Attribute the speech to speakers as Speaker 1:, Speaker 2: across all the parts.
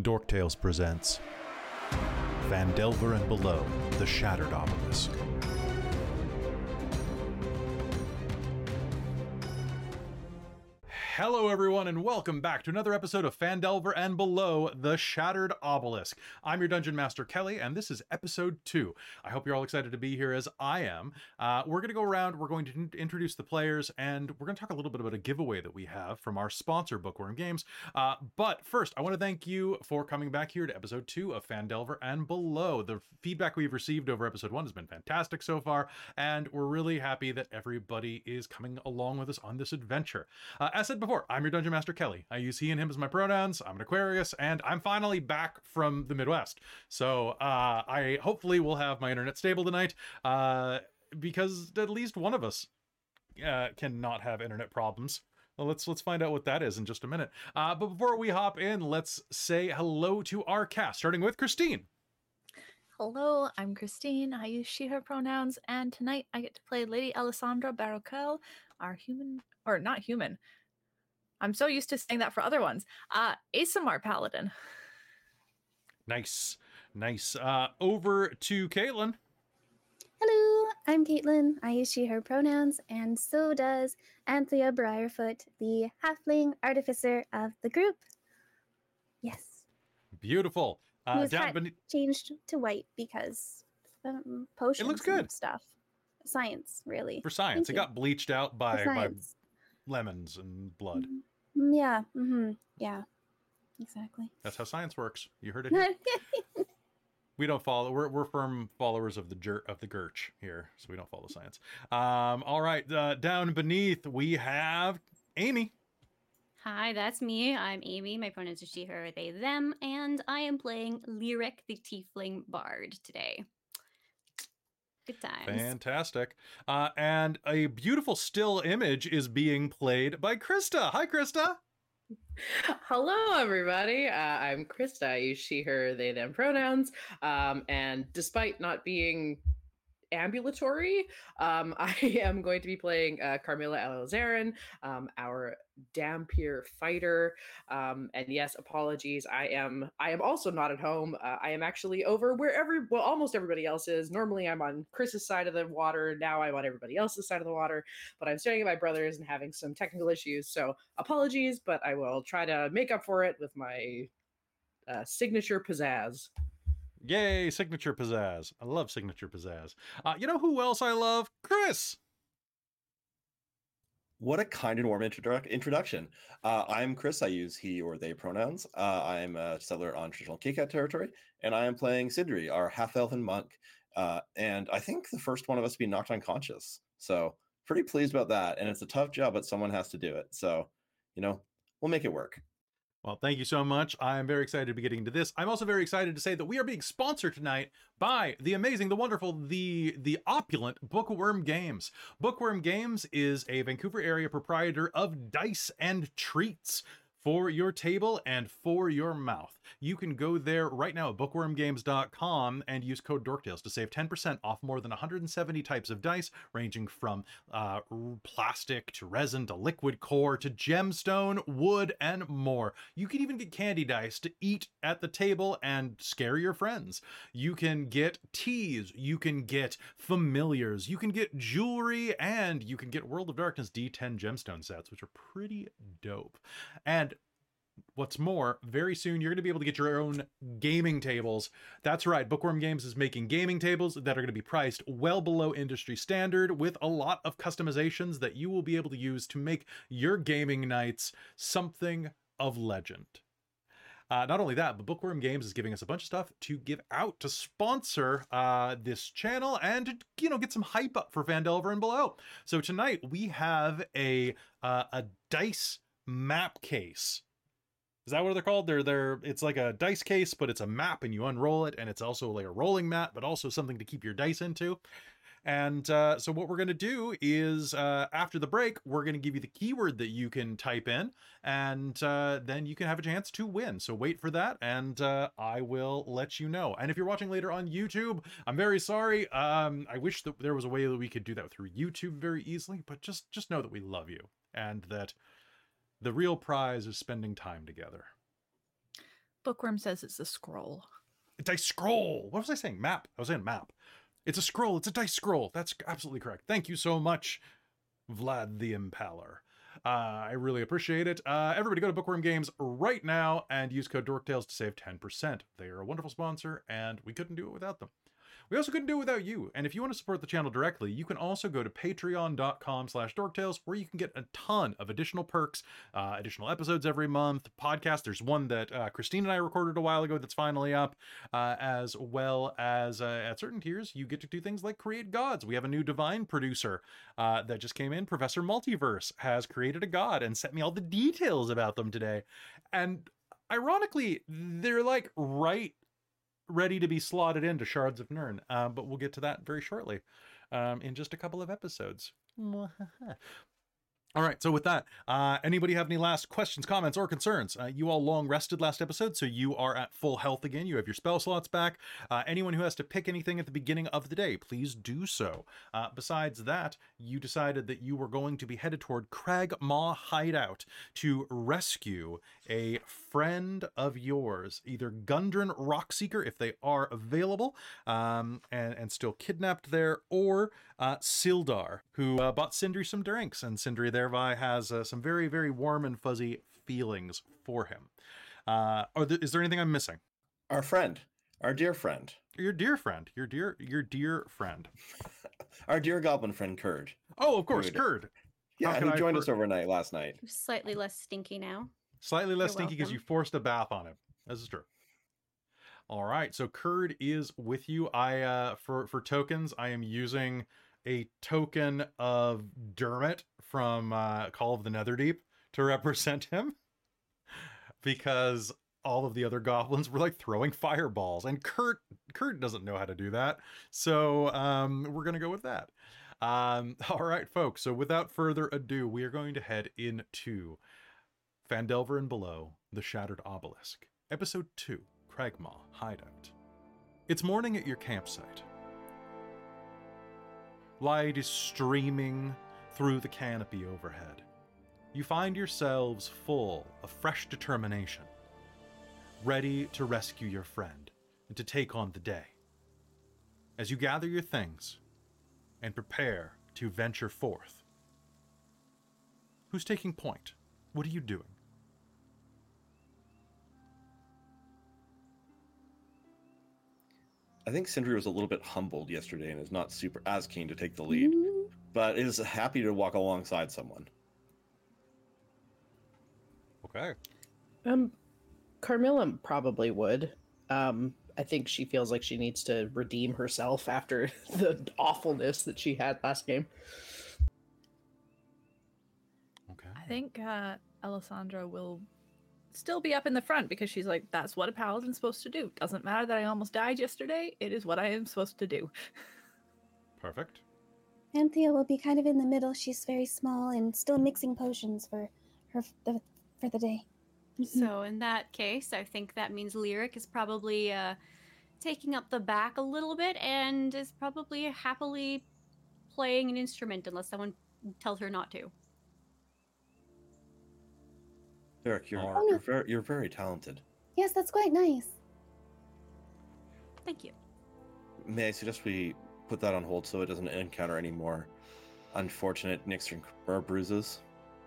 Speaker 1: Dork Tales presents Phandelver and Below, The Shattered Obelisk. Hello, everyone, and welcome back to another episode of Phandelver and Below, The Shattered Obelisk. I'm your Dungeon Master Kelly, and this is episode two. I hope you're all excited to be here as I am. Uh, we're going to go around, we're going to in- introduce the players, and we're going to talk a little bit about a giveaway that we have from our sponsor, Bookwyrm Games. Uh, but first, I want to thank you for coming back here to episode two of Phandelver and Below. The feedback we've received over episode one has been fantastic so far, and we're really happy that everybody is coming along with us on this adventure. Uh, as said before, I'm your Dungeon Master Kelly. I use he and him as my pronouns. I'm an Aquarius, and I'm finally back from the Midwest. So uh, I hopefully will have my internet stable tonight, uh, because at least one of us uh, cannot have internet problems. Well, let's let's find out what that is in just a minute. Uh, but before we hop in, let's say hello to our cast, starting with Christine.
Speaker 2: Hello, I'm Christine. I use she, her pronouns, and tonight I get to play Lady Ellasandra Barroquel, our human, or not human. I'm so used to saying that for other ones. Uh, Aasimar Paladin.
Speaker 1: Nice, nice. Uh, over to Caitlan.
Speaker 3: Hello, I'm Caitlan. I use she, her pronouns, and so does Anthea Briarfoot, the halfling artificer of the group. Yes.
Speaker 1: Beautiful. Uh,
Speaker 3: Whose
Speaker 1: down
Speaker 3: hat
Speaker 1: beneath.
Speaker 3: changed to white because um, potions
Speaker 1: looks
Speaker 3: and
Speaker 1: good.
Speaker 3: stuff. Science, really.
Speaker 1: For science,
Speaker 3: Thank
Speaker 1: it
Speaker 3: you.
Speaker 1: got bleached out by, by lemons and blood.
Speaker 3: Mm, Yeah, mm-hmm. Yeah, exactly.
Speaker 1: That's how science works. You heard it. here. we don't follow. We're, we're firm followers of the jer- of the Gurch here, so we don't follow science. Um, all right, uh, down beneath we have Amy.
Speaker 4: Hi, that's me. I'm Amy. My pronouns are she, her, they, them, and I am playing Lyric the Tiefling Bard today. Good times.
Speaker 1: Fantastic. Uh, and a beautiful still image is being played by Christa. Hi, Christa.
Speaker 5: Hello, everybody. Uh, I'm Christa. I use she, her, they, them pronouns. Um, and despite not being ambulatory, um, I am going to be playing uh, Carmilla Alizarin, um, our Dhampir fighter. Um, and yes, apologies. I am. I am also not at home. Uh, I am actually over where every well, almost everybody else is. Normally, I'm on Chris's side of the water. Now I'm on everybody else's side of the water. But I'm staring at my brothers and having some technical issues. So apologies, but I will try to make up for it with my uh, signature pizzazz.
Speaker 1: Yay, signature pizzazz. I love signature pizzazz. Uh, you know who else I love? Chris.
Speaker 6: What a kind and warm introdu- introduction. Uh, I'm Chris. I use he or they pronouns. Uh, I'm a settler on traditional Kikat territory, and I am playing Sindri, our half elven monk. Uh, and I think the first one of us to be knocked unconscious. So, pretty pleased about that. And it's a tough job, but someone has to do it. So, you know, we'll make it work.
Speaker 1: Well, thank you so much. I'm very excited to be getting into this. I'm also very excited to say that we are being sponsored tonight by the amazing, the wonderful, the the opulent Bookwyrm Games. Bookwyrm Games is a Vancouver area proprietor of dice and treats for your table and for your mouth. You can go there right now at bookwyrmgames.com and use code DorkTales to save 10% off more than 170 types of dice, ranging from uh, plastic to resin to liquid core to gemstone, wood, and more. You can even get candy dice to eat at the table and scare your friends. You can get teas, you can get familiars, you can get jewelry, and you can get World of Darkness D10 gemstone sets, which are pretty dope. And What's more, very soon you're going to be able to get your own gaming tables. That's right, Bookwyrm Games is making gaming tables that are going to be priced well below industry standard with a lot of customizations that you will be able to use to make your gaming nights something of legend. Uh, not only that, but Bookwyrm Games is giving us a bunch of stuff to give out to sponsor uh, this channel and to you know get some hype up for Phandelver and below. So tonight we have a uh, a dice map case. Is that what they're called? They're they're it's like a dice case, but it's a map and you unroll it, and it's also like a rolling mat, but also something to keep your dice into. And uh, so what we're going to do is uh, after the break, we're going to give you the keyword that you can type in, and uh, then you can have a chance to win. So wait for that, and uh, I will let you know. And if you're watching later on YouTube, I'm very sorry. Um, I wish that there was a way that we could do that through YouTube very easily, but just just know that we love you and that the real prize is spending time together.
Speaker 2: Bookwyrm says it's a scroll.
Speaker 1: A dice scroll. What was I saying? Map. I was saying map. It's a scroll. It's a dice scroll. That's absolutely correct. Thank you so much, Vlad the Impaler. Uh, I really appreciate it. Uh, everybody go to Bookwyrm Games right now and use code DorkTales to save 10%. They are a wonderful sponsor, and we couldn't do it without them. We also couldn't do it without you. And if you want to support the channel directly, you can also go to patreon.com slash dorktales where you can get a ton of additional perks, uh, additional episodes every month, podcast. There's one that uh, Christine and I recorded a while ago that's finally up, uh, as well as uh, at certain tiers, you get to do things like create gods. We have a new divine producer uh, that just came in. Professor Multiverse has created a god and sent me all the details about them today. And ironically, they're like right ready to be slotted into Shards of Nern. uh, but we'll get to that very shortly um, in just a couple of episodes. All right, so with that, uh, anybody have any last questions, comments, or concerns? Uh, you all long rested last episode, so you are at full health again. You have your spell slots back. Uh, anyone who has to pick anything at the beginning of the day, please do so. Uh, besides that, you decided that you were going to be headed toward Cragmaw Hideout to rescue a friend of yours, either Gundren Rockseeker, if they are available, um, and, and still kidnapped there, or uh, Sildar, who uh, bought Sindri some drinks, and Sindri thereby has uh, some very, very warm and fuzzy feelings for him. Uh, are there, is there anything I'm missing?
Speaker 6: Our friend, our dear friend,
Speaker 1: Your dear friend, your dear, your dear friend.
Speaker 6: our dear goblin friend Kurd.
Speaker 1: Oh, of course,
Speaker 6: Good.
Speaker 1: Kurd.
Speaker 6: Yeah,
Speaker 1: can
Speaker 6: who joined
Speaker 1: for-
Speaker 6: us overnight last night.
Speaker 4: Slightly less stinky now.
Speaker 1: Slightly less
Speaker 4: You're
Speaker 1: stinky because you forced a bath on him. This is true. All right, so Kurd is with you. I uh for for tokens, I am using a token of Dermot from uh Call of the Netherdeep to represent him because all of the other goblins were like throwing fireballs and Kurt Kurt doesn't know how to do that. So um we're going to go with that. Um all right folks, so without further ado, we are going to head into Phandelver and Below, The Shattered Obelisk, Episode 2, Cragmaw Hideout. It's morning at your campsite. Light is streaming through the canopy overhead. You find yourselves full of fresh determination, ready to rescue your friend and to take on the day. As you gather your things and prepare to venture forth, who's taking point? What are you doing?
Speaker 6: I think Sindri was a little bit humbled yesterday and is not super as keen to take the lead,
Speaker 3: Mm,
Speaker 6: but is happy to walk alongside someone.
Speaker 1: Okay.
Speaker 5: Um, Carmilla probably would. Um, I think she feels like she needs to redeem herself after the awfulness that she had last game.
Speaker 1: Okay.
Speaker 2: I think uh, Ellasandra will still be up in the front because she's like, that's what a paladin's supposed to do. Doesn't matter that I almost died yesterday. It is what I am supposed to do.
Speaker 1: Perfect.
Speaker 3: Anthea will be kind of in the middle. She's very small and still mixing potions for her f- the, for the day.
Speaker 4: So in that case, I think that means Lyric is probably uh, taking up the back a little bit and is probably happily playing an instrument unless someone tells her not to.
Speaker 6: Derek, you're,
Speaker 1: Oh,
Speaker 3: no.
Speaker 6: you're very you're very talented.
Speaker 3: yes, that's quite nice.
Speaker 4: Thank you.
Speaker 6: May I suggest we put that on hold so it doesn't encounter any more unfortunate nicks and or bruises?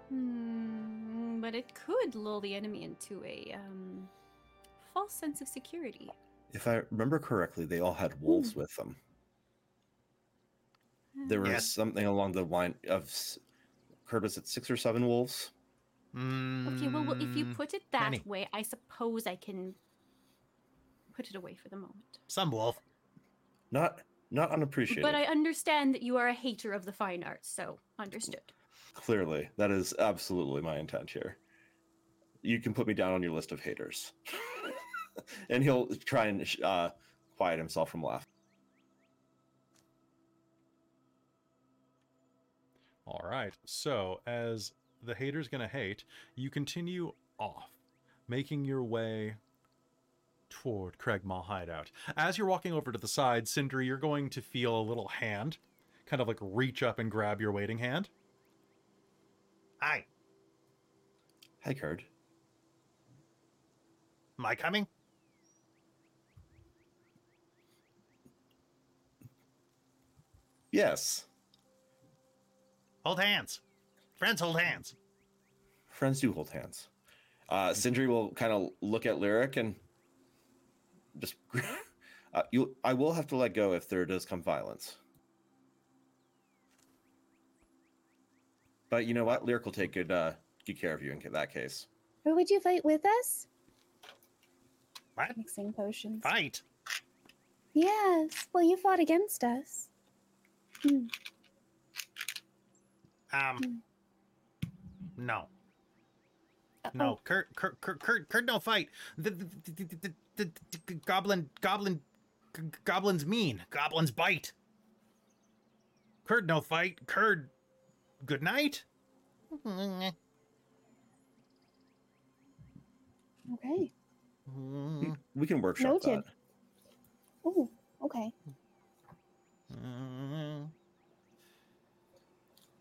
Speaker 4: Hmm, but it could lull the enemy into a um, false sense of security.
Speaker 6: If I remember correctly, they all had wolves with them. There was
Speaker 1: Yes.
Speaker 6: something along the line of s- Kurt was it six or seven wolves?
Speaker 4: Okay, well, well, if you
Speaker 1: Mm,
Speaker 4: put it that
Speaker 1: many.
Speaker 4: way, I suppose I can put it away for the moment.
Speaker 1: some wolf.
Speaker 6: Not not unappreciated.
Speaker 4: But I understand that you are a hater of the fine arts, so understood.
Speaker 6: Clearly, that is absolutely my intent here. You can put me down on your list of haters. and he'll try and uh, quiet himself from laughing.
Speaker 1: All right. So, as the hater's going to hate, you continue off, making your way toward Cragmaw Hideout. As you're walking over to the side, Sindri, you're going to feel a little hand kind of like reach up and grab your waiting hand. Hi.
Speaker 6: Hi, Kurt.
Speaker 1: Am I coming?
Speaker 6: Yes.
Speaker 1: Hold hands. Friends hold hands.
Speaker 6: Friends do hold hands. Uh, Sindri will kind of look at Lyric and just. uh, you, I will have to let go if there does come violence. But you know what? Lyric will take good, uh, good care of you in that case.
Speaker 3: Or would you fight with us?
Speaker 1: What?
Speaker 3: Mixing potions.
Speaker 1: Fight.
Speaker 3: Yes. Well, you fought against us. Hmm.
Speaker 1: Um. No.
Speaker 3: Uh,
Speaker 1: No. Kurt. Kurt. Kurt. Kurt. Kurt. No fight. The, the, the, the, the, the, the goblin. Goblin. g- Goblins mean. Goblins bite. Kurt. No fight. Kurt. Good night.
Speaker 3: oh, Okay.
Speaker 6: We can workshop
Speaker 3: Noted.
Speaker 6: that.
Speaker 3: Oh, okay.
Speaker 1: mm.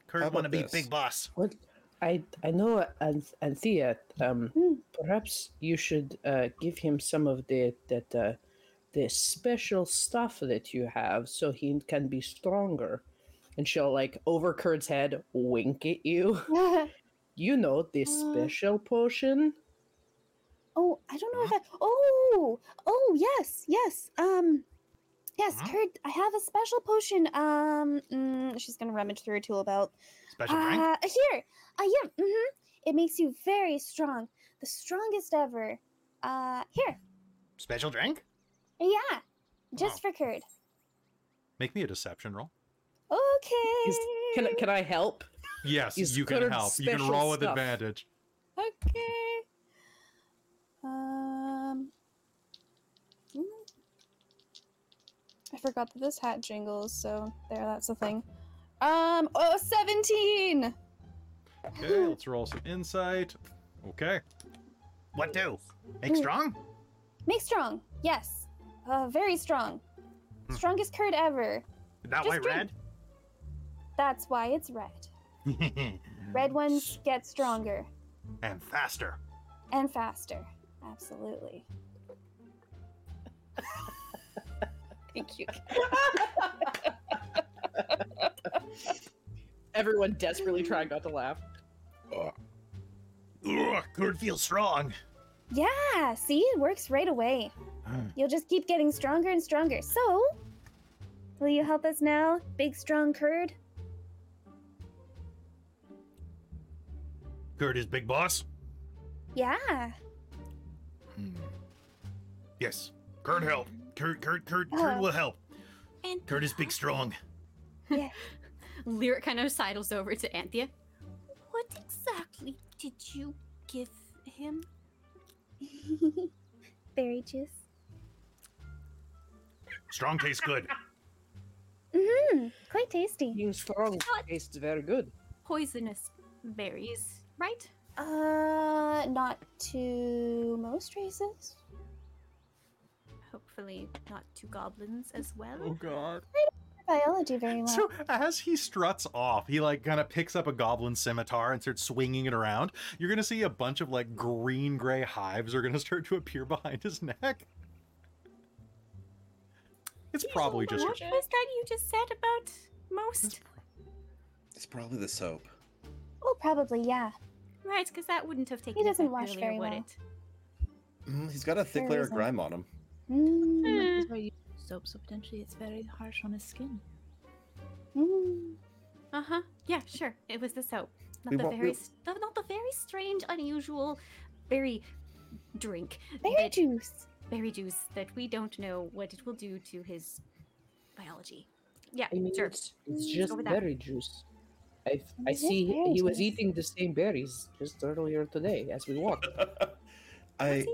Speaker 1: Kurt
Speaker 6: about
Speaker 1: want to be
Speaker 6: this?
Speaker 1: big boss.
Speaker 7: What I I know Anth- Anthea. Um,
Speaker 3: Hmm.
Speaker 7: perhaps you should uh, give him some of the that uh, the special stuff that you have, so he can be stronger. And she'll like over Kurt's head, wink at you. You know this
Speaker 3: Uh,
Speaker 7: special potion.
Speaker 3: oh, I don't know if I. Oh, oh, yes, yes. Um, yes,
Speaker 1: Huh?
Speaker 3: Kurt, I have a special potion. Um, mm, she's gonna rummage through her tool belt.
Speaker 1: Special drink.
Speaker 3: Uh, here, uh, yeah. Mm-hmm. It makes you very strong, the strongest ever. Uh, here,
Speaker 1: Special drink.
Speaker 3: yeah, just
Speaker 1: Wow.
Speaker 3: for Kurt.
Speaker 1: Make me a deception roll.
Speaker 3: Okay.
Speaker 7: Is- Can I- can I help?
Speaker 1: Yes,
Speaker 7: Is
Speaker 1: you can help. You can roll with
Speaker 7: stuff.
Speaker 1: advantage.
Speaker 3: Okay. Um. mm. I forgot that this hat jingles, so there, that's the thing. Um, oh, 17!
Speaker 1: Okay, let's roll some insight. Okay. What do? Make strong?
Speaker 3: Make strong, yes. Uh, very strong.
Speaker 1: Hmm.
Speaker 3: Strongest Kurt ever.
Speaker 1: Is that
Speaker 3: Just
Speaker 1: why
Speaker 3: drink.
Speaker 1: red?
Speaker 3: That's why it's red. Red ones get stronger
Speaker 1: and faster.
Speaker 3: and faster. Absolutely. Thank you.
Speaker 5: Everyone desperately trying not to laugh.
Speaker 1: Uh, ugh, Kurt feels strong.
Speaker 3: Yeah, see, it works right away. Hmm. You'll just keep getting stronger and stronger. So, will you help us now, big strong Kurd?
Speaker 1: Kurt is big boss?
Speaker 3: Yeah. Hmm.
Speaker 1: Yes. Kurt help. Kurt, Kurt, Kurt, Kurt
Speaker 3: Uh.
Speaker 1: will help.
Speaker 4: And
Speaker 1: Kurt is big strong.
Speaker 3: Yeah.
Speaker 4: Lyric kind of sidles over to Anthea. What exactly did you give him?
Speaker 3: Berry juice.
Speaker 1: Strong tastes good.
Speaker 3: Mm-hmm. Quite tasty.
Speaker 7: Being strong
Speaker 4: What?
Speaker 7: tastes very good.
Speaker 4: Poisonous berries, right?
Speaker 3: Uh, not to most races.
Speaker 4: Hopefully not to goblins as well.
Speaker 1: Oh god.
Speaker 3: Biology very well.
Speaker 1: So as he struts off, he like kind of picks up a goblin scimitar and starts swinging it around. You're gonna see a bunch of like green gray hives are gonna start to appear behind his neck. It's probably just.
Speaker 4: What was that you just said about
Speaker 1: It's
Speaker 4: most?
Speaker 6: It's probably the soap.
Speaker 3: oh, probably, yeah.
Speaker 4: Right, because that wouldn't have taken
Speaker 3: He
Speaker 4: doesn't
Speaker 3: wash
Speaker 4: earlier,
Speaker 3: very
Speaker 4: would
Speaker 3: well.
Speaker 4: it?
Speaker 6: Mm, he's got a thick
Speaker 3: There
Speaker 6: layer of
Speaker 3: isn't.
Speaker 6: grime on him.
Speaker 3: Mm.
Speaker 2: That's why you use soap, so potentially it's very harsh on his skin.
Speaker 3: Mm.
Speaker 4: Uh huh. Yeah, sure. It was the soap, not
Speaker 6: We
Speaker 4: the
Speaker 6: won't-
Speaker 4: very,
Speaker 6: we-
Speaker 4: s- not the very strange, unusual, berry drink,
Speaker 3: Berry
Speaker 4: that-
Speaker 3: juice.
Speaker 4: berry juice that we don't know what it will do to his biology. Yeah,
Speaker 7: I mean,
Speaker 4: sure.
Speaker 7: it's, it's
Speaker 3: Mm.
Speaker 7: just
Speaker 4: Go that.
Speaker 7: berry juice. I, I see
Speaker 3: berry
Speaker 7: he was eating the same berries just earlier today as we walked.
Speaker 6: I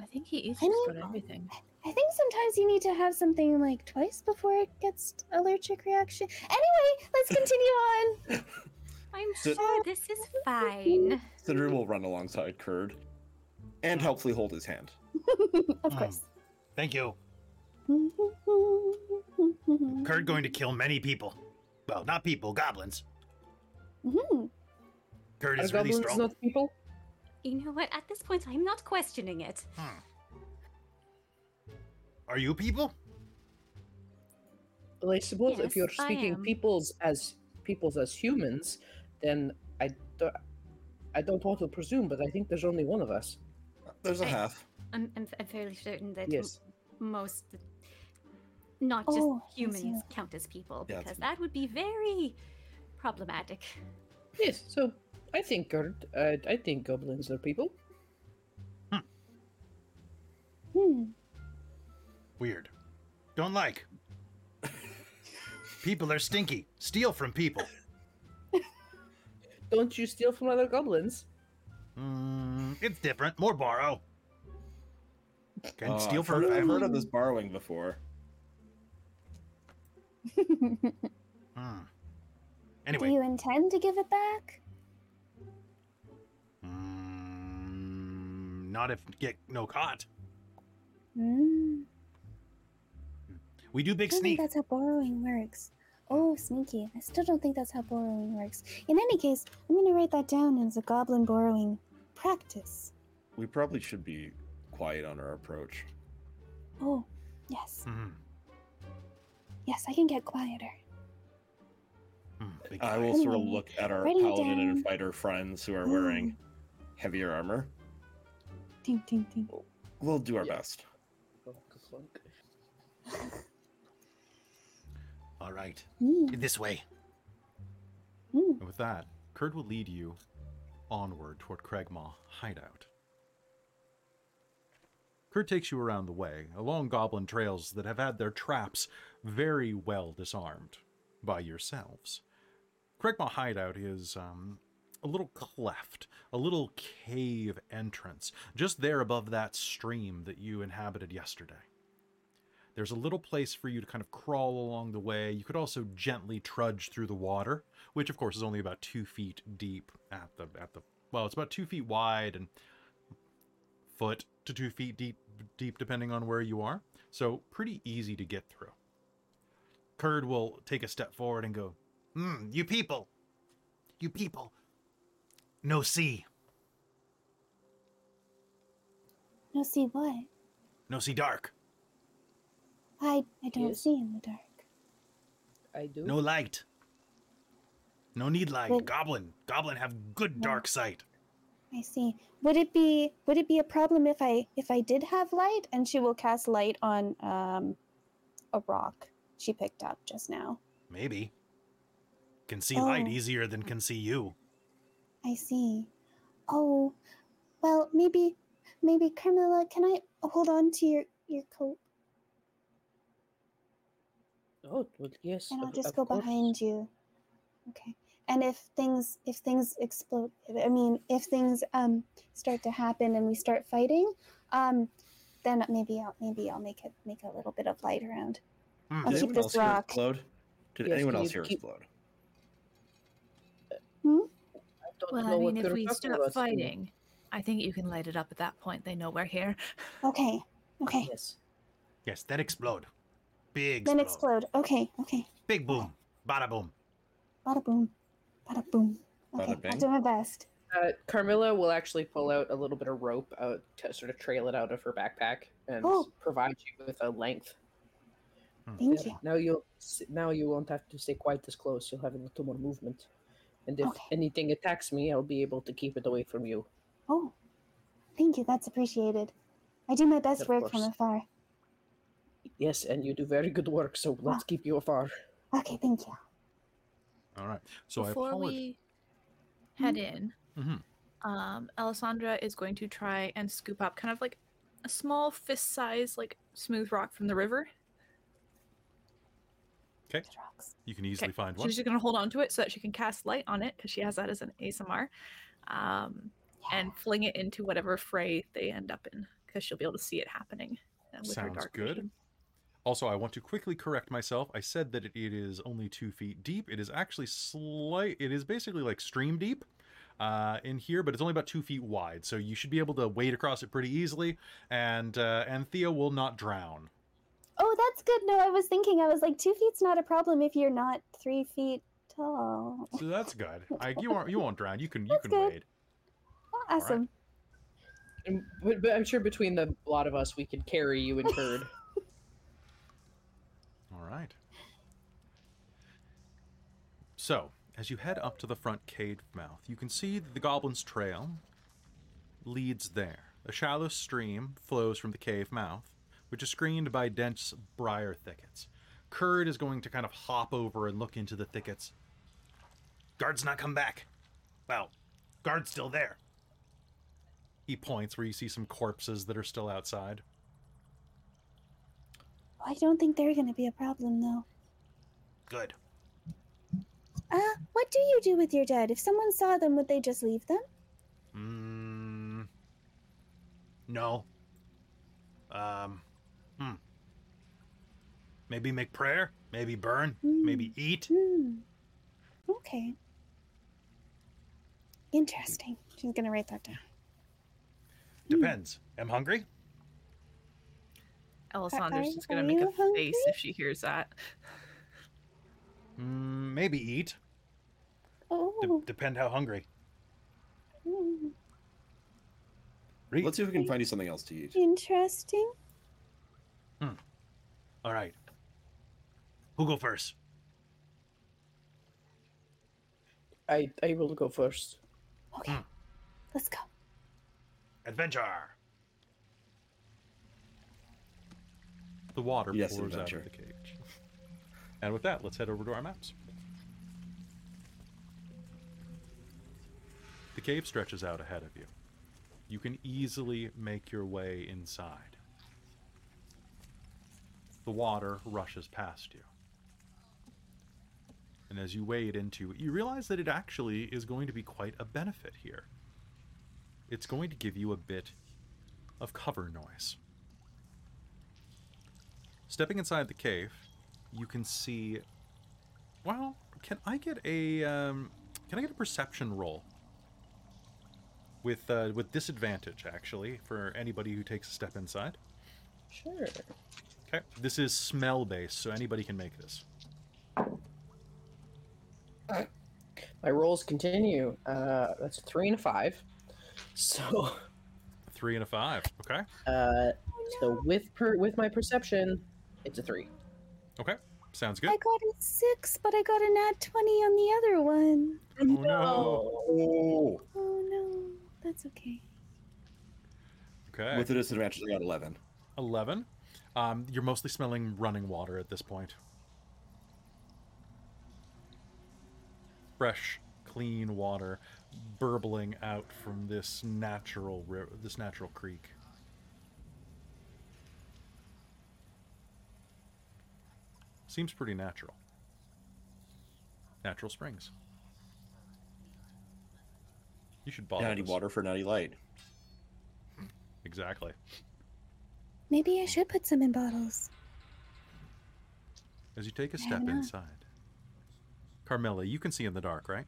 Speaker 2: I think he eats
Speaker 3: I
Speaker 2: just about everything.
Speaker 3: I think sometimes you need to have something like twice before it gets allergic reaction. Anyway, let's continue on.
Speaker 4: I'm
Speaker 6: So-
Speaker 4: sure this is fine.
Speaker 6: Cinder will run alongside Kurd and helpfully hold his hand.
Speaker 3: of
Speaker 1: Hmm.
Speaker 3: course.
Speaker 1: Thank you. Kurt going to kill many people. Well, not people, goblins.
Speaker 3: Mhm.
Speaker 1: Kurt
Speaker 7: Are
Speaker 1: is really
Speaker 7: goblins
Speaker 1: strong.
Speaker 7: not people?
Speaker 4: You know what? At this point, I'm not questioning it.
Speaker 1: Hmm. are you people?
Speaker 5: Well, I suppose
Speaker 4: Yes,
Speaker 5: if you're speaking peoples as peoples as humans, then I don't, I don't want to presume, but I think there's only one of us.
Speaker 6: There's a
Speaker 4: I-
Speaker 6: half.
Speaker 4: I'm, I'm, I'm fairly certain that m- most, not just
Speaker 3: Oh, I see.
Speaker 4: humans, count as people because
Speaker 6: it's-
Speaker 4: that would be very problematic.
Speaker 5: Yes. So I think Gerd, uh, I think goblins are people.
Speaker 3: Hmm.
Speaker 1: Weird. Don't like. people are stinky. Steal from people.
Speaker 5: Don't you steal from other goblins?
Speaker 1: Mm, it's different. More borrow. Can
Speaker 6: Uh,
Speaker 1: steal
Speaker 6: I've
Speaker 1: from.
Speaker 6: heard, I've heard of this borrowing before.
Speaker 1: Hmm. Anyway.
Speaker 3: Do you intend to give it back?
Speaker 1: Not if get no caught.
Speaker 3: Hmm.
Speaker 1: We do
Speaker 3: I
Speaker 1: big
Speaker 3: don't
Speaker 1: sneak.
Speaker 3: think that's how borrowing works. Oh, sneaky. I still don't think that's how borrowing works. In any case, I'm going to write that down as a goblin borrowing practice.
Speaker 6: We probably should be quiet on our approach.
Speaker 3: Oh, yes.
Speaker 1: Mhm.
Speaker 3: Yes, I can get quieter.
Speaker 1: Mm,
Speaker 6: I
Speaker 1: guy.
Speaker 6: will sort of look at our
Speaker 3: writing it
Speaker 6: paladin and fighter friends who are wearing heavier armor.
Speaker 3: Ding, ding, ding.
Speaker 6: We'll do our
Speaker 5: Yeah.
Speaker 6: best.
Speaker 1: All right,
Speaker 3: Mm,
Speaker 1: this way.
Speaker 3: mm.
Speaker 1: And with that, Kurd will lead you onward toward Cragmaw hideout. Kurd takes you around the way, along goblin trails that have had their traps very well disarmed by yourselves. Cragmaw hideout is um, a little cleft, a little cave entrance, just there above that stream that you inhabited yesterday. There's a little place for you to kind of crawl along the way. You could also gently trudge through the water, which of course is only about two feet deep at the at the well, it's about two feet wide and foot to two feet deep deep depending on where you are. So pretty easy to get through. Kurd will take a step forward and go, Hmm, you people. You people. No see.
Speaker 3: No, see what?
Speaker 1: No see dark.
Speaker 3: I, I don't
Speaker 5: Yes.
Speaker 3: see in the dark.
Speaker 5: I do.
Speaker 1: No light. No need light.
Speaker 3: But-
Speaker 1: Goblin. Goblin have good
Speaker 3: No.
Speaker 1: dark sight.
Speaker 3: I see. Would it be would it be a problem if I if I did have light and she will cast light on um a rock she picked up just now?
Speaker 1: Maybe. Can see light
Speaker 3: Oh.
Speaker 1: easier than can see you.
Speaker 3: I see. Oh, well, maybe maybe Carmilla, can I hold on to your your coat
Speaker 5: Oh, well, yes.
Speaker 3: and I'll just
Speaker 5: of
Speaker 3: go
Speaker 5: course.
Speaker 3: behind you? Okay. And if things if things explode, I mean, if things um start to happen and we start fighting, um, then maybe I'll maybe I'll make it make a little bit of light around.
Speaker 1: Hmm.
Speaker 3: I'll
Speaker 6: Did
Speaker 3: keep
Speaker 6: anyone
Speaker 3: this
Speaker 6: else here
Speaker 3: rock.
Speaker 6: explode? Did
Speaker 5: Yes,
Speaker 6: anyone else
Speaker 5: you
Speaker 6: here
Speaker 5: keep-
Speaker 6: explode?
Speaker 5: I don't
Speaker 2: Well,
Speaker 5: know
Speaker 2: I
Speaker 5: what
Speaker 2: mean, if we
Speaker 5: talking
Speaker 2: start
Speaker 5: about.
Speaker 2: fighting, I think you can light it up at that point. They know we're here.
Speaker 3: Okay. Okay.
Speaker 5: Yes.
Speaker 1: Yes, that explode. Big
Speaker 3: Then
Speaker 1: explode.
Speaker 3: explode. Okay. Okay.
Speaker 1: Big boom. Bada boom.
Speaker 3: Bada boom. Bada boom.
Speaker 6: Bada
Speaker 3: Okay. I'll do my best.
Speaker 5: Uh, Carmilla will actually pull out a little bit of rope out to sort of trail it out of her backpack and
Speaker 3: Oh.
Speaker 5: provide you with a length.
Speaker 3: Thank
Speaker 5: There.
Speaker 3: you.
Speaker 5: Now you'll now you won't have to stay quite as close. You'll have a little more movement. And if
Speaker 3: Okay.
Speaker 5: anything attacks me, I'll be able to keep it away from you.
Speaker 3: Oh, thank you. That's appreciated. I do my best
Speaker 5: Of
Speaker 3: work from afar.
Speaker 5: Yes, and you do very good work, so let's keep you afar.
Speaker 3: Okay. Thank you.
Speaker 1: All right. So I
Speaker 2: Before
Speaker 1: apologize.
Speaker 2: we head in,
Speaker 1: Mhm.
Speaker 2: um, Ellasandra is going to try and scoop up kind of like a small fist size, like smooth rock from the river.
Speaker 1: Okay. You can easily find one.
Speaker 2: She's just going to hold on to it so that she can cast light on it because she has that as an Aasimar, um, and fling it into whatever fray they end up in because she'll be able to see it happening uh, with her
Speaker 1: Sounds
Speaker 2: dark
Speaker 1: good.
Speaker 2: vision.
Speaker 1: Also, I want to quickly correct myself. I said that it, it is only two feet deep. It is actually slight. It is basically like stream deep uh, in here, but it's only about two feet wide. So you should be able to wade across it pretty easily, and uh, Anthea will not drown.
Speaker 3: Oh, that's good. No, I was thinking. I was like, two feet's not a problem if you're not three feet tall.
Speaker 1: So that's good. I, you won't you won't drown. You can you
Speaker 3: That's
Speaker 1: can
Speaker 3: good.
Speaker 1: wade.
Speaker 3: Awesome.
Speaker 5: And, but, but I'm sure between the lot of us, we could carry you and Curd.
Speaker 1: All right. So, as you head up to the front cave mouth, you can see that the goblin's trail leads there. A shallow stream flows from the cave mouth, which is screened by dense briar thickets. Kurd is going to kind of hop over and look into the thickets. Guard's not come back. Well, guard's still there. He points where you see some corpses that are still outside.
Speaker 3: I don't think they're going to be a problem, though.
Speaker 1: Good.
Speaker 3: Uh, what do you do with your dead? If someone saw them, would they just leave them?
Speaker 1: Mm, no. Um. Maybe make prayer. Maybe burn. Maybe eat.
Speaker 3: Hmm. Okay. Interesting. She's gonna write that down.
Speaker 1: Depends. Am hungry?
Speaker 2: Ellasandra's
Speaker 3: are-
Speaker 2: just gonna make a
Speaker 3: hungry?
Speaker 2: face if she hears that.
Speaker 1: Mm, maybe eat.
Speaker 3: Oh.
Speaker 1: De- depend how hungry.
Speaker 3: hmm,
Speaker 1: Read.
Speaker 6: Let's see if we can find you something else to eat.
Speaker 3: Interesting. Hmm.
Speaker 1: All right. Who go first?
Speaker 7: I I will go first.
Speaker 3: Okay.
Speaker 1: Hmm.
Speaker 3: Let's go.
Speaker 1: Adventure. The water
Speaker 6: Yes,
Speaker 1: pours out of the cage. And with that, let's head over to our maps. The cave stretches out ahead of you. You can easily make your way inside. The water rushes past you. And as you wade into it, you realize that it actually is going to be quite a benefit here. It's going to give you a bit of cover noise. Stepping inside the cave, you can see. Well, can I get a um, can I get a perception roll? With uh, with disadvantage, actually, for anybody who takes a step inside.
Speaker 7: Sure.
Speaker 1: Okay, this is smell based, so anybody can make this.
Speaker 7: My rolls continue. Uh, that's three and a five. So,
Speaker 1: Three and a five. Okay.
Speaker 7: uh, so with per with my perception, it's a three.
Speaker 1: Okay. Sounds good.
Speaker 3: I got a six, but I got an nat 20 on the other one.
Speaker 1: Oh no.
Speaker 6: Oh,
Speaker 3: Oh no. That's okay.
Speaker 1: Okay.
Speaker 6: with the disadvantage, I got 11.
Speaker 1: 11. Um, you're mostly smelling running water at this point. Fresh, clean water burbling out from this natural ri- this natural creek. Seems pretty natural. Natural springs. You should bottle
Speaker 6: Natty
Speaker 1: this.
Speaker 6: water for natty light.
Speaker 1: Exactly.
Speaker 3: Maybe I should put some in bottles.
Speaker 1: As you take a step inside. Carmilla, you can see in the dark, right?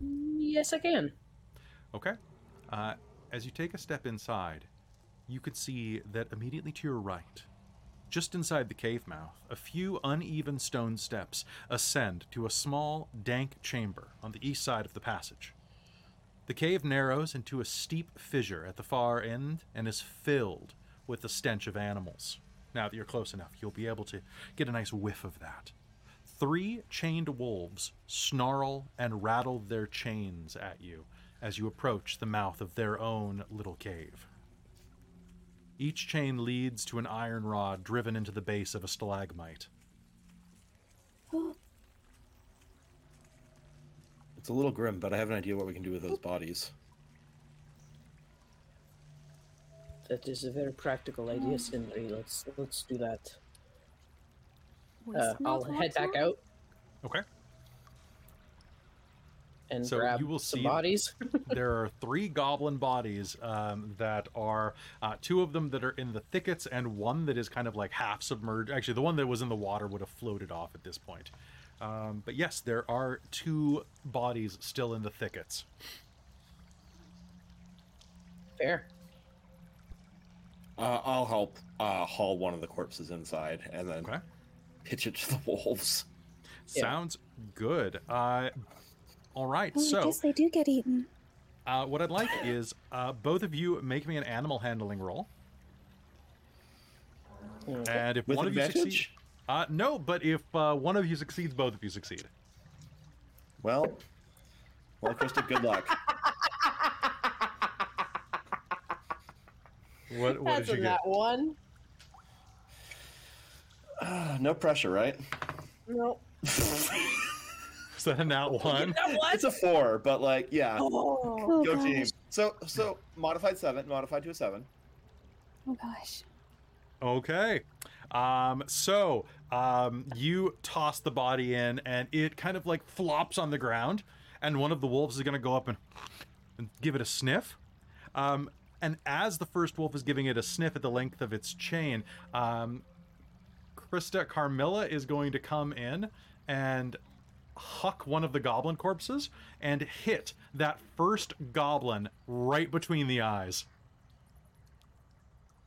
Speaker 7: Yes, I can.
Speaker 1: Okay. Uh, as you take a step inside, you could see that immediately to your right, just inside the cave mouth, a few uneven stone steps ascend to a small, dank chamber on the east side of the passage. The cave narrows into a steep fissure at the far end and is filled with the stench of animals. Now that you're close enough, you'll be able to get a nice whiff of that. Three chained wolves snarl and rattle their chains at you as you approach the mouth of their own little cave. Each chain leads to an iron rod driven into the base of a stalagmite.
Speaker 6: It's a little grim, but I have an idea what we can do with those bodies.
Speaker 7: That is a very practical idea, Sindri. Let's let's do that.
Speaker 3: We
Speaker 7: Uh, I'll head back
Speaker 3: lots
Speaker 7: out
Speaker 1: Okay.
Speaker 7: and
Speaker 1: So
Speaker 7: grab
Speaker 1: you will see-
Speaker 7: bodies.
Speaker 1: there are three goblin bodies um, that are uh, two of them that are in the thickets and one that is kind of like half submerged actually the one that was in the water would have floated off at this point um, but yes there are two bodies still in the thickets
Speaker 7: Fair.
Speaker 6: Uh, I'll help uh, haul one of the corpses inside and then
Speaker 1: okay
Speaker 6: pitch it to the wolves.
Speaker 7: Yeah.
Speaker 1: sounds good uh, all right
Speaker 3: Oh, I
Speaker 1: so
Speaker 3: guess they do get eaten.
Speaker 1: uh, what i'd like is uh, both of you make me an animal handling roll
Speaker 7: Mm.
Speaker 1: And if
Speaker 6: With
Speaker 1: one of you succeeds, uh, no, but if uh, one of you succeeds, both of you succeed.
Speaker 6: Well, well, Christa, good luck.
Speaker 1: What, what
Speaker 7: That's
Speaker 1: did you
Speaker 7: in
Speaker 1: get?
Speaker 7: that one.
Speaker 6: Ah, no pressure, right?
Speaker 7: No.
Speaker 1: Is that a nat one?
Speaker 7: That one.
Speaker 6: It's a four, but like, yeah.
Speaker 7: Oh
Speaker 6: go
Speaker 3: gosh.
Speaker 6: team. So, so modified seven, modified to a seven.
Speaker 3: Oh gosh.
Speaker 1: Okay. Um, so um, you toss the body in, and it kind of like flops on the ground, and one of the wolves is going to go up and, and give it a sniff. Um, and as the first wolf is giving it a sniff at the length of its chain, um, Christa Carmilla is going to come in and huck one of the goblin corpses and hit that first goblin right between the eyes.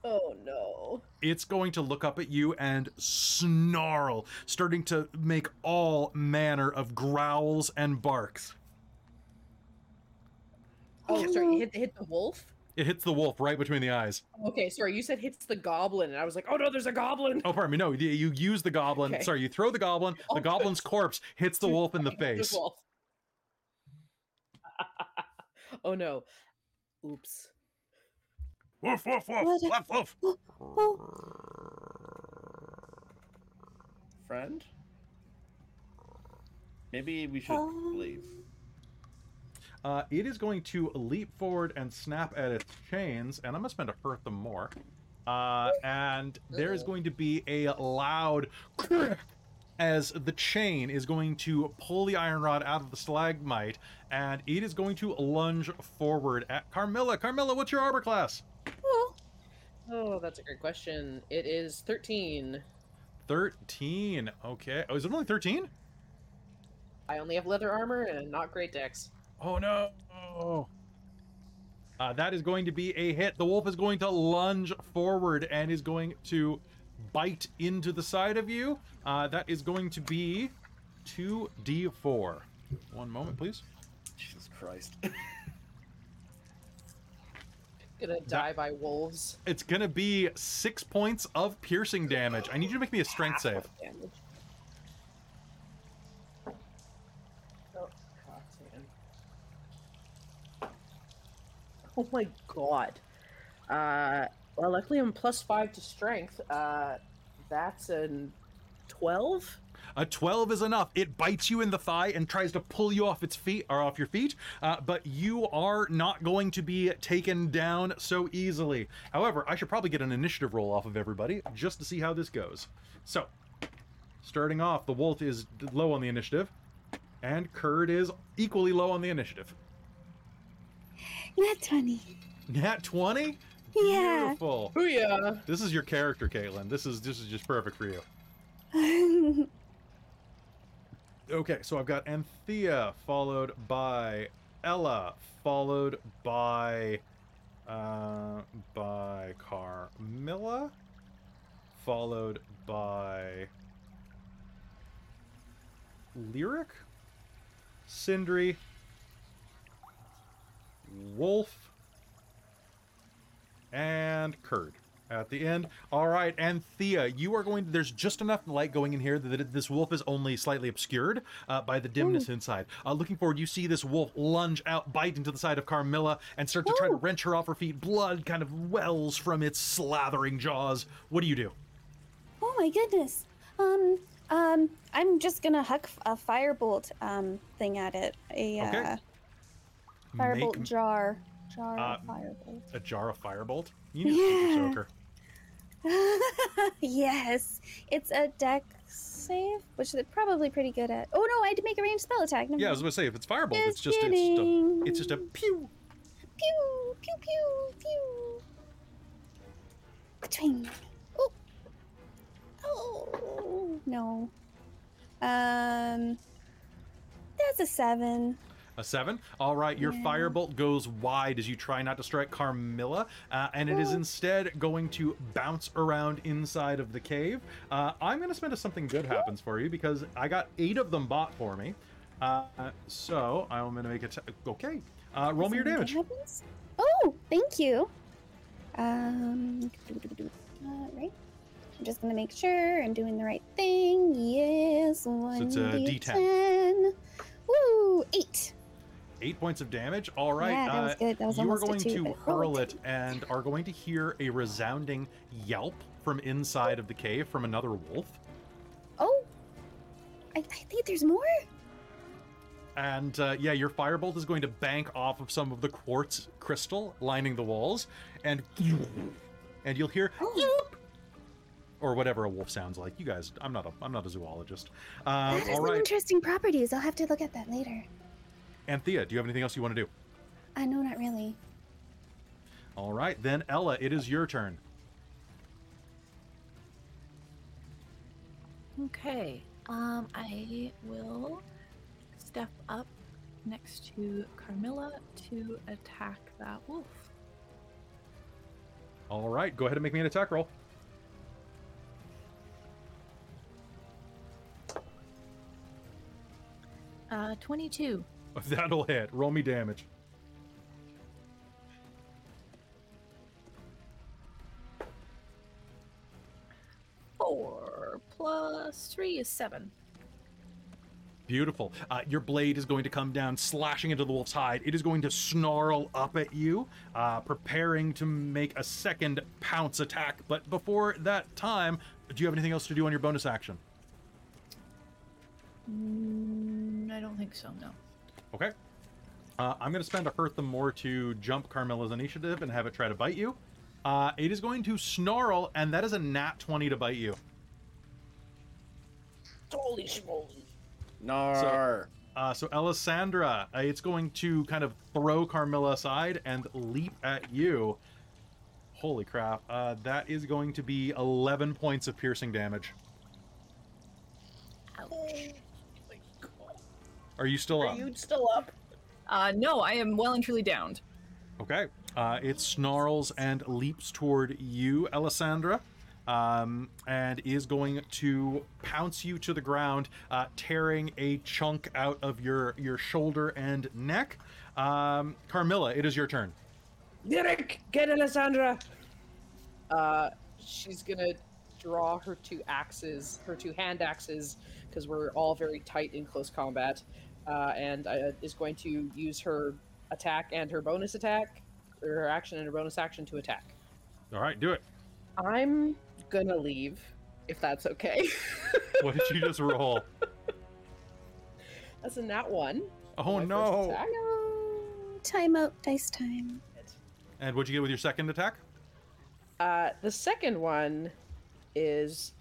Speaker 7: Oh no.
Speaker 1: it's going to look up at you and snarl, starting to make all manner of growls and barks.
Speaker 7: Oh, sorry. Hit hit the wolf.
Speaker 1: It hits the wolf right between the eyes.
Speaker 7: Okay, sorry. You said hits the goblin, and I was like, oh no, there's a goblin.
Speaker 1: Oh, pardon me. No, you, you use the goblin.
Speaker 7: Okay.
Speaker 1: Sorry, you throw the goblin.
Speaker 7: Oh,
Speaker 1: The
Speaker 7: good.
Speaker 1: goblin's corpse hits the wolf in the
Speaker 7: Hit the
Speaker 1: face.
Speaker 7: wolf. oh no. Oops.
Speaker 1: Woof, woof, woof,
Speaker 3: What?
Speaker 1: woof, woof.
Speaker 3: Oh,
Speaker 6: Friend, maybe we should
Speaker 3: Um,
Speaker 6: leave.
Speaker 1: Uh, it is going to leap forward and snap at its chains, and I'm going to spend a hurt them more. Uh, and there is going to be a loud crack as the chain is going to pull the iron rod out of the stalagmite, and it is going to lunge forward at Carmilla. Carmilla, what's your armor class?
Speaker 3: oh.
Speaker 7: Oh, that's a great question. It is 13.
Speaker 1: 13. Okay. Oh, is it only 13?
Speaker 7: I only have leather armor and not great Dex.
Speaker 1: Oh no! Uh, that is going to be a hit. The wolf is going to lunge forward and is going to bite into the side of you. Uh, that is going to be 2d4. One moment, please.
Speaker 6: Jesus Christ.
Speaker 7: Gonna die by wolves.
Speaker 1: It's going to be six points of piercing damage. I need you to make me a strength
Speaker 7: Half
Speaker 1: save.
Speaker 7: of damage. Oh, God, man. Oh my god. Uh, well, luckily I'm plus five to strength. Uh, that's an 12?
Speaker 1: A 12 is enough. It bites you in the thigh and tries to pull you off its feet or off your feet, uh, but you are not going to be taken down so easily. However, I should probably get an initiative roll off of everybody just to see how this goes. So, starting off, the wolf is low on the initiative, and Kurd is equally low on the initiative.
Speaker 3: Not 20.
Speaker 1: Nat 20?
Speaker 3: Yeah.
Speaker 1: Beautiful.
Speaker 7: Booyah!
Speaker 1: This is your character, Caitlan. This is this is just perfect for you. Okay, so I've got Anthea followed by Ella, followed by uh by Carmilla, followed by Lyric, Sindri, Wolf, and Kurd at the end. All right, and Thea, you are going. There's just enough light going in here that this wolf is only slightly obscured uh, by the dimness inside. Uh, looking forward, you see this wolf lunge out, bite into the side of Carmilla, and start to try to wrench her off her feet. Blood kind of wells from its slathering jaws. What do you do?
Speaker 3: oh my goodness. Um, um, I'm just gonna huck a firebolt um thing at it. A
Speaker 1: Okay.
Speaker 3: uh, firebolt jar. Jar
Speaker 1: Uh,
Speaker 3: of firebolt.
Speaker 1: a jar of firebolt. You need a super
Speaker 3: Yeah.
Speaker 1: soaker.
Speaker 3: yes, it's a Dex save, which they're probably pretty good at. Oh no, I had to make a ranged spell attack. Never
Speaker 1: Yeah, I was going to say if it's firebolt, it's
Speaker 3: Just
Speaker 1: it's just a, it's just a pew.
Speaker 3: pew pew pew pew. Ka-twing. Oh. Oh no. Um, that's a seven.
Speaker 1: A seven. All right, your
Speaker 3: Yeah.
Speaker 1: firebolt goes wide as you try not to strike Carmilla, uh, and it is instead going to bounce around inside of the cave. Uh, I'm going to spend a something good happens for you because I got eight of them bought for me. Uh, so I'm going to make it. okay. Uh, roll me your damage.
Speaker 3: happens? Oh, thank you. Um, right. just gonna make sure I'm doing the right thing. Yes, one
Speaker 1: it's a D10.
Speaker 3: D10. Woo, eight.
Speaker 1: Eight points of damage. All right.
Speaker 3: Yeah, that was
Speaker 1: uh,
Speaker 3: good. That was
Speaker 1: you are going
Speaker 3: two,
Speaker 1: to hurl it and are going to hear a resounding yelp from inside of the cave from another wolf.
Speaker 3: Oh, I, I think there's more.
Speaker 1: And uh, yeah, your firebolt is going to bank off of some of the quartz crystal lining the walls, and and you'll hear
Speaker 3: Oh,
Speaker 1: or whatever a wolf sounds like. You guys, I'm not a I'm not a zoologist. Um,
Speaker 3: that has
Speaker 1: all
Speaker 3: some interesting properties. I'll have to look at that later.
Speaker 1: Anthea, do you have anything else you want to do?
Speaker 3: Uh, no, not really.
Speaker 1: All right, then Ella, it is your turn.
Speaker 2: Okay. Um, I will step up next to Carmilla to attack that wolf.
Speaker 1: All right, go ahead and make me an attack roll.
Speaker 2: Uh, 22.
Speaker 1: That'll hit. Roll me damage.
Speaker 2: Four plus three is seven.
Speaker 1: Beautiful. Uh, your blade is going to come down, slashing into the wolf's hide. It is going to snarl up at you, uh, preparing to make a second pounce attack. But before that time, do you have anything else to do on your bonus action?
Speaker 2: Mm, I don't think so. No.
Speaker 1: Okay. Uh, I'm going to spend a hurt them more to jump Carmilla's initiative and have it try to bite you. Uh, it is going to snarl, and that is a nat 20 to bite you.
Speaker 5: Holy schmoly.
Speaker 6: Nar.
Speaker 1: Uh, so Ellasandra, uh, it's going to kind of throw Carmilla aside and leap at you. Holy crap! Uh, that is going to be 11 points of piercing damage.
Speaker 2: Ouch.
Speaker 1: Are you still
Speaker 5: Are
Speaker 1: up?
Speaker 5: you still up?
Speaker 2: Uh, no, I am well and truly downed.
Speaker 1: Okay. Uh, it snarls and leaps toward you, Ellasandra, um, and is going to pounce you to the ground, uh, tearing a chunk out of your your shoulder and neck. Um, Carmilla, it is your turn.
Speaker 5: Derek, get Ellasandra. Uh, she's gonna draw her two axes, her two hand axes, because we're all very tight in close combat, uh, and uh, is going to use her attack and her bonus attack, or her action and her bonus action to attack.
Speaker 1: All right, do it.
Speaker 5: I'm gonna leave, if that's okay.
Speaker 1: What did you just roll?
Speaker 5: that's a nat one.
Speaker 1: Oh
Speaker 5: for my first
Speaker 1: no!
Speaker 5: attack.
Speaker 3: No, timeout, dice time.
Speaker 1: And what'd you get with your second attack?
Speaker 5: Uh, the second one is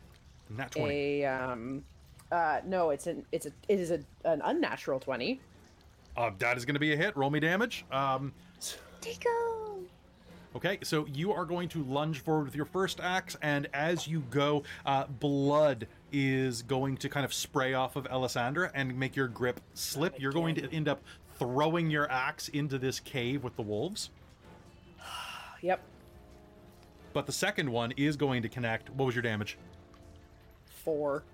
Speaker 1: Nat 20.
Speaker 5: a um, uh, no, it's an it's a it is a, an unnatural twenty.
Speaker 1: Uh, that is going to be a hit. Roll me damage. Um,
Speaker 3: Tico.
Speaker 1: Okay, so you are going to lunge forward with your first axe, and as you go, uh, blood is going to kind of spray off of Ellasandra and make your grip slip. You're going to end up throwing your axe into this cave with the wolves.
Speaker 5: Yep,
Speaker 1: But the second one is going to connect. What was your damage?
Speaker 5: four.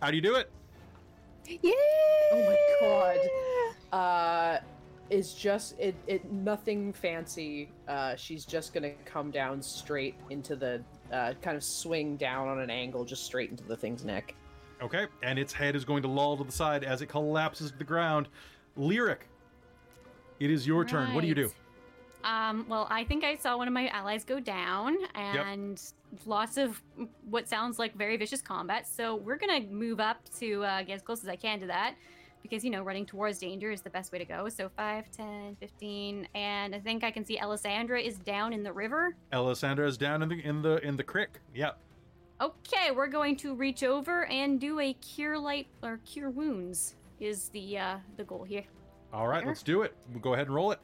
Speaker 1: How do you do it?
Speaker 3: Yeah.
Speaker 5: Oh my god. Uh is just it it nothing fancy. Uh she's just gonna come down straight into the uh kind of swing down on an angle just straight into the thing's neck.
Speaker 1: Okay, and its head is going to loll to the side as it collapses to the ground. Lyric, it is your turn. What do you do?
Speaker 4: Um, well, I think I saw one of my allies go down, and lots of what sounds like very vicious combat. So we're gonna move up to uh, get as close as I can to that, because you know running towards danger is the best way to go. So 5, 10, 15, and I think I can see Ellasandra is down in the river.
Speaker 1: Ellasandra is down in the in the in the crick. Yep.
Speaker 4: Okay, we're going to reach over and do a cure light or cure wounds is the uh, the goal here.
Speaker 1: All right,
Speaker 4: There.
Speaker 1: let's do it. We'll go ahead and roll it.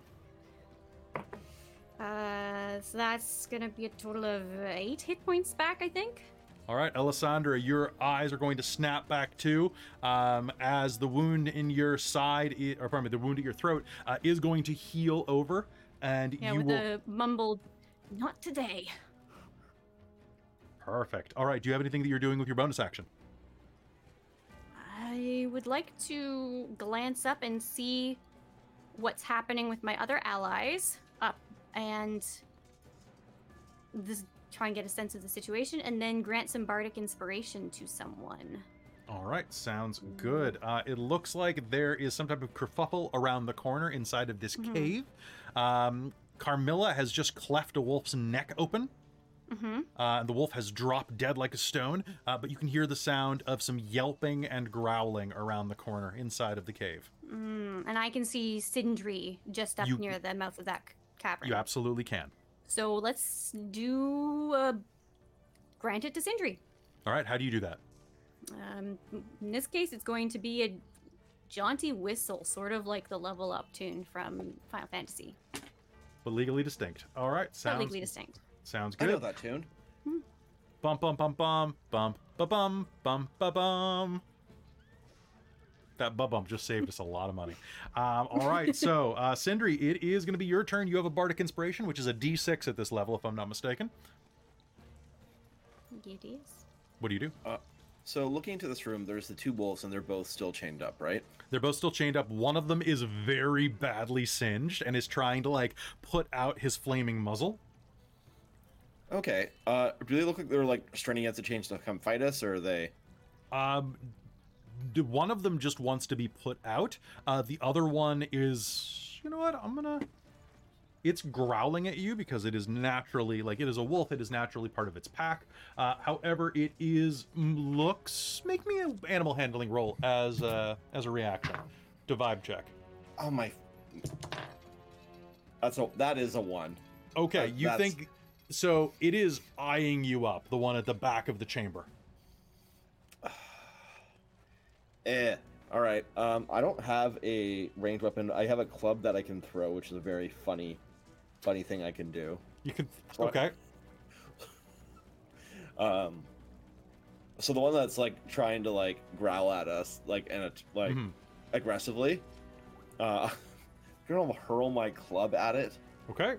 Speaker 4: Uh, so that's gonna be a total of eight hit points back, I think.
Speaker 1: All right, Ellasandra, your eyes are going to snap back too, um, as the wound in your side, i- or pardon me, the wound at your throat, uh, is going to heal over, and
Speaker 4: Yeah,
Speaker 1: you
Speaker 4: with
Speaker 1: will.
Speaker 4: the mumbled, "Not today."
Speaker 1: Perfect. All right. Do you have anything that you're doing with your bonus action?
Speaker 4: I would like to glance up and see what's happening with my other allies and this try and get a sense of the situation, and then grant some bardic inspiration to someone.
Speaker 1: All right, sounds good. Uh, it looks like there is some type of kerfuffle around the corner inside of this
Speaker 4: Mhm.
Speaker 1: cave. Um, Carmilla has just cleft a wolf's neck open.
Speaker 4: Mm-hmm.
Speaker 1: Uh, the wolf has dropped dead like a stone, uh, but you can hear the sound of some yelping and growling around the corner inside of the cave.
Speaker 4: Mm, and I can see Sindri just up
Speaker 1: You-
Speaker 4: near the mouth of that cavern.
Speaker 1: You absolutely can.
Speaker 4: So let's do uh, grant it to Sindri.
Speaker 1: All right, how do you do that?
Speaker 4: Um, in this case, it's going to be a jaunty whistle, sort of like the level up tune from Final Fantasy.
Speaker 1: But legally distinct. All right,
Speaker 4: Not
Speaker 1: sounds
Speaker 4: legally distinct.
Speaker 1: sounds good.
Speaker 6: I know
Speaker 1: good.
Speaker 6: that tune.
Speaker 1: Bum bum bum bum bum ba bum bum ba bum. That bum bump just saved us a lot of money. Um, all right, so uh, Sindri, it is going to be your turn. You have a bardic inspiration, which is a D6 at this level, if I'm not mistaken.
Speaker 4: It is.
Speaker 1: What do you do?
Speaker 6: So looking into this room, there's the two wolves, and they're both still chained up, right?
Speaker 1: They're both still chained up. One of them is very badly singed and is trying to like put out his flaming muzzle.
Speaker 6: Okay. Uh, do they look like they're like straining against the chains to come fight us, or are they?
Speaker 1: Um, d- one of them just wants to be put out. Uh, the other one is, you know what? I'm gonna. It's growling at you because it is naturally like it is a wolf. It is naturally part of its pack. Uh, however, it is looks. Make me an animal handling roll as a, as a reaction to vibe check.
Speaker 6: Oh my. That's a that is a one.
Speaker 1: Okay,
Speaker 6: Uh,
Speaker 1: you
Speaker 6: that's-
Speaker 1: think so? It is eyeing you up. The one at the back of the chamber.
Speaker 6: Eh. All right. Um, I don't have a ranged weapon. I have a club that I can throw, which is a very funny, funny thing I can do.
Speaker 1: You can. Okay.
Speaker 6: Um, so the one that's like trying to like growl at us, like and it like
Speaker 1: Mhm.
Speaker 6: aggressively, uh, I'm gonna hurl my club at it
Speaker 1: Okay.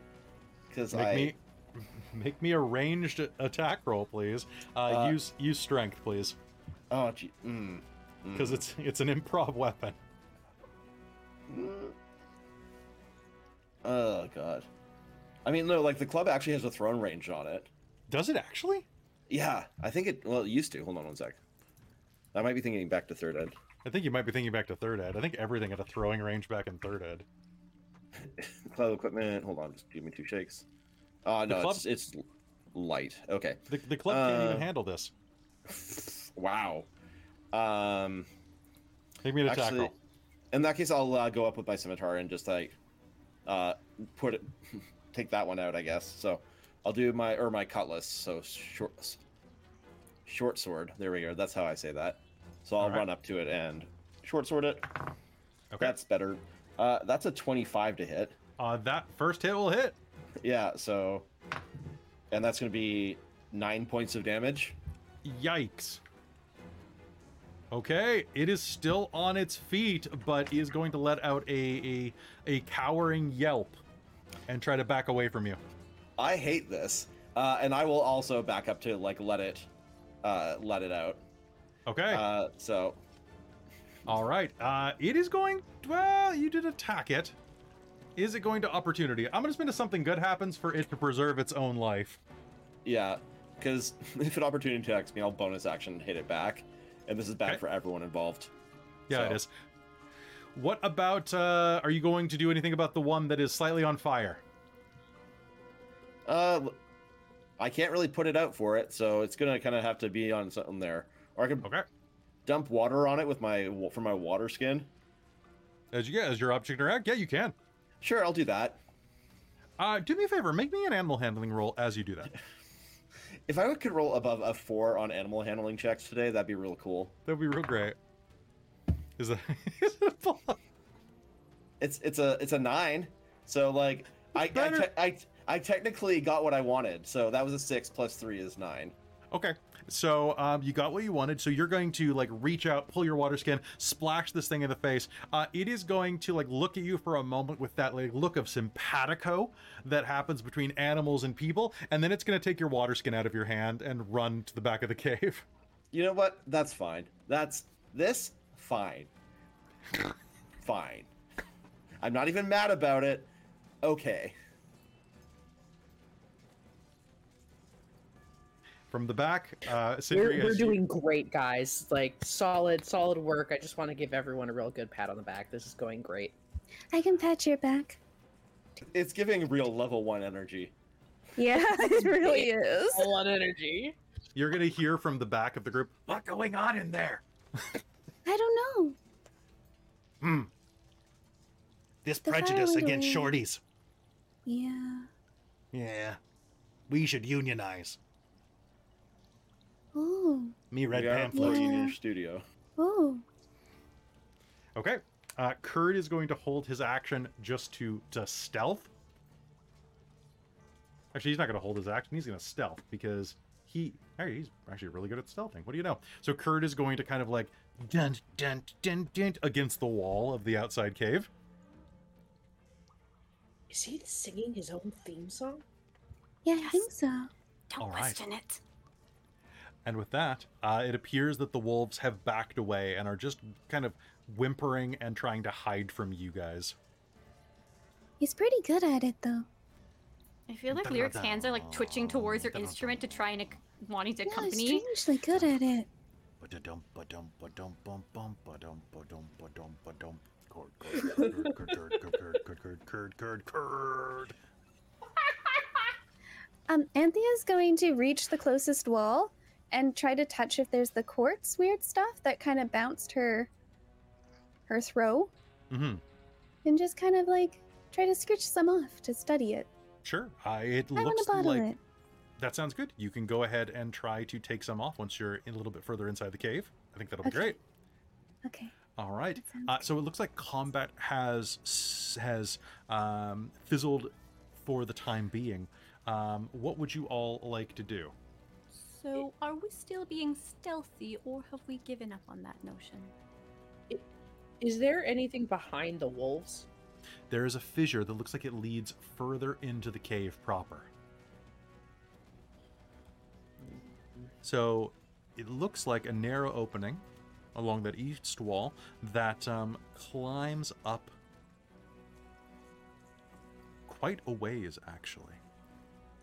Speaker 6: because
Speaker 1: Make
Speaker 6: I
Speaker 1: me make me a ranged attack roll, please. Uh,
Speaker 6: Uh,
Speaker 1: use use strength, please,
Speaker 6: oh gee, mm,
Speaker 1: because
Speaker 6: mm,
Speaker 1: it's it's an improv weapon.
Speaker 6: oh god. I mean, no, like the club actually has a thrown range on it.
Speaker 1: Does it actually?
Speaker 6: Yeah, I think it. Well, it used to. Hold on one sec. I might be thinking back to third ed.
Speaker 1: I think you might be thinking back to third ed. I think everything had a throwing range back in third ed.
Speaker 6: club equipment. Hold on, just give me two shakes. Oh no,
Speaker 1: club-
Speaker 6: it's it's light. Okay.
Speaker 1: The, the club can't even
Speaker 6: Uh,
Speaker 1: handle this.
Speaker 6: Wow. Um.
Speaker 1: Make me attack
Speaker 6: Actually,
Speaker 1: roll.
Speaker 6: in that case, I'll uh, go up with my scimitar and just like, uh, put it, take that one out, I guess. So, I'll do my or my cutlass. So short, short sword. There we go. That's how I say that. So I'll
Speaker 1: Alright.
Speaker 6: run up to it and short sword it.
Speaker 1: Okay.
Speaker 6: That's better. Uh, that's a twenty-five to hit.
Speaker 1: Uh, that first hit will hit.
Speaker 6: Yeah. So, and that's gonna be nine points of damage.
Speaker 1: Yikes. Okay, it is still on its feet, but is going to let out a, a a cowering yelp and try to back away from you.
Speaker 6: I hate this. Uh, and I will also back up to like let it, uh, let it out.
Speaker 1: Okay.
Speaker 6: Uh, so
Speaker 1: All right. Uh, it is going. Well, you did attack it. Is it going to opportunity? I'm going to spend a something good happens for it to preserve its own life.
Speaker 6: Yeah, because if an opportunity attacks me, I'll bonus action hit it back, and this is bad
Speaker 1: Okay.
Speaker 6: for everyone involved.
Speaker 1: Yeah, it
Speaker 6: So-
Speaker 1: is. What about? Uh, are you going to do anything about the one that is slightly on fire?
Speaker 6: Uh, I can't really put it out for it, so it's gonna kind of have to be on something there, or I can
Speaker 1: Okay.
Speaker 6: dump water on it with my for my water skin.
Speaker 1: As you get as your object interact, yeah, you can.
Speaker 6: Sure, I'll do that.
Speaker 1: Uh, do me a favor, make me an animal handling roll as you do that.
Speaker 6: If I could roll above a four on animal handling checks today, that'd be real cool.
Speaker 1: That'd be real great. Is that? Is it a?
Speaker 6: It's it's a it's a nine, so like I I, te- I I technically got what I wanted, so that was a six plus three is nine.
Speaker 1: Okay. So um, you got what you wanted. So you're going to like reach out, pull your water skin, splash this thing in the face. Uh, it is going to like look at you for a moment with that like look of simpatico that happens between animals and people, and then it's going to take your water skin out of your hand and run to the back of the cave.
Speaker 6: You know what? That's fine. That's this fine. fine. I'm not even mad about it. Okay.
Speaker 1: From the back, uh,
Speaker 5: We're, we're
Speaker 1: as you-
Speaker 5: doing great, guys. Like solid, solid work. I just want to give everyone a real good pat on the back. This is going great.
Speaker 3: I can pat your back.
Speaker 6: It's giving real level one energy.
Speaker 3: Yeah, it really is.
Speaker 5: A lot of energy.
Speaker 1: You're gonna hear from the back of the group. What's going on in there?
Speaker 3: I don't know.
Speaker 1: Hmm. This
Speaker 3: The
Speaker 1: prejudice against
Speaker 3: away.
Speaker 1: shorties.
Speaker 3: Yeah.
Speaker 1: Yeah. We should unionize.
Speaker 3: Oh.
Speaker 1: Me, Red
Speaker 6: we are
Speaker 1: Pamphlet.
Speaker 6: floating in your studio.
Speaker 3: Oh.
Speaker 1: Okay. Uh, Kurd is going to hold his action just to to stealth. Actually, he's not going to hold his action. He's going to stealth because he hey, he's actually really good at stealthing. What do you know? So Kurd is going to kind of like dun dun dun dun against the wall of the outside cave.
Speaker 5: Is he singing his own theme song?
Speaker 3: Yeah, I
Speaker 4: Yes.
Speaker 3: think so.
Speaker 4: Don't
Speaker 1: All right.
Speaker 4: question it.
Speaker 1: And with that, uh, it appears that the wolves have backed away and are just kind of whimpering and trying to hide from you guys.
Speaker 3: He's pretty good at it, though.
Speaker 4: I feel like Lyric's hands are like twitching towards her instrument to try and ac- wanting to
Speaker 3: yeah,
Speaker 4: accompany.
Speaker 3: He's strangely good at it. Um, Anthea's going to reach the closest wall and try to touch if there's the quartz weird stuff that kind of bounced her her throw
Speaker 1: Mm-hmm.
Speaker 3: and just kind of like try to scritch some off to study it.
Speaker 1: Sure. Uh, it
Speaker 3: I
Speaker 1: looks like
Speaker 3: it.
Speaker 1: that sounds good. You can go ahead and try to take some off once you're a little bit further inside the cave. I think that'll be great.
Speaker 3: Okay.
Speaker 1: All right. Uh, so it looks like combat has has um, fizzled for the time being. Um, what would you all like to do?
Speaker 4: So, are we still being stealthy, or have we given up on that notion?
Speaker 5: Is there anything behind the wolves?
Speaker 1: There is a fissure that looks like it leads further into the cave proper. So it looks like a narrow opening along that east wall that um, climbs up quite a ways, actually.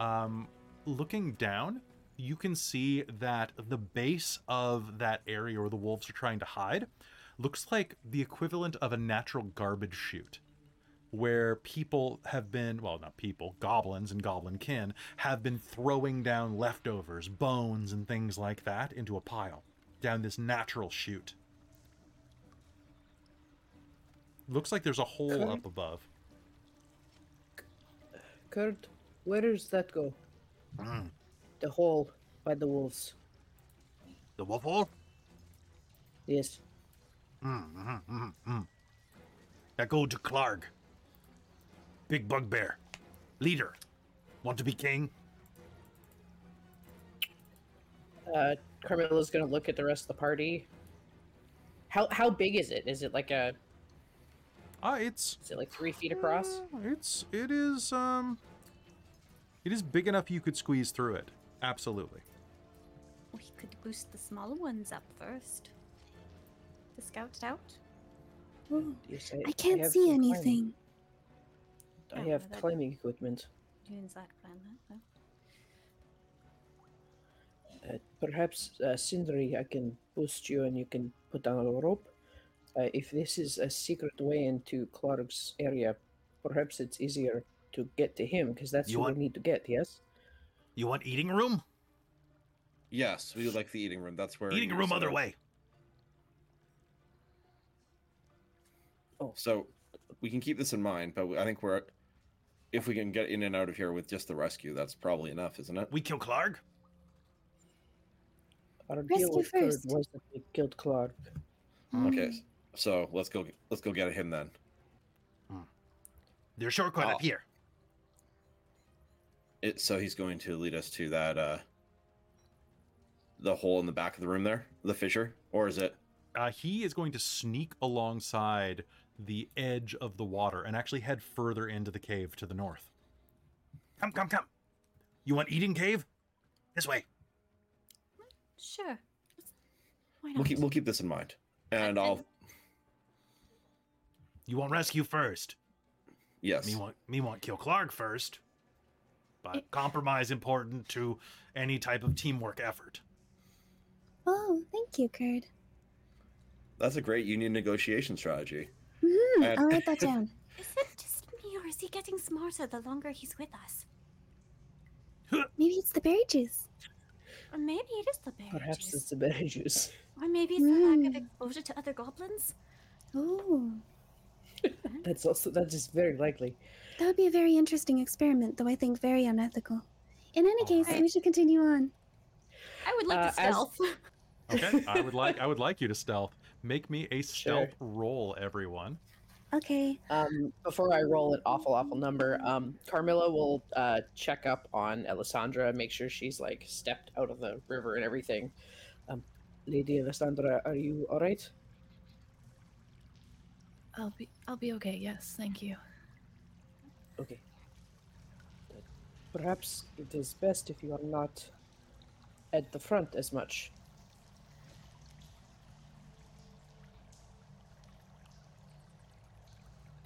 Speaker 1: Um, looking down, you can see that the base of that area where the wolves are trying to hide looks like the equivalent of a natural garbage chute where people have been, well, not people, goblins and goblin kin have been throwing down leftovers, bones, and things like that into a pile down this natural chute. Looks like there's a hole
Speaker 5: Okay.
Speaker 1: up above.
Speaker 5: Kurd, where does that go?
Speaker 1: Mm.
Speaker 5: The hole by the wolves.
Speaker 1: The wolf hole?
Speaker 5: Yes.
Speaker 1: Mm, mm, mm, mm. That go to Klarg. Big bugbear. Leader. Want to be king?
Speaker 5: Uh, Carmilla's gonna look at the rest of the party. How how big is it? Is it like a?
Speaker 1: Ah, it's
Speaker 5: Is it like three feet across?
Speaker 1: Uh, it's it is um it is big enough you could squeeze through it. Absolutely.
Speaker 4: We could boost the smaller ones up first. The scout out.
Speaker 3: Ooh,
Speaker 5: Yes,
Speaker 3: I can't
Speaker 5: have
Speaker 3: see
Speaker 5: some climbing-
Speaker 3: anything.
Speaker 5: I
Speaker 4: Yeah,
Speaker 5: have
Speaker 4: that-
Speaker 5: climbing equipment.
Speaker 4: Use that plan then.
Speaker 5: Uh, perhaps, uh, Sindri, I can boost you and you can put down a rope. Uh, if this is a secret way into Klarg's area, perhaps it's easier to get to him because that's
Speaker 1: You
Speaker 5: who
Speaker 1: want-
Speaker 5: we need to get. Yes.
Speaker 1: You want eating room?
Speaker 6: Yes, we would like the eating room. That's where
Speaker 1: Eating room other way. Oh.
Speaker 6: So we can keep this in mind, but I think we're if we can get in and out of here with just the rescue, that's probably enough, isn't it?
Speaker 1: We kill Klarg?
Speaker 5: Our
Speaker 3: Rescue
Speaker 5: deal with Kurd
Speaker 3: first.
Speaker 5: was that we killed Klarg.
Speaker 6: Hmm. Okay, so let's go. Let's go get him then.
Speaker 1: There's a shortcut
Speaker 6: Oh.
Speaker 1: up here.
Speaker 6: It, so he's going to lead us to that uh the hole in the back of the room there, the fissure, or is it?
Speaker 1: Uh, he is going to sneak alongside the edge of the water and actually head further into the cave to the north. Come, come, come. You want eating cave? This way.
Speaker 4: Sure. Why not?
Speaker 6: We'll keep we'll keep this in mind, and
Speaker 4: And-
Speaker 6: I'll
Speaker 1: You want rescue first.
Speaker 6: yes.
Speaker 1: Me want me want kill Klarg first. But
Speaker 2: It-
Speaker 1: compromise important to any type of teamwork effort.
Speaker 3: Oh, thank you, Kurd.
Speaker 6: That's a great union negotiation strategy.
Speaker 3: hmm
Speaker 6: And-
Speaker 3: I'll write that down.
Speaker 4: Is it just me, or is he getting smarter the longer he's with us?
Speaker 3: Maybe it's the berry juice.
Speaker 4: Or maybe it is the berry
Speaker 5: Perhaps
Speaker 4: juice.
Speaker 5: it's the berry juice.
Speaker 4: Or maybe it's the lack of
Speaker 3: Mm.
Speaker 4: exposure to other goblins.
Speaker 3: Oh.
Speaker 5: That's also that is very likely.
Speaker 3: That would be a very interesting experiment, though I think very unethical. In any case,
Speaker 4: Alright.
Speaker 3: we should continue on.
Speaker 4: I would like
Speaker 5: Uh,
Speaker 4: to
Speaker 5: as-
Speaker 4: stealth.
Speaker 1: Okay, I would like I would like you to stealth. Make me a stealth
Speaker 5: Sure.
Speaker 1: roll, everyone.
Speaker 3: Okay.
Speaker 5: Um, before I roll an awful, awful number, um, Carmilla will uh, check up on Ellasandra, make sure she's like stepped out of the river and everything. Um, Lady Ellasandra, are you all right?
Speaker 2: I'll be I'll be okay. Yes, thank you.
Speaker 5: Okay. But perhaps it is best if you are not at the front as much.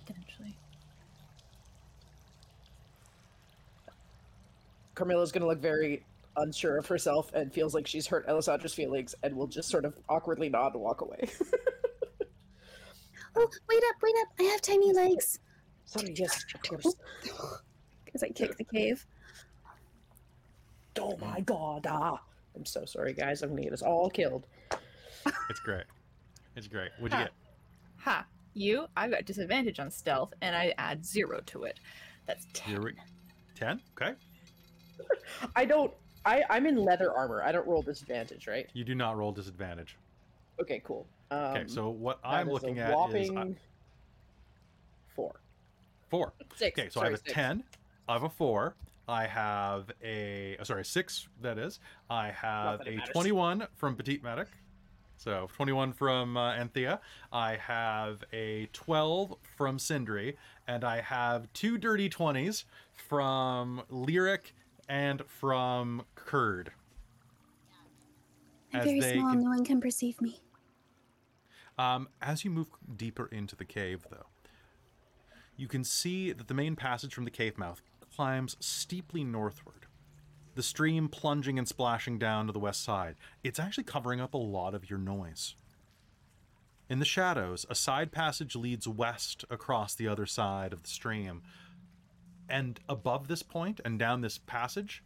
Speaker 2: Potentially.
Speaker 5: Carmilla's gonna look very unsure of herself and feels like she's hurt Ellasandra's feelings and will just sort of awkwardly nod and walk away.
Speaker 3: Oh, wait up, wait up. I have tiny legs.
Speaker 5: Sorry, yes, of course.
Speaker 3: Because I kicked the cave.
Speaker 5: Oh my god, ah. I'm so sorry, guys. I'm gonna get us all killed.
Speaker 1: It's great. It's great. What'd you
Speaker 2: Ha.
Speaker 1: get?
Speaker 2: Ha! You, I've got disadvantage on stealth, and I add zero to it. That's ten.
Speaker 1: You're ten. Okay.
Speaker 5: I don't. I I'm in leather armor. I don't roll disadvantage, right?
Speaker 1: You do not roll disadvantage.
Speaker 5: Okay, cool. Um,
Speaker 1: Okay, so what
Speaker 5: that
Speaker 1: I'm
Speaker 5: is a
Speaker 1: looking at is
Speaker 5: whopping
Speaker 1: uh,
Speaker 5: four.
Speaker 1: Four.
Speaker 5: Six.
Speaker 1: Okay, so
Speaker 5: sorry,
Speaker 1: I have a
Speaker 5: six.
Speaker 1: 10, I have a 4, I have a, oh, sorry, 6, that is. I have a
Speaker 5: matters.
Speaker 1: 21 from Petite Medic. So 21 from uh, Anthea. I have a 12 from Sindri. And I have two dirty 20s from Lyric and from Kurd.
Speaker 3: I'm very small.
Speaker 1: con-
Speaker 3: No one can perceive me.
Speaker 1: Um, as you move deeper into the cave, though, you can see that the main passage from the cave mouth climbs steeply northward. The stream plunging and splashing down to the west side. It's actually covering up a lot of your noise. In the shadows, a side passage leads west across the other side of the stream. And above this point and down this passage,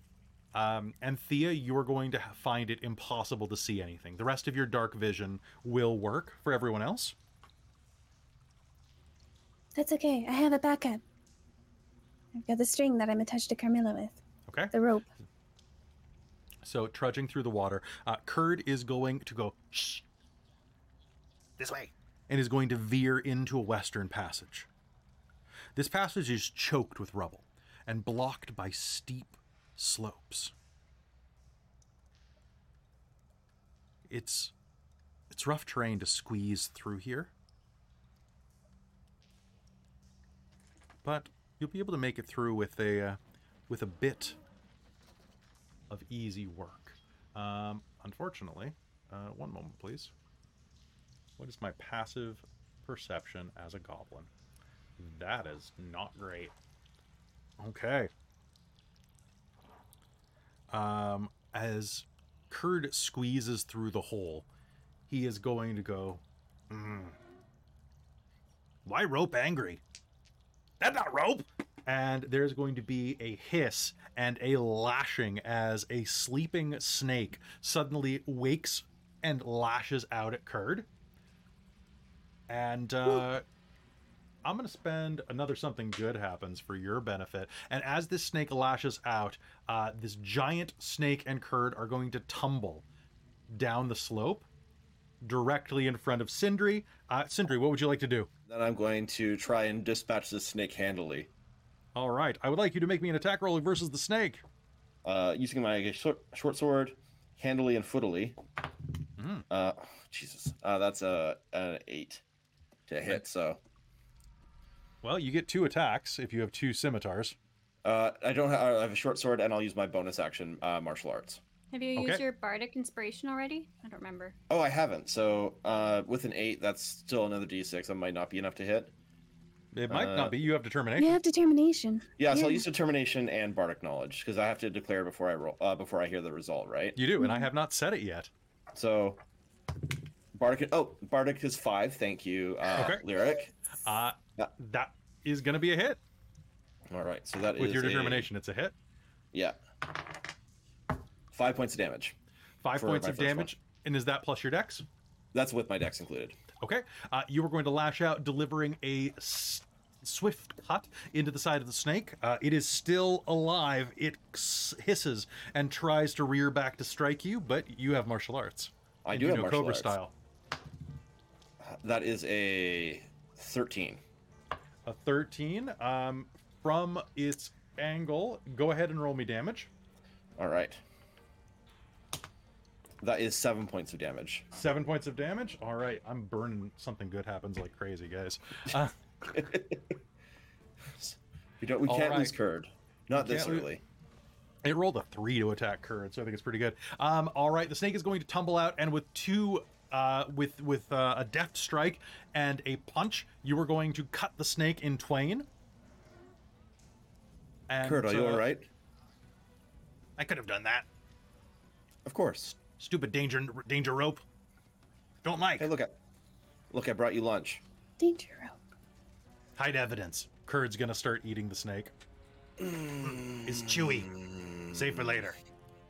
Speaker 1: um, Anthea, you're going to find it impossible to see anything. The rest of your dark vision will work for everyone else.
Speaker 3: That's okay. I have a backup. I've got the string that I'm attached to Carmilla with.
Speaker 1: Okay.
Speaker 3: The rope.
Speaker 1: So trudging through the water, uh, Kurd is going to go shh this way, and is going to veer into a western passage. This passage is choked with rubble and blocked by steep slopes. It's it's rough terrain to squeeze through here. But you'll be able to make it through with a uh, with a bit of easy work. Um, unfortunately, uh, one moment, please. What is my passive perception as a goblin? That is not great. Okay. Um, as Kurd squeezes through the hole, he is going to go. "Mm. Why rope angry? That's not rope. And there's going to be a hiss and a lashing as a sleeping snake suddenly wakes and lashes out at Kurd. And uh, I'm going to spend another something good happens for your benefit. And as this snake lashes out, uh, this giant snake and Kurd are going to tumble down the slope directly in front of Sindri. Uh, Sindri, what would you like to do?
Speaker 6: Then I'm going to try and dispatch the snake handily.
Speaker 1: All right. I would like you to make me an attack roll versus the snake.
Speaker 6: Uh, using my short, short sword, handily and footily.
Speaker 1: Mhm.
Speaker 6: Uh, Jesus, uh, that's a an eight to hit. So
Speaker 1: Well, you get two attacks if you have two scimitars.
Speaker 6: uh, I don't have. I have a short sword, and I'll use my bonus action, uh, martial arts.
Speaker 4: Have you used
Speaker 1: Okay.
Speaker 4: your bardic inspiration already? I don't remember.
Speaker 6: Oh, I haven't. So uh, with an eight, that's still another d6. That might not be enough to hit.
Speaker 1: It might
Speaker 6: Uh,
Speaker 1: not be. You have determination.
Speaker 3: You have determination.
Speaker 6: Yeah, so I'll use determination and bardic knowledge because I have to declare before I roll uh, before I hear the result, right?
Speaker 1: You do, and I
Speaker 3: Mhm.
Speaker 1: have not said it yet.
Speaker 6: So bardic. Oh, bardic is five. Thank you, uh,
Speaker 1: Okay.
Speaker 6: lyric.
Speaker 1: Uh,
Speaker 6: Yeah.
Speaker 1: that is going to be a hit
Speaker 6: All right, so that is
Speaker 1: with your
Speaker 6: a-
Speaker 1: determination. It's a hit.
Speaker 6: yeah, five points of damage.
Speaker 1: Five points of
Speaker 6: first one.
Speaker 1: damage, and is that plus your dex?
Speaker 6: That's with my dex included.
Speaker 1: Okay. Uh, you are going to lash out, delivering a s- swift cut into the side of the snake. Uh, it is still alive. It hisses and tries to rear back to strike you, but you have martial arts.
Speaker 6: I do
Speaker 1: you
Speaker 6: have
Speaker 1: know
Speaker 6: martial
Speaker 1: Cobra
Speaker 6: arts.
Speaker 1: style.
Speaker 6: That is a thirteen.
Speaker 1: A 13. Um, from its angle, go ahead and roll me damage.
Speaker 6: All right. That is seven points of damage.
Speaker 1: Seven points of damage. All right, I'm burning. Something good happens like crazy, guys. Uh,
Speaker 6: we don't. We can't lose
Speaker 1: right.
Speaker 6: Kurd. Not
Speaker 1: We
Speaker 6: this early.
Speaker 1: It rolled a three to attack Kurd, so I think it's pretty good. Um, all right, the snake is going to tumble out, and with two, uh, with with uh, a deft strike and a punch, you are going to cut the snake in twain. And,
Speaker 6: Kurd, are you
Speaker 1: uh,
Speaker 6: all right?
Speaker 1: I could have done that.
Speaker 6: Of course.
Speaker 1: Stupid danger danger rope. Don't like.
Speaker 6: Hey, look at. Look, I brought you lunch.
Speaker 3: Danger rope.
Speaker 1: Hide evidence. Kurd's gonna start eating the snake. It's chewy. Save for later.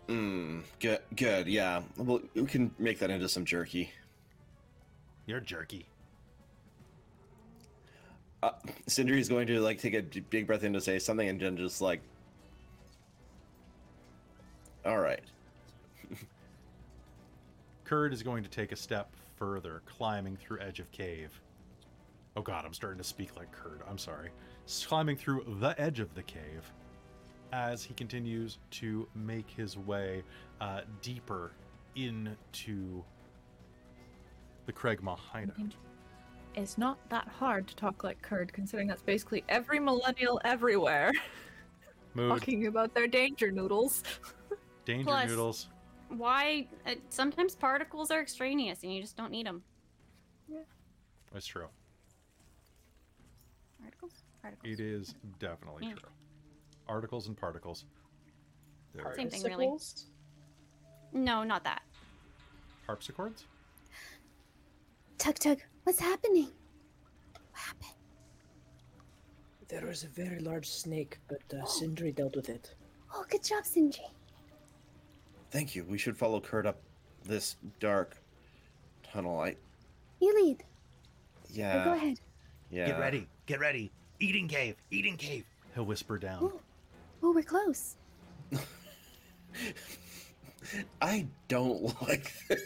Speaker 6: Mm, good. Good. Yeah. Well, we can make that into some jerky.
Speaker 1: You're jerky.
Speaker 6: Uh, Sindri is going to like take a big breath in to say something, and then just like, all right.
Speaker 1: Kurd is going to take a step further, climbing through edge of cave. Oh god, I'm starting to speak like Kurd. I'm sorry. Climbing through the edge of the cave as he continues to make his way uh, deeper into the Cragmaw hideout.
Speaker 2: It's not that hard to talk like Kurd, considering that's basically every millennial everywhere
Speaker 1: Mood,
Speaker 2: talking about their danger noodles.
Speaker 1: danger
Speaker 4: Plus-
Speaker 1: noodles.
Speaker 4: Why? Uh, sometimes particles are extraneous and you just don't need them. Yeah.
Speaker 1: That's true.
Speaker 4: Particles? Particles.
Speaker 1: It is definitely
Speaker 4: Yeah.
Speaker 1: true. Articles and particles. There.
Speaker 4: Same thing, really. No, not that.
Speaker 1: Harpsichords?
Speaker 3: Tug tug. What's happening? What happened?
Speaker 7: There was a very large snake, but uh, Sindri dealt with it.
Speaker 3: Oh, good job, Sindri.
Speaker 6: Thank you. We should follow Kurd up this dark tunnel. I.
Speaker 3: You lead.
Speaker 6: Yeah.
Speaker 3: Or go ahead.
Speaker 6: Yeah.
Speaker 1: Get ready. Get ready. Eating cave. Eating cave. He'll whisper down.
Speaker 3: Oh, oh, we're close.
Speaker 6: I don't like this.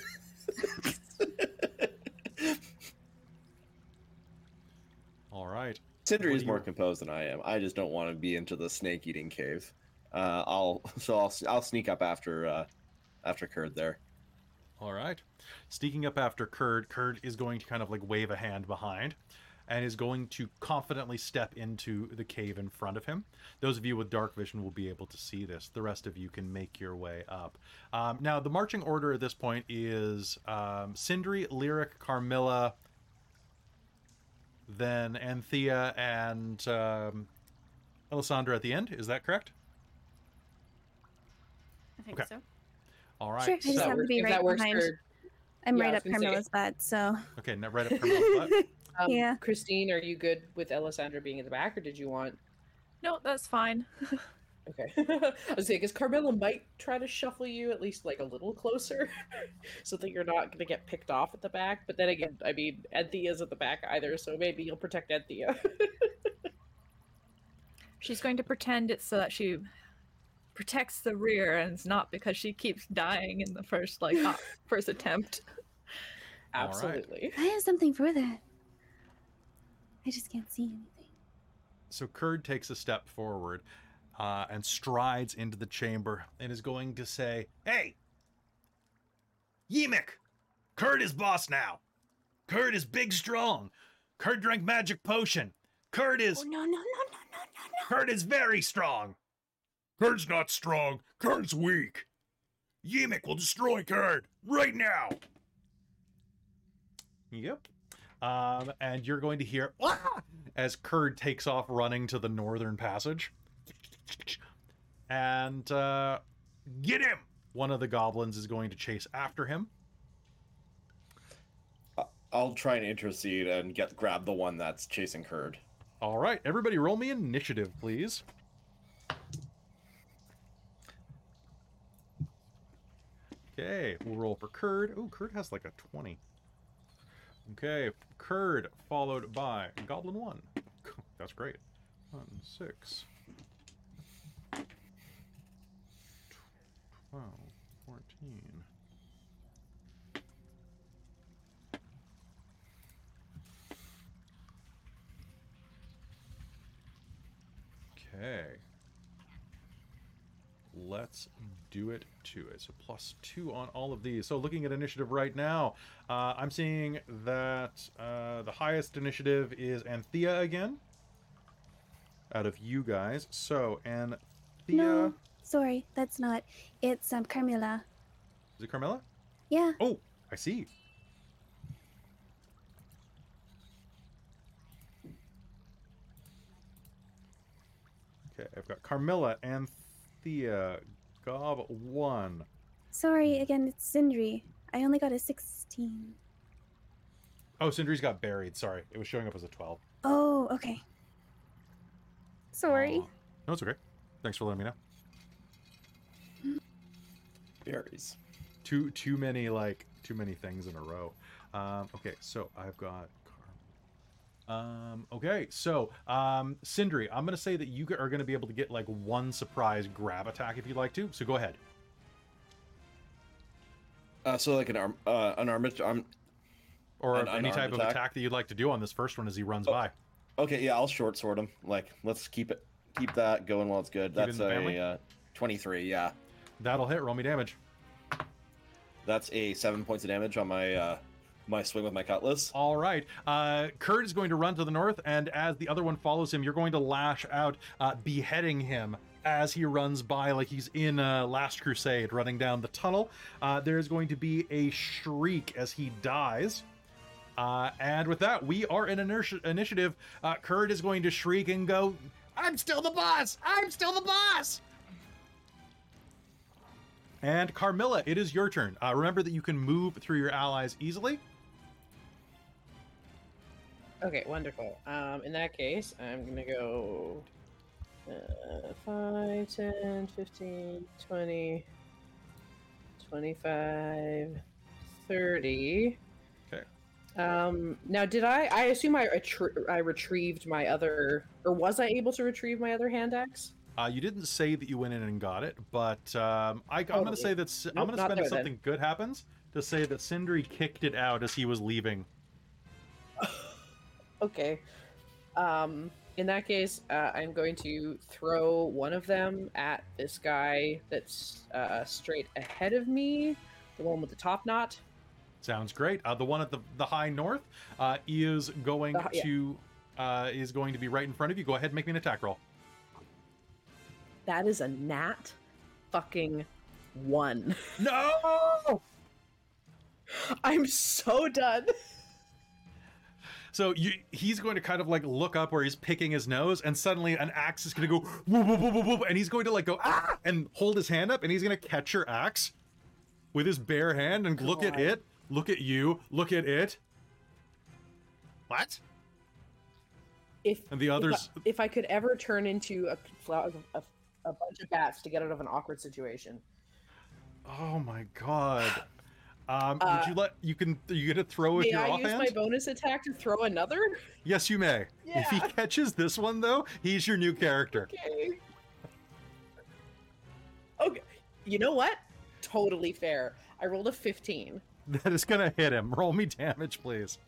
Speaker 1: All right.
Speaker 6: Sindri
Speaker 1: What
Speaker 6: is
Speaker 1: do
Speaker 6: more
Speaker 1: you-
Speaker 6: composed than I am. I just don't want to be into the snake eating cave. Uh, I'll so I'll I'll sneak up after uh, after Kurd there.
Speaker 1: All right. Sneaking up after Kurd, Kurd is going to kind of like wave a hand behind and is going to confidently step into the cave in front of him. Those of you with dark vision will be able to see this. The rest of you can make your way up. Um, now, the marching order at this point is um, Sindri, Lyric, Carmilla, then Anthea, and um, Ellasandra at the end. Is that correct?
Speaker 4: I think
Speaker 1: Okay.
Speaker 4: so.
Speaker 1: All right.
Speaker 3: Sure, I just
Speaker 1: so-
Speaker 3: have to be
Speaker 5: if
Speaker 3: right
Speaker 5: that works
Speaker 3: behind.
Speaker 5: for
Speaker 3: I'm
Speaker 5: Yeah,
Speaker 3: right up
Speaker 5: gonna say-
Speaker 3: Carmilla's bed, so.
Speaker 1: Okay, now right up Carmilla's butt.
Speaker 5: um,
Speaker 3: Yeah.
Speaker 5: Christine, are you good with Ellasandra being in the back, or did you want?
Speaker 2: No, that's fine.
Speaker 5: Okay, I was saying because Carmilla might try to shuffle you at least like a little closer, so that you're not gonna get picked off at the back. But then again, I mean, Anthea's at the back either, so maybe you'll protect Anthea.
Speaker 2: She's going to pretend it's so that she protects the rear, and it's not because she keeps dying in the first like first attempt.
Speaker 1: All right.
Speaker 5: Absolutely.
Speaker 3: I have something for that. I just can't see anything.
Speaker 1: So Kurd takes a step forward uh, and strides into the chamber and is going to say, Hey, Yeemik, Kurd is boss now. Kurd is big strong. Kurd drank magic potion. Kurd is
Speaker 4: Oh, no, no, no, no, no, no, no.
Speaker 1: Kurd is very strong. Kurd's not strong. Kurd's weak. Yeemik will destroy Kurd right now. Yep. Um, and you're going to hear "Ah!" as Kurd takes off running to the northern passage. And uh, get him! One of the goblins is going to chase after him.
Speaker 6: I- I'll try and intercede and get grab the one that's chasing Kurd.
Speaker 1: All right, everybody, roll me initiative, please. Okay, we'll roll for Kurd. Oh, Kurd has like a 20. Okay, Kurd followed by Goblin 1. That's great. 1, 6, 12, 14. Okay. Let's do it to it. So plus two on all of these. So looking at initiative right now, uh, I'm seeing that uh, the highest initiative is Anthea again. Out of you guys. So Anthea.
Speaker 3: No, sorry, that's not. It's um Carmilla.
Speaker 1: Is it Carmela?
Speaker 3: Yeah.
Speaker 1: Oh, I see. Okay, I've got Carmilla, Anthea, Gob one.
Speaker 3: Sorry again. It's Sindri. I only got a sixteen.
Speaker 1: Oh, Sindri's got buried. Sorry, it was showing up as a twelve.
Speaker 3: Oh, okay. Sorry.
Speaker 1: Aw. No, it's okay. Thanks for letting me know.
Speaker 6: Berries.
Speaker 1: Too too many like too many things in a row. Um, okay, so I've got. Um, okay, so um, Sindri, I'm gonna say that you are gonna be able to get like one surprise grab attack if you'd like to. So go ahead.
Speaker 6: Uh, so like an arm, uh, an arm.
Speaker 1: Or
Speaker 6: An
Speaker 1: any type of
Speaker 6: attack?
Speaker 1: attack that you'd like to do on this first one as he runs
Speaker 6: Oh.
Speaker 1: by.
Speaker 6: Okay, yeah, I'll short sword him. Like, let's keep it, keep that going while it's good.
Speaker 1: Keep
Speaker 6: That's a uh, twenty-three. Yeah,
Speaker 1: That'll hit. Roll me damage.
Speaker 6: that's a seven points of damage on my uh, my swing with my cutlass.
Speaker 1: All right. Uh, Kurd is going to run to the north, and as the other one follows him, you're going to lash out, uh, beheading him as he runs by, like he's in uh, Last Crusade, running down the tunnel. Uh, there's going to be a shriek as he dies. Uh, and with that, we are in inertia- initiative. Uh, Kurd is going to shriek and go, I'm still the boss! I'm still the boss! And Carmilla, it is your turn. Uh, remember that you can move through your allies easily.
Speaker 5: Okay, wonderful. Um, in that case, I'm gonna go uh, 5, 10, 15, 20, 25, 30.
Speaker 1: Okay.
Speaker 5: Um, now, did I? I assume I retrie- I retrieved my other, or was I able to retrieve my other hand axe?
Speaker 1: Uh, you didn't say that you went in and got it, but um, I, I'm going to say that S- I'm going to spend if
Speaker 5: there then.
Speaker 1: something good happens to say that Sindri kicked it out as he was leaving.
Speaker 5: Okay. Um, in that case, uh, I'm going to throw one of them at this guy that's uh, straight ahead of me, the one with the top knot.
Speaker 1: Sounds great. Uh, the one at the, the high north uh, is going
Speaker 5: The yeah.
Speaker 1: to uh, is going to be right in front of you. Go ahead and make me an attack roll.
Speaker 5: That is a nat fucking one.
Speaker 1: No.
Speaker 5: I'm so done.
Speaker 1: So you, he's going to kind of like look up where he's picking his nose, and suddenly an axe is going to go whoop, whoop, whoop, whoop, and he's going to like go ah and hold his hand up, and he's going to catch your axe with his bare hand and look at it, look at you, look at it. What?
Speaker 5: If
Speaker 1: And the
Speaker 5: if I-
Speaker 1: others,
Speaker 5: if I, could ever turn into a, a, a bunch of bats to get out of an awkward situation,
Speaker 1: oh my god. Um,
Speaker 5: Uh,
Speaker 1: would you let you can you get to throw with
Speaker 5: may
Speaker 1: your
Speaker 5: I use my bonus attack to throw another?
Speaker 1: Yes, you may. If he catches this one though, he's your new character.
Speaker 5: Okay. Okay. You know what? Totally fair. I rolled a 15.
Speaker 1: That is gonna hit him. Roll me damage, please.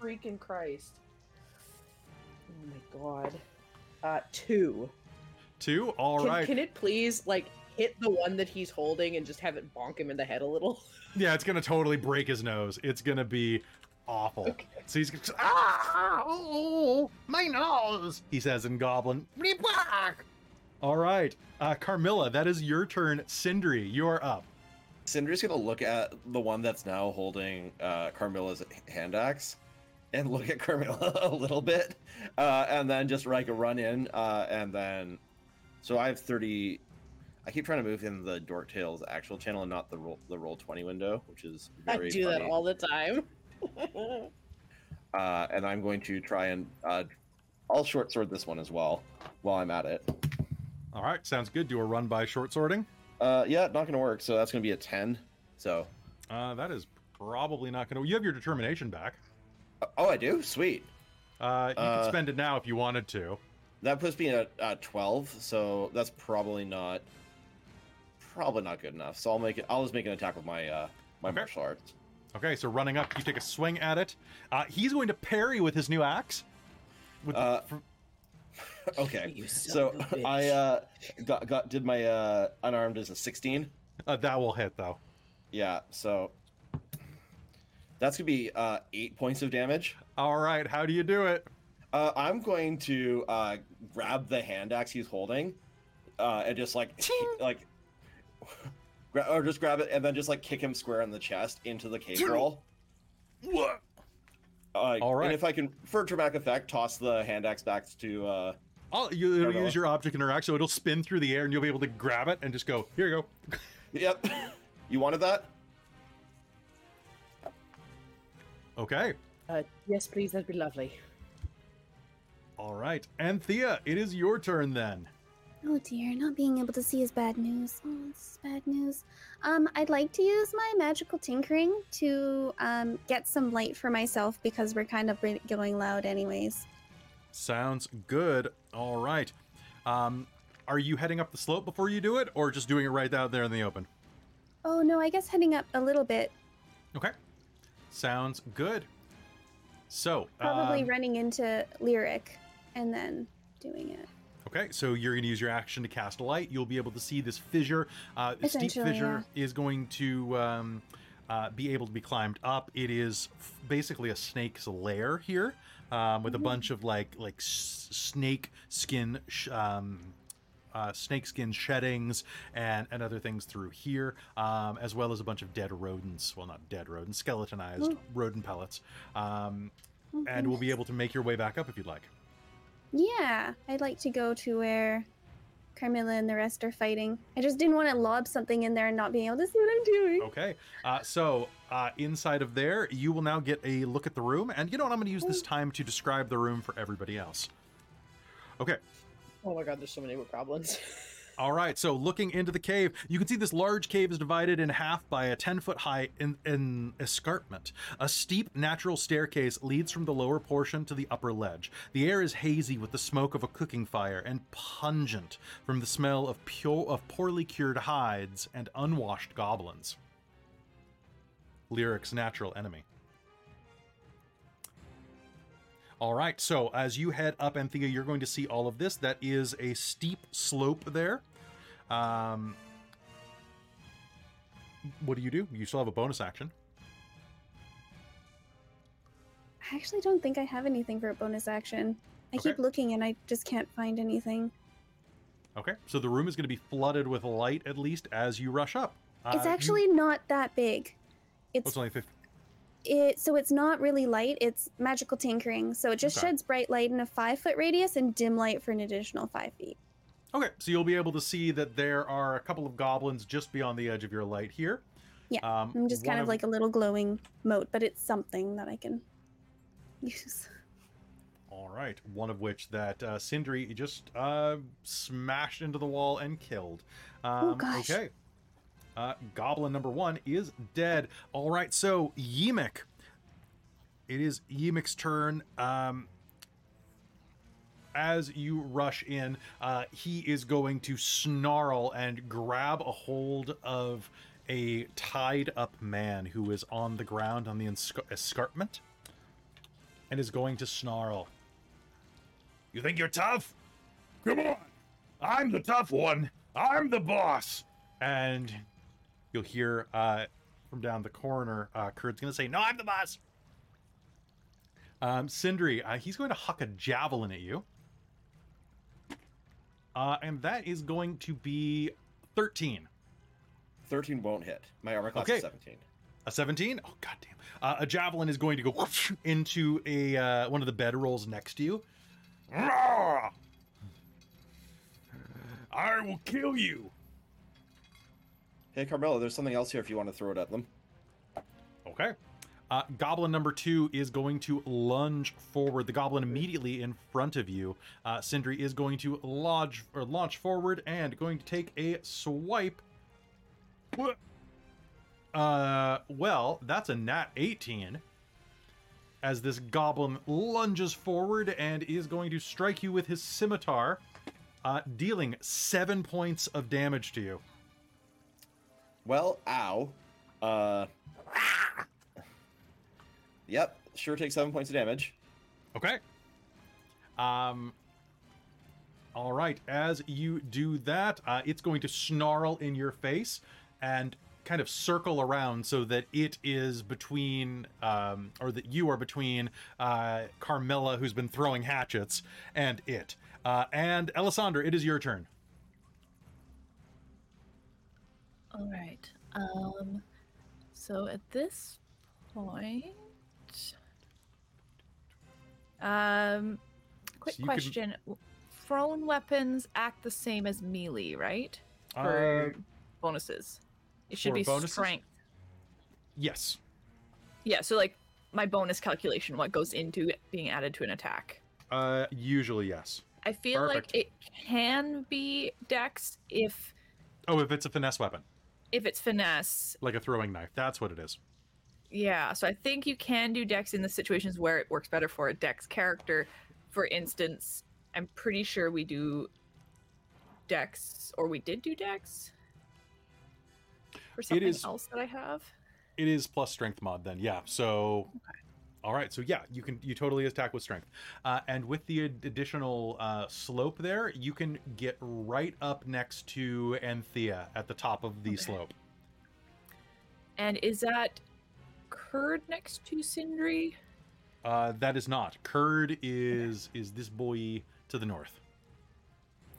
Speaker 5: Freaking Christ. Oh my god. Uh, two.
Speaker 1: Two. All
Speaker 5: can,
Speaker 1: right.
Speaker 5: can it please, like, hit the one that he's holding and just have it bonk him in the head a little?
Speaker 1: Yeah, it's gonna totally break his nose. It's gonna be awful.
Speaker 5: Okay.
Speaker 1: So he's gonna ah, oh, my nose. He says in Goblin. All right, uh, Carmilla, that is your turn. Sindri, you are up.
Speaker 6: Sindri's gonna look at the one that's now holding uh, Carmilla's hand axe, and look at Carmilla a little bit, uh, and then just like run in, uh, and then. So I have thirty. I keep trying to move in the Dork Tales actual channel and not the roll the roll twenty window, which is very.
Speaker 7: I
Speaker 6: very
Speaker 7: do that all the time.
Speaker 6: uh, and I'm going to try and uh, I'll short sword this one as well while I'm at it.
Speaker 1: All right, sounds good. Do a run by short sorting.
Speaker 6: Uh, yeah, not going to work. So that's going to be a ten. So,
Speaker 1: Uh, that is probably not going to. You have your determination back.
Speaker 6: oh, I do. Sweet.
Speaker 1: Uh, you
Speaker 6: Uh,
Speaker 1: could spend it now if you wanted to.
Speaker 6: That puts me at uh, twelve. So that's probably not probably not good enough. So I'll make it. I'll just make an attack with my uh, my
Speaker 1: Okay.
Speaker 6: martial arts.
Speaker 1: Okay, so running up, you take a swing at it. Uh, he's going to parry with his new axe. With the-
Speaker 6: Uh, Okay. So
Speaker 7: of a
Speaker 6: I
Speaker 7: bitch.
Speaker 6: uh, got got did my uh, unarmed as a sixteen.
Speaker 1: uh, that will hit though.
Speaker 6: Yeah. So that's gonna be uh, eight points of damage.
Speaker 1: All right, how do you do it?
Speaker 6: Uh, I'm going to uh, grab the hand axe he's holding, uh, and just like like, gra- or just grab it and then just like kick him square in the chest into the cave roll.
Speaker 1: What?
Speaker 6: Uh,
Speaker 1: All right.
Speaker 6: And if I can, for dramatic effect, toss the hand axe back to. Uh,
Speaker 1: I'll, you, it'll
Speaker 6: Fair
Speaker 1: use your object interact, so it'll spin through the air, and you'll be able to grab it and just go. Here you go.
Speaker 6: yep. you wanted that?
Speaker 1: Okay.
Speaker 7: Uh, yes, please, that'd be lovely.
Speaker 1: All right, Anthea, it is your turn then.
Speaker 3: Oh dear, not being able to see is bad news. Oh, this is bad news. Um, I'd like to use my magical tinkering to um, get some light for myself because we're kind of going loud anyways.
Speaker 1: Sounds good. All right. Um, are you heading up the slope before you do it, or just doing it right out there in the open?
Speaker 3: Oh no, I guess heading up a little bit.
Speaker 1: Okay. Sounds good. So,
Speaker 3: Probably
Speaker 1: um,
Speaker 3: running into Lyric and then doing it.
Speaker 1: Okay, so you're going to use your action to cast a light. You'll be able to see this fissure. Uh, steep fissure is going to um, uh, be able to be climbed up. It is f- basically a snake's lair here, um, with a bunch of like like s- snake skin. Sh- um, uh, snake skin sheddings and, and other things through here, um, as well as a bunch of dead rodents. Well, not dead rodents, skeletonized
Speaker 3: Ooh.
Speaker 1: rodent pellets. Um,
Speaker 3: Oh,
Speaker 1: and we'll be able to make your way back up if you'd like.
Speaker 3: Yeah, I'd like to go to where Carmilla and the rest are fighting. I just didn't want to lob something in there and not being able to see what I'm doing.
Speaker 1: Okay. Uh, so uh, inside of there, you will now get a look at the room. And you know what? I'm going to use this time to describe the room for everybody else. Okay.
Speaker 7: Oh my god, there's so many goblins.
Speaker 1: All right. So looking into the cave, you can see this large cave is divided in half by a 10 foot high in, in escarpment. A steep natural staircase leads from the lower portion to the upper ledge. The air is hazy with the smoke of a cooking fire and pungent from the smell of pure of poorly cured hides and unwashed goblins. Lyric's natural enemy. All right, so as you head up Anthea, you're going to see all of this. That is a steep slope there. Um, what do you do? You still have a bonus action.
Speaker 3: I actually don't think I have anything for a bonus action. I
Speaker 1: Okay.
Speaker 3: keep looking and I just can't find anything.
Speaker 1: Okay, so the room is going to be flooded with light at least as you rush up.
Speaker 3: it's
Speaker 1: Uh, you-
Speaker 3: actually not that big.
Speaker 1: It's, oh,
Speaker 3: It's
Speaker 1: it's only 50.
Speaker 3: it so it's not really light. It's magical tinkering. So it just
Speaker 1: Okay.
Speaker 3: sheds bright light in a five foot radius and dim light for an additional five feet.
Speaker 1: Okay, so you'll be able to see that there are a couple of goblins just beyond the edge of your light here.
Speaker 3: Yeah,
Speaker 1: um,
Speaker 3: I'm just kind
Speaker 1: one
Speaker 3: of like a little glowing mote, but it's something that I can use.
Speaker 1: All right, one of which that uh, Sindri just uh, smashed into the wall and killed. Um,
Speaker 3: gosh.
Speaker 1: Okay. Uh, goblin number one is dead. All right, so Yeemik. It is Yeemik's turn. Um, as you rush in, uh, he is going to snarl and grab a hold of a tied up man who is on the ground on the escar- escarpment and is going to snarl. You think you're tough? Come on! I'm the tough one! I'm the boss! And you'll hear uh, from down the corner, uh, Kurd's gonna say, No, I'm the boss! Um, Sindri, uh, he's going to huck a javelin at you. Uh, and that is going to be 13.
Speaker 6: Thirteen won't hit. My armor class
Speaker 1: Okay.
Speaker 6: is seventeen.
Speaker 1: A A 17? Oh goddamn. Uh, a javelin is going to go whoosh into a uh, one of the bedrolls next to you. Rawr! I will kill you.
Speaker 6: Hey, Carmilla, there's something else here if you want to throw it at them.
Speaker 1: Okay. Uh, goblin number two is going to lunge forward. The goblin immediately in front of you. Uh, Sindri is going to lodge or launch forward and going to take a swipe. Uh, well, that's a nat 18. As this goblin lunges forward and is going to strike you with his scimitar, uh, dealing seven points of damage to you.
Speaker 6: Well, ow. Uh. Yep, sure takes seven points of damage.
Speaker 1: Okay. Um. All right. As you do that, uh, it's going to snarl in your face and kind of circle around so that it is between, um, or that you are between uh, Carmilla, who's been throwing hatchets, and it. Uh, and Ellasandra, it is your turn.
Speaker 2: All right. Um, so at this point, um, quick
Speaker 1: So you can-
Speaker 2: question: Thrown weapons act the same as melee, right?
Speaker 1: Uh,
Speaker 2: For bonuses, it should be
Speaker 1: bonuses?
Speaker 2: strength.
Speaker 1: yes.
Speaker 2: Yeah. So like my bonus calculation, what goes into it being added to an attack.
Speaker 1: Uh, usually yes.
Speaker 2: I feel
Speaker 1: Perfect.
Speaker 2: like it can be dex if
Speaker 1: Oh, if it's a finesse weapon,
Speaker 2: if it's finesse.
Speaker 1: like a throwing knife, that's what it is.
Speaker 2: Yeah, so I think you can do dex in the situations where it works better for a dex character. For instance, I'm pretty sure we do dex, or we did do dex for something
Speaker 1: is-
Speaker 2: else that I have.
Speaker 1: It is plus strength mod then, yeah. So, all right. So yeah, you can you totally attack with strength, uh, and with the ad- additional uh, slope there, you can get right up next to Anthea at the top of the
Speaker 2: Okay.
Speaker 1: slope.
Speaker 2: And is that Kurd next to Sindri?
Speaker 1: Uh, that is not. Kurd is is this boy to the north.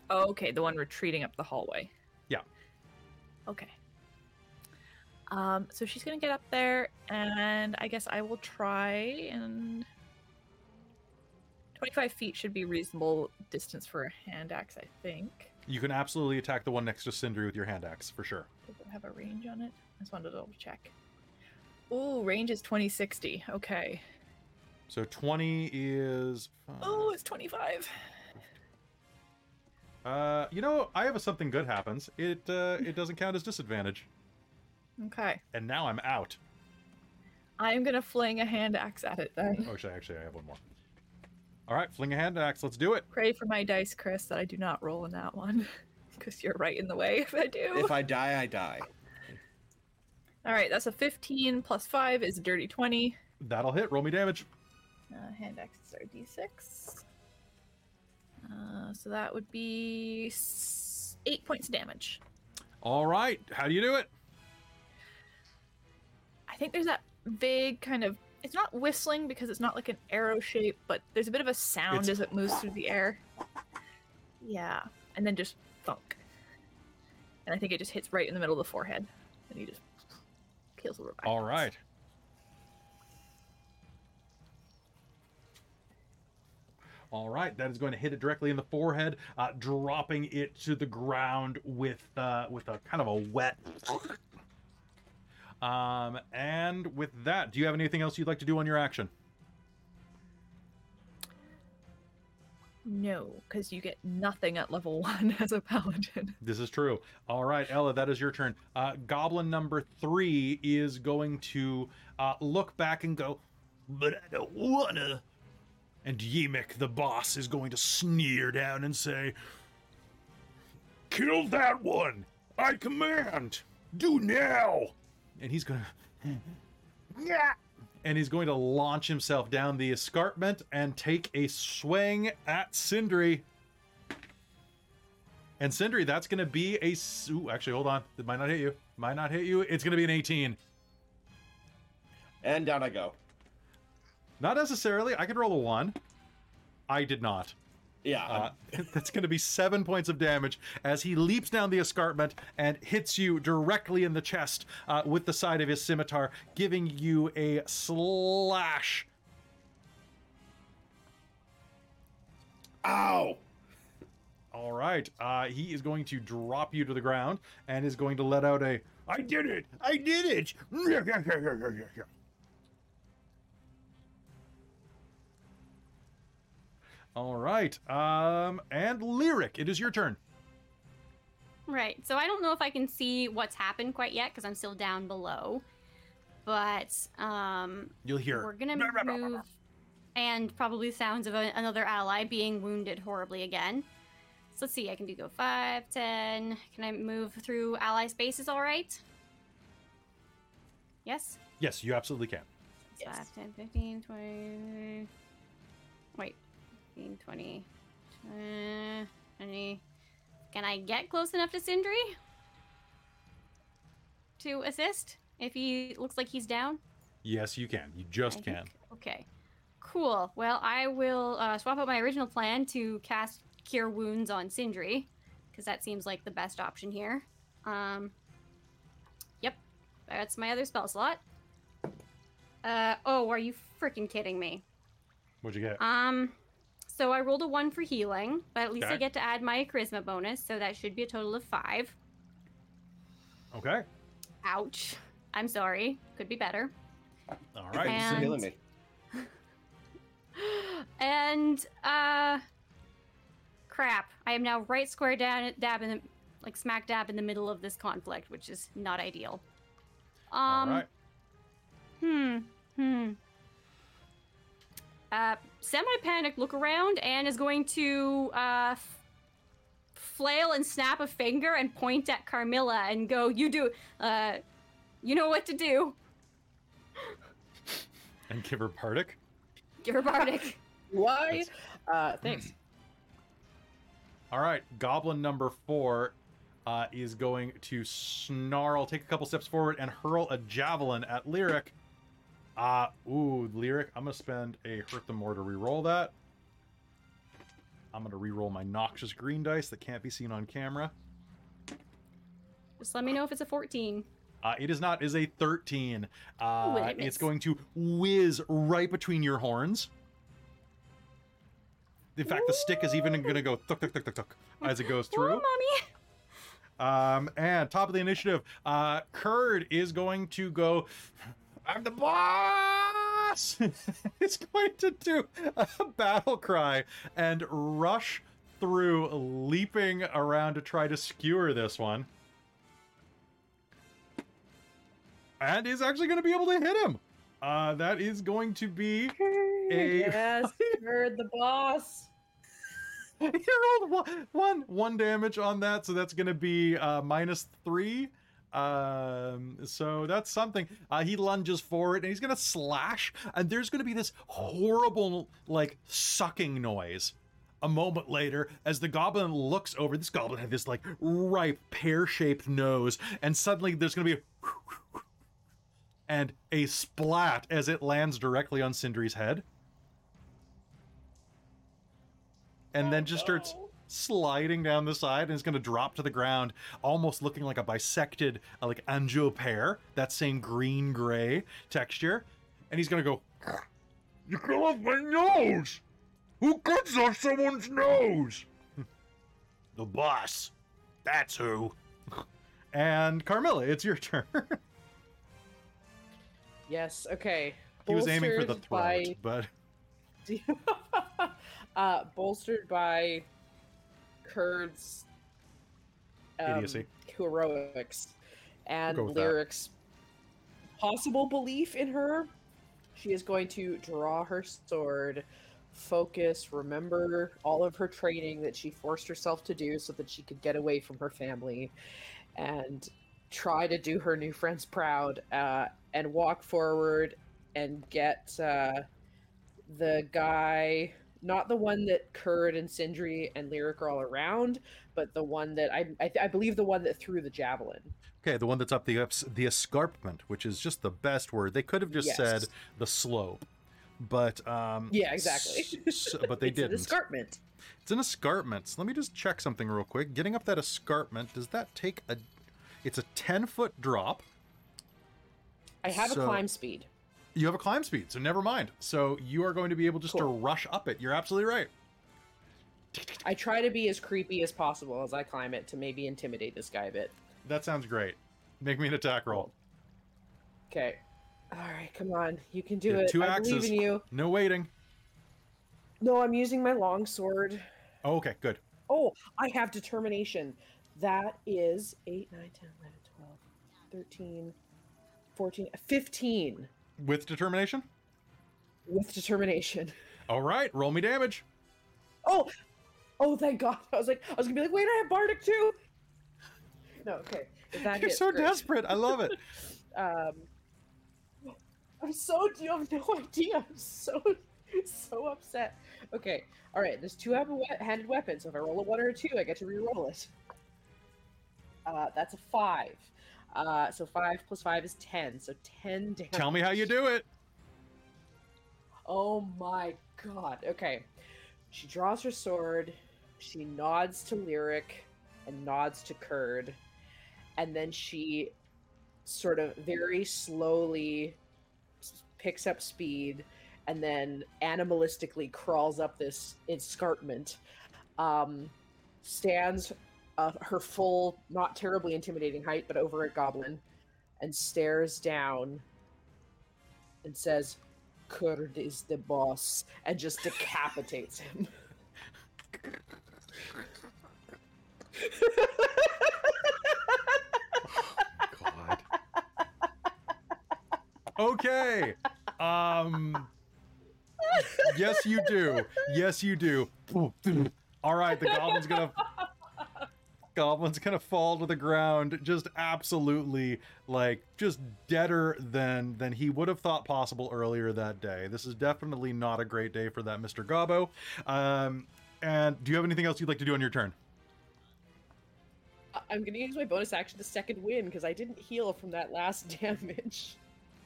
Speaker 2: Oh, okay, the one retreating up the hallway.
Speaker 1: Yeah.
Speaker 2: Okay. Um, so she's gonna get up there, and I guess I will try and. 25 feet should be reasonable distance for a hand axe, I think.
Speaker 1: You can absolutely attack the one next to Sindri with your hand axe for sure.
Speaker 2: Does it have a range on it? I just wanted to double check. Ooh, range is 2060. Okay.
Speaker 1: So twenty is.
Speaker 2: Oh, it's 25.
Speaker 1: Uh, you know, I have a something good happens. It uh, it doesn't count as disadvantage,
Speaker 2: Okay.
Speaker 1: and now I'm out.
Speaker 2: I am gonna fling a hand axe at it then.
Speaker 1: Oh, actually, actually, I have one more. All right, fling a hand axe. Let's do it.
Speaker 2: Pray for my dice, Chris, that I do not roll in that one. Because you're right in the way if I do.
Speaker 6: If I die, I die.
Speaker 2: All right, that's a 15 plus 5 is a dirty 20.
Speaker 1: That'll hit. Roll me damage.
Speaker 2: Uh, hand axes are d6. Uh, so that would be s- 8 points of damage.
Speaker 1: All right. How do you do it?
Speaker 2: I think there's that vague kind of. It's not whistling because it's not like an arrow shape, but there's a bit of a sound
Speaker 1: It's-
Speaker 2: as it moves through the air. Yeah. And then just thunk. And I think it just hits right in the middle of the forehead. And he just peels over back.
Speaker 1: All right. All right, that is going to hit it directly in the forehead, uh, dropping it to the ground with uh, with a kind of a wet. Um, and with that, do you have anything else you'd like to do on your action?
Speaker 2: No, because you get nothing at level one as a paladin.
Speaker 1: This is true. All right, Ella, that is your turn. Uh, Goblin number three is going to uh, look back and go, but I don't wanna. And Yeemik, the boss, is going to sneer down and say, Kill that one! I command! Do now! And he's gonna. Yeah! And he's going to launch himself down the escarpment and take a swing at Sindri. And Sindri, that's going to be a. Ooh, actually, hold on. It might not hit you. Might not hit you. It's going to be an 18.
Speaker 6: And down I go.
Speaker 1: Not necessarily. I could roll a one. I did not.
Speaker 6: Yeah.
Speaker 1: Uh, that's going to be seven points of damage as he leaps down the escarpment and hits you directly in the chest uh, with the side of his scimitar, giving you a slash.
Speaker 6: Ow!
Speaker 1: All right. Uh, he is going to drop you to the ground and is going to let out a I did it! I did it! All right. Um, and Lyric, it is your turn.
Speaker 4: Right. So I don't know if I can see what's happened quite yet because I'm still down below. But um,
Speaker 1: You'll hear.
Speaker 4: we're gonna move, and probably sounds of a, another ally being wounded horribly again. So let's see. I can do go 5, 10. Can I move through ally spaces? All right. Yes.
Speaker 1: Yes, you absolutely can.
Speaker 5: Yes.
Speaker 4: 5, 10, 15, 20. Wait. 15, 20. Uh, 20. Can I get close enough to Sindri? To assist? If he looks like he's down?
Speaker 1: Yes, you can. You just
Speaker 4: I
Speaker 1: can.
Speaker 4: think- Okay. Cool. Well, I will uh, swap out my original plan to cast Cure Wounds on Sindri, because that seems like the best option here. Um, yep. That's my other spell slot. Uh, oh, are you freaking kidding me?
Speaker 1: What'd you get?
Speaker 4: Um, so I rolled a one for healing, but at least I get to add my charisma bonus, so that should be a total of five.
Speaker 1: Okay.
Speaker 4: Ouch. I'm sorry. Could be better.
Speaker 1: All right.
Speaker 6: Thanks
Speaker 1: right.
Speaker 6: for
Speaker 4: And-
Speaker 6: healing me.
Speaker 4: and uh crap i am now right square down dab in the like smack dab in the middle of this conflict which is not ideal um
Speaker 1: right.
Speaker 4: hmm hmm uh semi-panicked look around and is going to uh f- flail and snap a finger and point at carmilla and go you do uh you know what to do
Speaker 1: And give her Partic.
Speaker 4: give her bardic
Speaker 5: Why? Uh, thanks.
Speaker 1: All right. Goblin number four uh, is going to snarl, take a couple steps forward, and hurl a javelin at Lyric. Uh, ooh, Lyric. I'm going to spend a Hurt the More to reroll that. I'm going to reroll my noxious green dice that can't be seen on camera.
Speaker 4: just let me know if it's a 14
Speaker 1: Uh, it is not. It is a 13. Uh,
Speaker 4: Ooh, it
Speaker 1: it's going to whiz right between your horns. In fact, the stick is even going to go tuk tuk tuk tuk tuk as it goes through.
Speaker 4: mommy
Speaker 1: Um, and top of the initiative, uh, Kurd is going to go. I'm the boss. it's going to do a battle cry and rush through, leaping around to try to skewer this one. And is actually going to be able to hit him. Uh, that is going to be a
Speaker 5: yes, heard the boss.
Speaker 1: you rolled one, one one damage on that, so that's gonna be uh, minus three. Um, so that's something. Uh, he lunges forward and he's gonna slash, and there's gonna be this horrible like sucking noise. A moment later, as the goblin looks over, this goblin had this like ripe pear-shaped nose, and suddenly there's gonna be a and a splat as it lands directly on Sindri's head. And then just starts sliding down the side and is going to drop to the ground, almost looking like a bisected, uh, like Anjou pear, that same green gray texture. And he's going to go, You cut off my nose! Who cuts off someone's nose? the boss. That's who. and Carmilla, it's your turn.
Speaker 5: Yes. Okay.
Speaker 1: he was aiming for the
Speaker 5: Bolstered
Speaker 1: throat, but
Speaker 5: by- uh, bolstered by Kurd's um,
Speaker 1: Idiocy.
Speaker 5: heroics and
Speaker 1: go with that.
Speaker 5: lyrics possible belief in her she is going to draw her sword focus remember all of her training that she forced herself to do so that she could get away from her family and try to do her new friends proud uh, and walk forward and get uh, the guy not the one that Kurd and Sindri and Lyric are all around, but the one that I I, I believe the one that threw the javelin.
Speaker 1: Okay, the one that's up the ups, the escarpment, which is just the best word. They could have just
Speaker 5: Yes.
Speaker 1: said the slope, but um,
Speaker 5: Yeah, exactly.
Speaker 1: s- but they
Speaker 5: It's
Speaker 1: didn't.
Speaker 5: escarpment.
Speaker 1: It's an escarpment. So let me just check something real quick. Getting up that escarpment, does that take a. It's a 10 foot drop.
Speaker 5: I have
Speaker 1: So-
Speaker 5: a climb speed.
Speaker 1: You have a climb speed, so never mind. So you are going to be able just
Speaker 5: Cool.
Speaker 1: to rush up it. You're absolutely right.
Speaker 5: I try to be as creepy as possible as I climb it to maybe intimidate this guy a bit.
Speaker 1: That sounds great. Make me an attack roll.
Speaker 5: Okay. All right, come on. You can do
Speaker 1: You
Speaker 5: it.
Speaker 1: two
Speaker 5: I
Speaker 1: axes.
Speaker 5: believe in you.
Speaker 1: No waiting.
Speaker 5: No, I'm using my long sword.
Speaker 1: Oh, okay, good.
Speaker 5: Oh, I have determination. That is 8, 9, 10, 11, 12, 13, 14, 15
Speaker 1: With determination?
Speaker 5: with determination.
Speaker 1: All right, roll me damage.
Speaker 5: Oh, oh, thank God. I was like, I was gonna be like, wait, I have Bardic too. No, okay. That
Speaker 1: You're
Speaker 5: hits,
Speaker 1: so
Speaker 5: great.
Speaker 1: desperate. I love it.
Speaker 5: Um, I'm so. You have no idea. I'm so, so upset. Okay. All right. There's two handed we- handed weapons. So if I roll a one or a two, I get to re-roll it. Uh, that's a five. Uh, so five plus five is ten. So ten damage.
Speaker 1: Tell me how you do it.
Speaker 5: Oh my god. Okay. She draws her sword. She nods to Lyric and nods to Kurd. And then she sort of very slowly picks up speed and then animalistically crawls up this escarpment. Um, stands uh, her full, not terribly intimidating height, but over a goblin, and stares down and says, Kurd is the boss, and just decapitates him.
Speaker 1: Okay. Um. Yes, you do. Yes, you do. All right, the goblin's gonna. Goblin's gonna fall to the ground, just absolutely like just deader than than he would have thought possible earlier that day. This is definitely not a great day for that Mr. Gobbo. Um, and do you have anything else you'd like to do on your turn?
Speaker 5: I'm gonna use my bonus action to second win because I didn't heal from that last damage.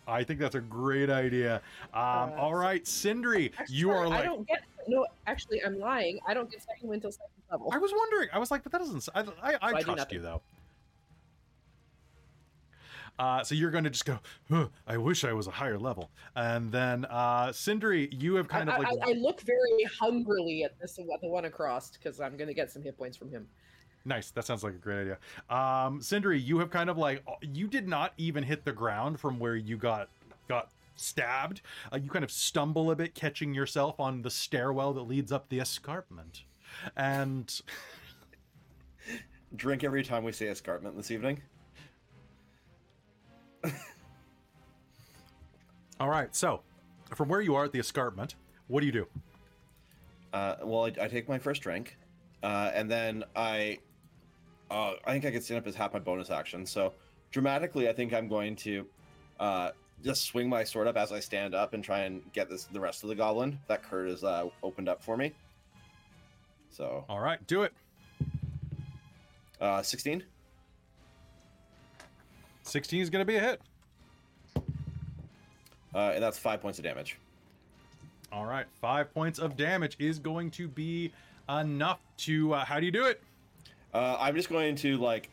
Speaker 1: I think that's a great idea. Um,
Speaker 5: Uh,
Speaker 1: all right, Sindri,
Speaker 5: Actually,
Speaker 1: you are Like, I
Speaker 5: don't get no. Actually, I'm lying. I don't get second win until second level.
Speaker 1: I was wondering. I was like, but that doesn't. I, I, I
Speaker 5: So I do
Speaker 1: trust you though. Uh, so you're going to just go. "Huh, I wish I was a higher level, and then uh, Sindri, you have kind
Speaker 5: I,
Speaker 1: of like.
Speaker 5: I, I look very hungrily at this at the one across because I'm gonna get some hit points from him.
Speaker 1: Nice. That sounds like a great idea. Um, Sindri, you have kind of like you did not even hit the ground from where you got got stabbed. Uh, you kind of stumble a bit, catching yourself on the stairwell that leads up the escarpment, and
Speaker 6: Drink every time we say escarpment this evening.
Speaker 1: all right. So, from where you are at the escarpment, what do you do?
Speaker 6: Uh, well, I, I take my first drink, uh, and then I, uh, I think I can stand up as half my bonus action. So dramatically, I think I'm going to uh, just swing my sword up as I stand up and try and get this the rest of the goblin that Kurd has uh, opened up for me. So
Speaker 1: All right, do it.
Speaker 6: uh, 16.
Speaker 1: 16 is going to be a hit.
Speaker 6: Uh, and that's five points of damage.
Speaker 1: All right, five points of damage is going to be enough to. Uh, how do you do it?
Speaker 6: Uh, I'm just going to like,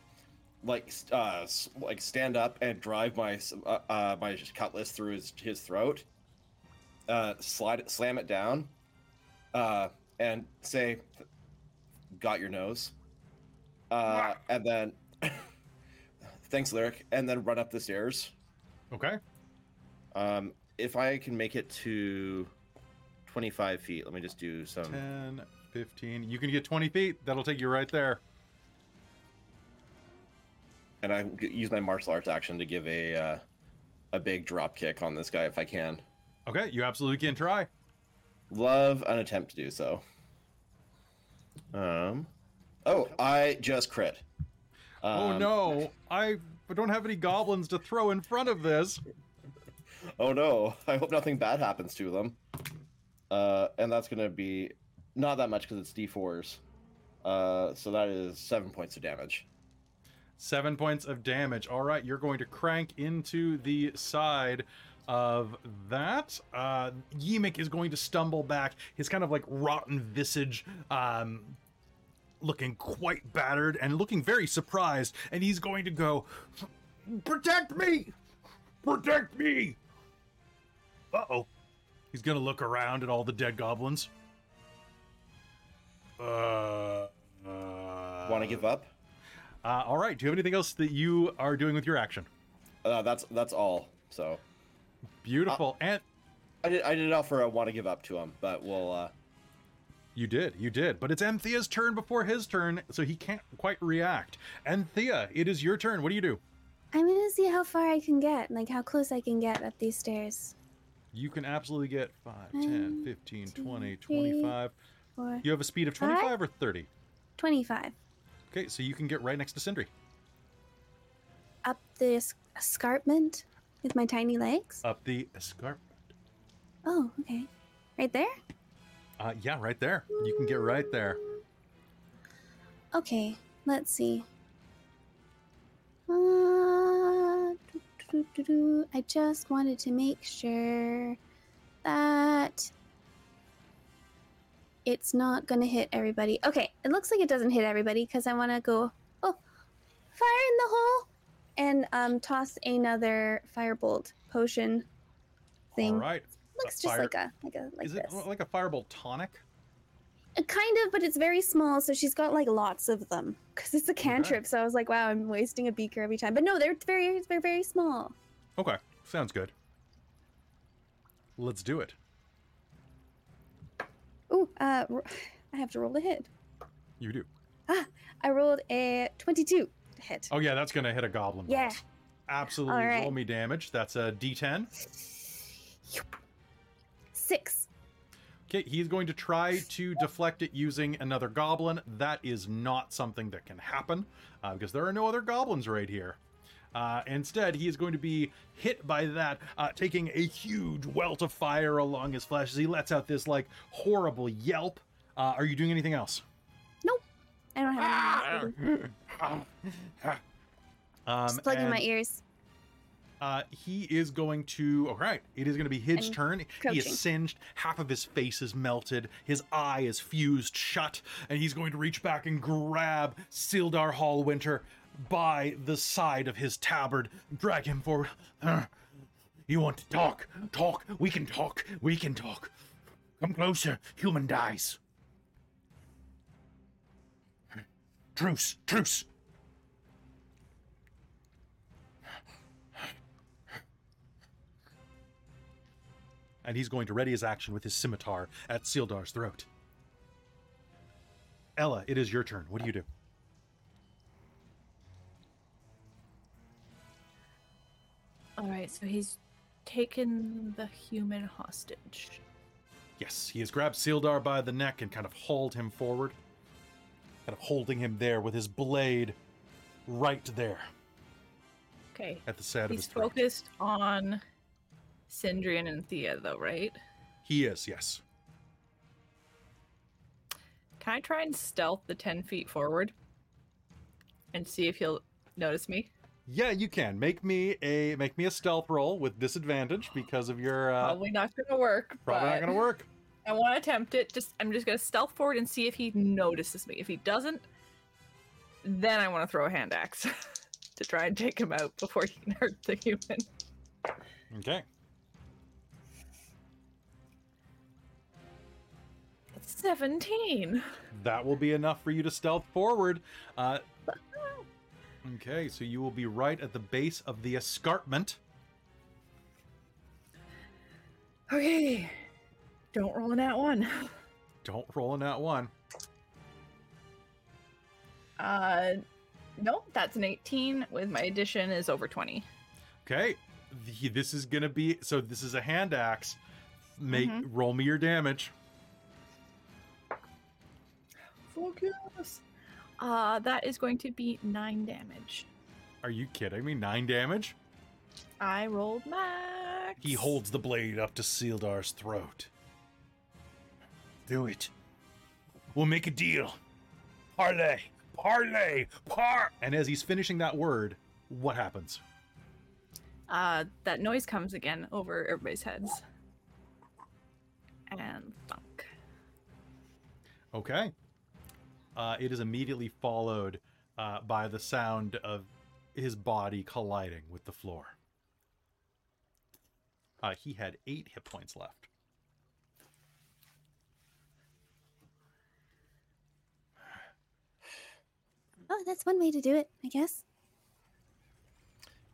Speaker 6: like, uh, like stand up and drive my uh, uh, my cutlass through his his throat. Uh, slide it, slam it down, uh, and say, "Got your nose," uh, and then, thanks, lyric, and then run up the stairs.
Speaker 1: Okay.
Speaker 6: Um, if I can make it to 25 feet, let me just do some.
Speaker 1: 10, 15. You can get 20 feet. That'll take you right there.
Speaker 6: and I use my martial arts action to give a uh, a big drop kick on this guy if I can.
Speaker 1: Okay, you absolutely can try.
Speaker 6: Love an attempt to do so. Um, oh, I just crit.
Speaker 1: oh
Speaker 6: Um,
Speaker 1: no, I don't have any goblins to throw in front of this.
Speaker 6: Oh no! I hope nothing bad happens to them. Uh, and that's gonna be not that much because it's d4s. Uh, so that is seven points of damage.
Speaker 1: Seven points of damage. All right, you're going to crank into the side of that, uh, Yeemik is going to stumble back, his kind of like rotten visage um, looking quite battered and looking very surprised, and he's going to go, Protect me! Protect me! Uh oh. He's going to look around at all the dead goblins. Uh.
Speaker 6: Want to give up?
Speaker 1: Uh, all right. Do you have anything else that you are doing with your action?
Speaker 6: Uh, that's that's all. So
Speaker 1: Beautiful. and
Speaker 6: I did I did offer I want to give up to him, but we'll. Uh,
Speaker 1: you did, you did. But it's Anthea's turn before his turn, so he can't quite react. Anthea, it is your turn. What do you do?
Speaker 3: I'm gonna see how far I can get, like how close I can get up these stairs.
Speaker 1: You can absolutely get 5, 10,
Speaker 3: One,
Speaker 1: 15,
Speaker 3: two,
Speaker 1: 20,
Speaker 3: three.
Speaker 1: 25.
Speaker 3: Or
Speaker 1: You have a speed of 25 or 30.
Speaker 3: 25.
Speaker 1: Okay, so you can get right next to Sindri.
Speaker 3: Up this escarpment with my tiny legs.
Speaker 1: Up the escarpment.
Speaker 3: Oh, okay. Right there?
Speaker 1: Uh, yeah, right there. You can get right there.
Speaker 3: Okay, let's see. Uh, doo, doo, doo, doo. I just wanted to make sure that it's not going to hit everybody. Okay, it looks like it doesn't hit everybody because I want to go, oh, fire in the hole and um, toss another firebolt potion thing.
Speaker 1: All right.
Speaker 3: Looks
Speaker 1: A
Speaker 3: just
Speaker 1: fire-
Speaker 3: like a like a like
Speaker 1: is it like a firebolt tonic?
Speaker 3: Uh, Kind of, but it's very small, so she's got like lots of them because it's a cantrip. So I was like, wow, I'm wasting a beaker every time. But no, they're very, they're very small.
Speaker 1: Okay, sounds good. Let's do it.
Speaker 3: Ooh, uh, I have to roll a hit.
Speaker 1: You do.
Speaker 3: Ah, I rolled a 22 to hit.
Speaker 1: Oh yeah, that's gonna hit a goblin.
Speaker 3: Yeah.
Speaker 1: boss. Absolutely.
Speaker 3: All right.
Speaker 1: Roll me damage. That's a D10.
Speaker 3: Six.
Speaker 1: Okay, he's going to try to deflect it using another goblin. That is not something that can happen uh, because there are no other goblins right here. Uh, instead, he is going to be hit by that, uh, taking a huge welt of fire along his flesh as he lets out this like horrible yelp. Uh, are you doing anything else?
Speaker 3: I don't have anything else to do.
Speaker 1: Um,
Speaker 3: Just plugging my ears.
Speaker 1: Uh, he is going to. All right, it is going to be his
Speaker 3: I'm
Speaker 1: turn. He is singed. Half of his face is melted. His eye is fused shut, and he's going to reach back and grab Sildar Hallwinter by the side of his tabard, drag him forward. "Uh, You want to talk? Talk. We can talk. We can talk. Come closer. Human dies. Truce. Truce. and he's going to ready his action with his scimitar at Sildar's throat. Ella, it is your turn. What do you do?
Speaker 2: All right, so he's taken the human hostage.
Speaker 1: Yes, he has grabbed Sildar by the neck and kind of hauled him forward, kind of holding him there with his blade right there
Speaker 2: Okay.
Speaker 1: at the side of
Speaker 2: He's
Speaker 1: his throat.
Speaker 2: focused on Sindri and Anthea, though, right?
Speaker 1: He is, yes.
Speaker 2: Can I try and stealth the 10 feet forward and see if he'll notice me?
Speaker 1: Yeah, you can make me a make me a stealth roll with disadvantage because of your uh,
Speaker 2: Probably not going to work.
Speaker 1: probably not going to work.
Speaker 2: I want to attempt it. Just I'm just going to stealth forward and see if he notices me. If he doesn't, then I want to throw a hand axe to try and take him out before he can hurt the human.
Speaker 1: Okay.
Speaker 2: That's 17.
Speaker 1: That will be enough for you to stealth forward. Uh, okay, so you will be right at the base of the escarpment.
Speaker 2: Okay. Don't roll in that one.
Speaker 1: Don't roll in that one.
Speaker 2: Uh, nope, that's an 18. With my addition is over 20.
Speaker 1: Okay, the- this is gonna be so. This is a hand axe. Make
Speaker 2: Mhm.
Speaker 1: roll me your damage.
Speaker 2: Focus. Uh, that is going to be nine damage.
Speaker 1: Are you kidding me? Nine damage.
Speaker 2: I rolled max.
Speaker 1: He holds the blade up to Sildar's throat. Do it. We'll make a deal. Parlay, parlay, par. And as he's finishing that word, what happens?
Speaker 2: uh, that noise comes again over everybody's heads. And thunk.
Speaker 1: Okay. Uh, it is immediately followed uh, by the sound of his body colliding with the floor. Uh, he had eight hit points left.
Speaker 3: Oh, that's one way to do it, I guess.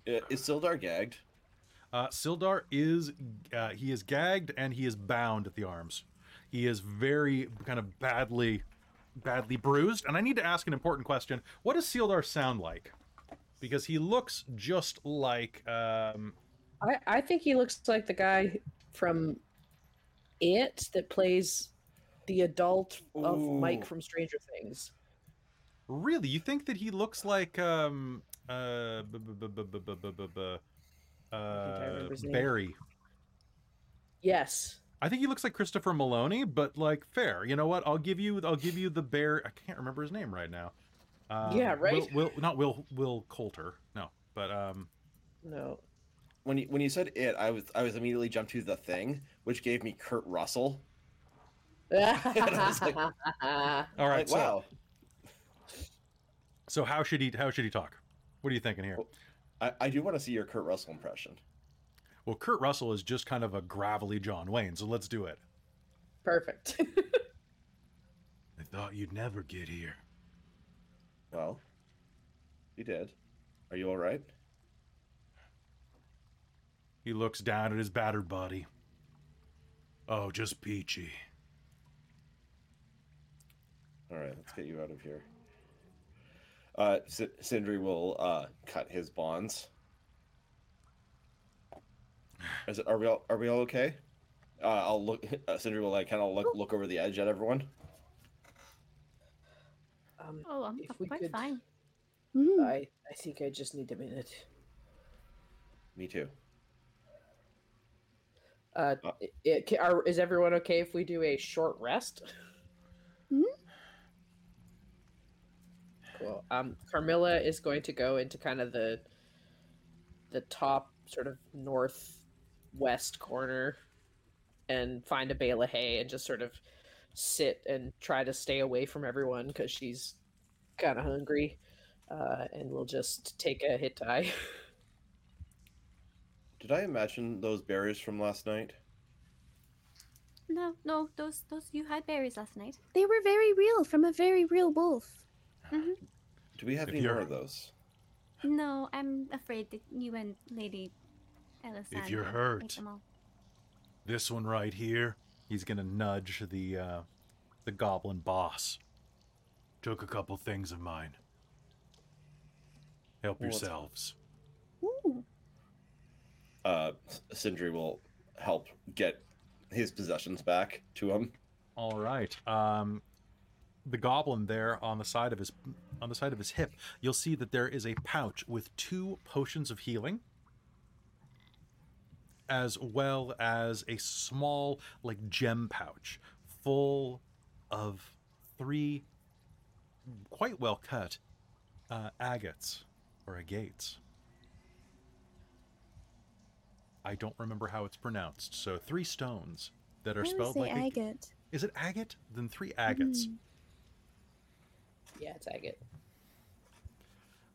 Speaker 6: Uh, Is Sildar gagged?
Speaker 1: Uh, Sildar is uh, he is gagged and he is bound at the arms. He is very kind of badly, badly bruised. And I need to ask an important question: What does Sildar sound like? Because he looks just like um,
Speaker 7: I, I think he looks like the guy from It that plays the adult of Mike from Stranger Things.
Speaker 1: Really, you think that he looks like um uh, uh Barry?
Speaker 7: Yes.
Speaker 1: I think he looks like Christopher Maloney, but like fair. You know what? I'll give you I'll give you the bear. I can't remember his name right now. Um,
Speaker 7: yeah, right.
Speaker 1: Will, Will, not Will Will Coulter. No, but um,
Speaker 7: no.
Speaker 6: When you when you said it, I was I was immediately jumped to the thing, which gave me Kurt Russell. like,
Speaker 1: All right,
Speaker 6: like,
Speaker 1: so
Speaker 6: wow
Speaker 1: so how should he? How should he talk? What are you thinking here?
Speaker 6: Well- I, I do want to see your Kurt Russell impression.
Speaker 1: Well, Kurt Russell is just kind of a gravelly John Wayne, so let's do it.
Speaker 7: Perfect.
Speaker 1: I thought you'd never get here.
Speaker 6: Well, you did. Are you all right?
Speaker 1: He looks down at his battered body. Oh, just peachy.
Speaker 6: All right, let's get you out of here. Uh, S- Sindri will uh, cut his bonds. Is it? Are we all? Are we all okay? Uh, I'll look. Uh, Sindri will like kind of look look over the edge at everyone.
Speaker 7: um,
Speaker 4: Oh, I'm
Speaker 7: If we
Speaker 4: quite
Speaker 7: could-
Speaker 4: fine.
Speaker 3: Mm.
Speaker 7: I, I think I just need a minute.
Speaker 6: Me too.
Speaker 7: Uh,
Speaker 6: Uh,
Speaker 7: i- i- are, is everyone okay if we do a short rest?
Speaker 3: Mhm.
Speaker 7: Cool. Um, Carmilla is going to go into kind of the the top sort of northwest corner and find a bale of hay and just sort of sit and try to stay away from everyone because she's kind of hungry. Uh, and we'll just take a hit die.
Speaker 6: Did I imagine those berries from last night?
Speaker 4: No, no, those those you had berries last night.
Speaker 3: They were very real from a very real wolf.
Speaker 6: Do we have
Speaker 1: If
Speaker 6: any more
Speaker 1: you're-
Speaker 6: of those?
Speaker 4: No, I'm afraid that you and Lady Ellison.
Speaker 1: If you're hurt. This one right here, he's gonna nudge the uh, the goblin boss. Took a couple things of mine. Help
Speaker 6: Well,
Speaker 1: yourselves.
Speaker 3: Ooh.
Speaker 6: Uh, Sindri will help get his possessions back to him.
Speaker 1: All right. Um, the goblin there on the side of his on the side of his hip, you'll see that there is a pouch with two potions of healing, as well as a small like gem pouch full of three quite well cut uh, agates or agates. I don't remember how it's pronounced. So three stones that are spelled like a-
Speaker 3: agate.
Speaker 1: is it agate? Then three agates.
Speaker 3: Mm.
Speaker 7: Yeah, tag it.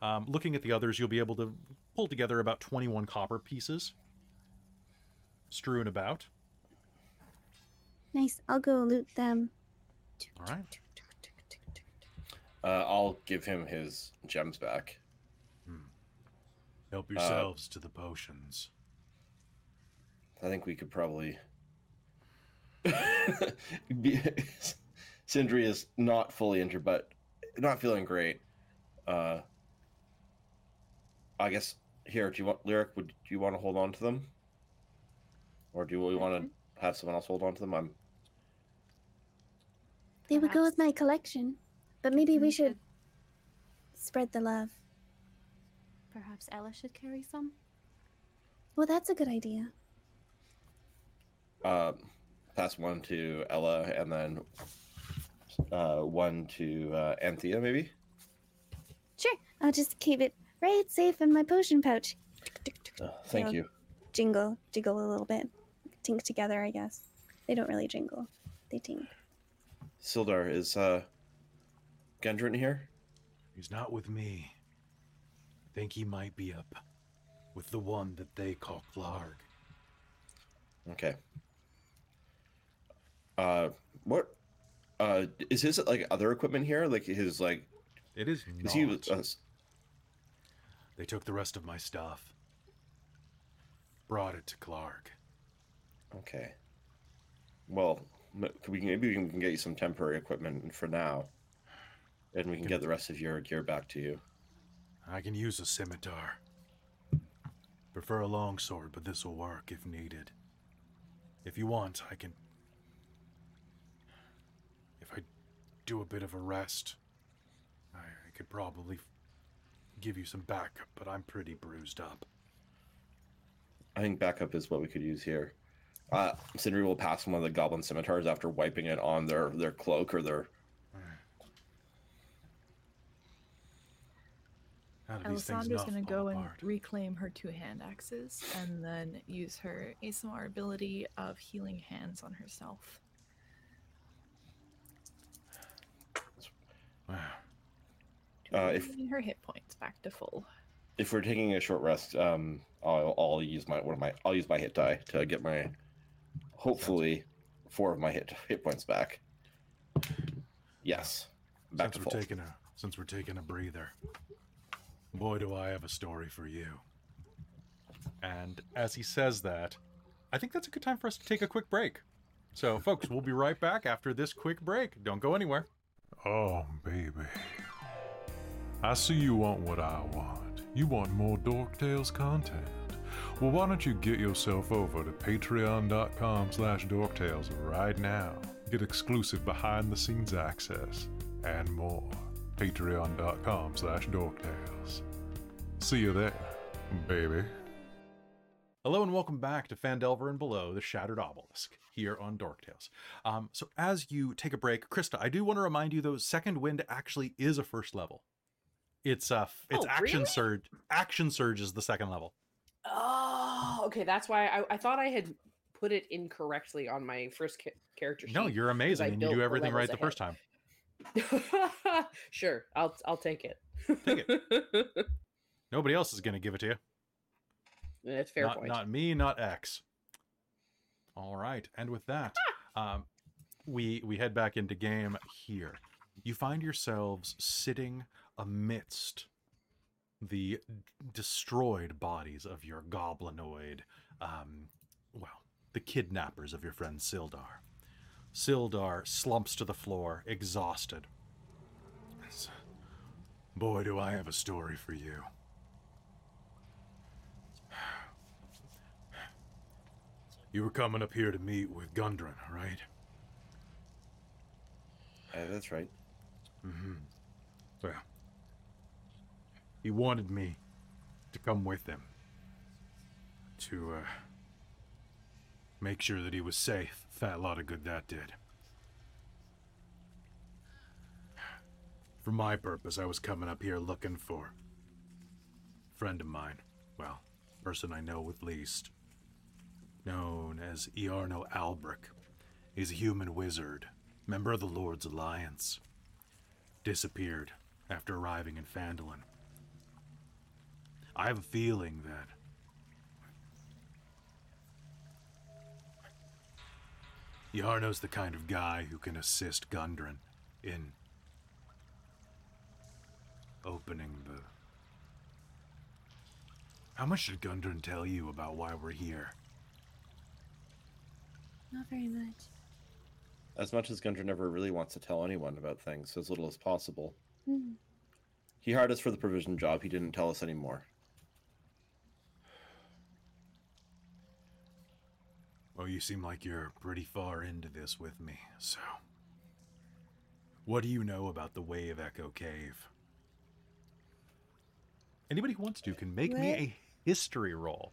Speaker 1: Um, looking at the others, you'll be able to pull together about 21 copper pieces strewn about.
Speaker 3: Nice. I'll go loot them.
Speaker 1: All right.
Speaker 6: Uh, I'll give him his gems back.
Speaker 1: Help
Speaker 6: Uh,
Speaker 1: yourselves to the potions.
Speaker 6: I think we could probably. Sindri is not fully injured, but not feeling great. Uh, I guess here. Do you want lyric? Would do you want to hold on to them, or do we want to have someone else hold on to them? I'm.
Speaker 3: They would go with my collection, but maybe we
Speaker 4: Mhm.
Speaker 3: should spread the love.
Speaker 4: Perhaps Ella should carry some.
Speaker 3: Well, that's a good idea.
Speaker 6: uh, pass one to Ella and then uh, one to uh, Anthea, maybe.
Speaker 3: Sure. I'll just keep it right safe in my potion pouch. tick, tick,
Speaker 6: Uh, thank
Speaker 3: Yeah.
Speaker 6: you.
Speaker 3: jingle, jiggle a little bit, tink together. I guess they don't really jingle; they tink.
Speaker 6: Sildar, is uh Gundren here?
Speaker 1: He's not with me. I think he might be up with the one that they call Klarg.
Speaker 6: Okay. Uh, what? Uh, is his like other equipment here? Like his like?
Speaker 1: It is
Speaker 6: Is
Speaker 1: not.
Speaker 6: he? Uh,
Speaker 1: They took the rest of my stuff. Brought it to Klarg.
Speaker 6: okay. Well, we can, maybe we can get you some temporary equipment for now, and we can get the rest of your gear back to you.
Speaker 1: I can use a scimitar. Prefer a long sword, but this will work if needed. If you want, I can. If I do a bit of a rest, I, I could probably give you some backup, but I'm pretty bruised up.
Speaker 6: I think backup is what we could use here. Uh, Sindri will pass one of the goblin scimitars after wiping it on their their cloak or their.
Speaker 1: How do these things Ellasandra's
Speaker 2: gonna
Speaker 1: fall
Speaker 2: go and
Speaker 1: apart?
Speaker 2: reclaim her two hand axes and then use her Aasimar ability of healing hands on herself.
Speaker 1: Wow.
Speaker 2: to
Speaker 6: Uh, if-
Speaker 2: bring her hit points back to full.
Speaker 6: If we're taking a short rest, um, I'll, I'll use my one of my I'll use my hit die to get my hopefully four of my hit hit points back. Yes, back
Speaker 1: since
Speaker 6: to
Speaker 1: we're
Speaker 6: full.
Speaker 1: taking a since we're taking a breather, boy, do I have a story for you. And as he says that, I think that's a good time for us to take a quick break. So, folks, we'll be right back after this quick break. Don't go anywhere.
Speaker 8: Oh, baby. I see you want what I want. You want more Dork Tales content. Well, why don't you get yourself over to patreon.com slash dorktales right now. Get exclusive behind-the-scenes access and more. Patreon.com slash dorktales. See you there, baby.
Speaker 1: Hello and welcome back to Phandelver and Below, the Shattered Obelisk, here on Dork Tales. Um, so as you take a break, Christa, I do want to remind you though, Second Wind actually is a first level. It's uh, it's
Speaker 5: Oh,
Speaker 1: action
Speaker 5: really?
Speaker 1: surge. Action surge is the second level.
Speaker 5: Oh, okay. That's why I, I thought I had put it incorrectly on my first ca- character sheet.
Speaker 1: No, you're amazing, and you do everything right the first time.
Speaker 5: sure, I'll I'll take it.
Speaker 1: Take it. Nobody else is going to give it to you.
Speaker 5: That's fair
Speaker 1: not,
Speaker 5: point.
Speaker 1: not me, not X. All right, and with that, um, we we head back into game here. You find yourselves sitting amidst the destroyed bodies of your goblinoid, um, well, the kidnappers of your friend Sildar. Sildar slumps to the floor, exhausted. Boy, do I have a story for you. You were coming up here to meet with Gundren, right?
Speaker 6: Uh, that's right.
Speaker 1: Mm-hmm. Well, he wanted me to come with him to uh, make sure that he was safe. Fat lot of good that did. For my purpose, I was coming up here looking for a friend of mine. Well, person I know with least. Known as Iarno Albrek. He's a human wizard, member of the Lord's Alliance disappeared after arriving in Phandalin. I have a feeling that Iarno's the kind of guy who can assist Gundren in opening the. How much did Gundren tell you about why we're here?
Speaker 3: Not very much.
Speaker 6: As much as Gundren never really wants to tell anyone about things, as little as possible.
Speaker 3: Hmm.
Speaker 6: He hired us for the provision job. He didn't tell us anymore.
Speaker 1: Well, you seem like you're pretty far into this with me, so. What do you know about the Wave Echo Cave? Anybody who wants to can make me a history roll.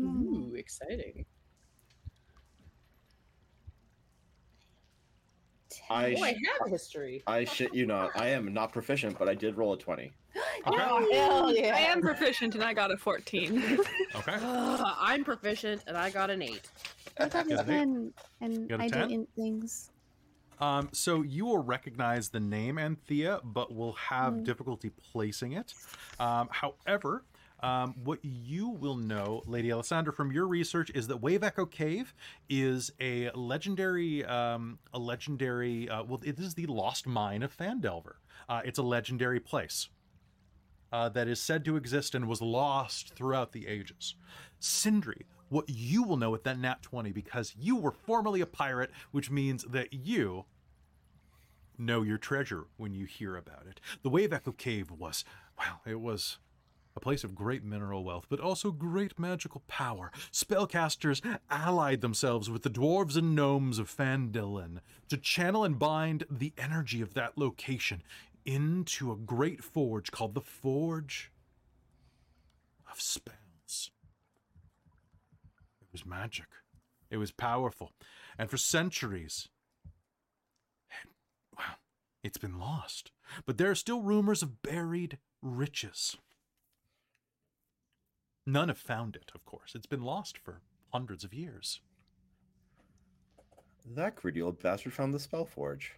Speaker 5: Ooh, exciting.
Speaker 6: I
Speaker 5: Oh, I
Speaker 6: sh-
Speaker 5: have history.
Speaker 6: I shit you not. I am not proficient, but I did roll a twenty.
Speaker 7: Oh, hell yeah.
Speaker 9: I am proficient and I got a 14.
Speaker 1: Okay.
Speaker 5: I'm proficient and I got an eight.
Speaker 3: I got a
Speaker 1: Got an eight?
Speaker 3: 10 and
Speaker 1: Got a
Speaker 3: I
Speaker 1: 10?
Speaker 3: do int things.
Speaker 1: Um, so you will recognize the name Anthea, but will have
Speaker 3: Mm.
Speaker 1: difficulty placing it. Um, however, um, what you will know, Lady Ellasandra, from your research, is that Wave Echo Cave is a legendary, um, a legendary. Uh, well, it is the lost mine of Phandelver. Uh, it's a legendary place uh, that is said to exist and was lost throughout the ages. Sindri, what you will know with that nat 20 because you were formerly a pirate, which means that you know your treasure when you hear about it. The Wave Echo Cave was, well, it was a place of great mineral wealth, but also great magical power. Spellcasters allied themselves with the dwarves and gnomes of Phandalin to channel and bind the energy of that location into a great forge called the Forge of Spells. It was magic. It was powerful. And for centuries, it, well, it's been lost. But there are still rumors of buried riches. None have found it, of course. It's been lost for hundreds of years.
Speaker 6: That greedy old bastard found the spell forge.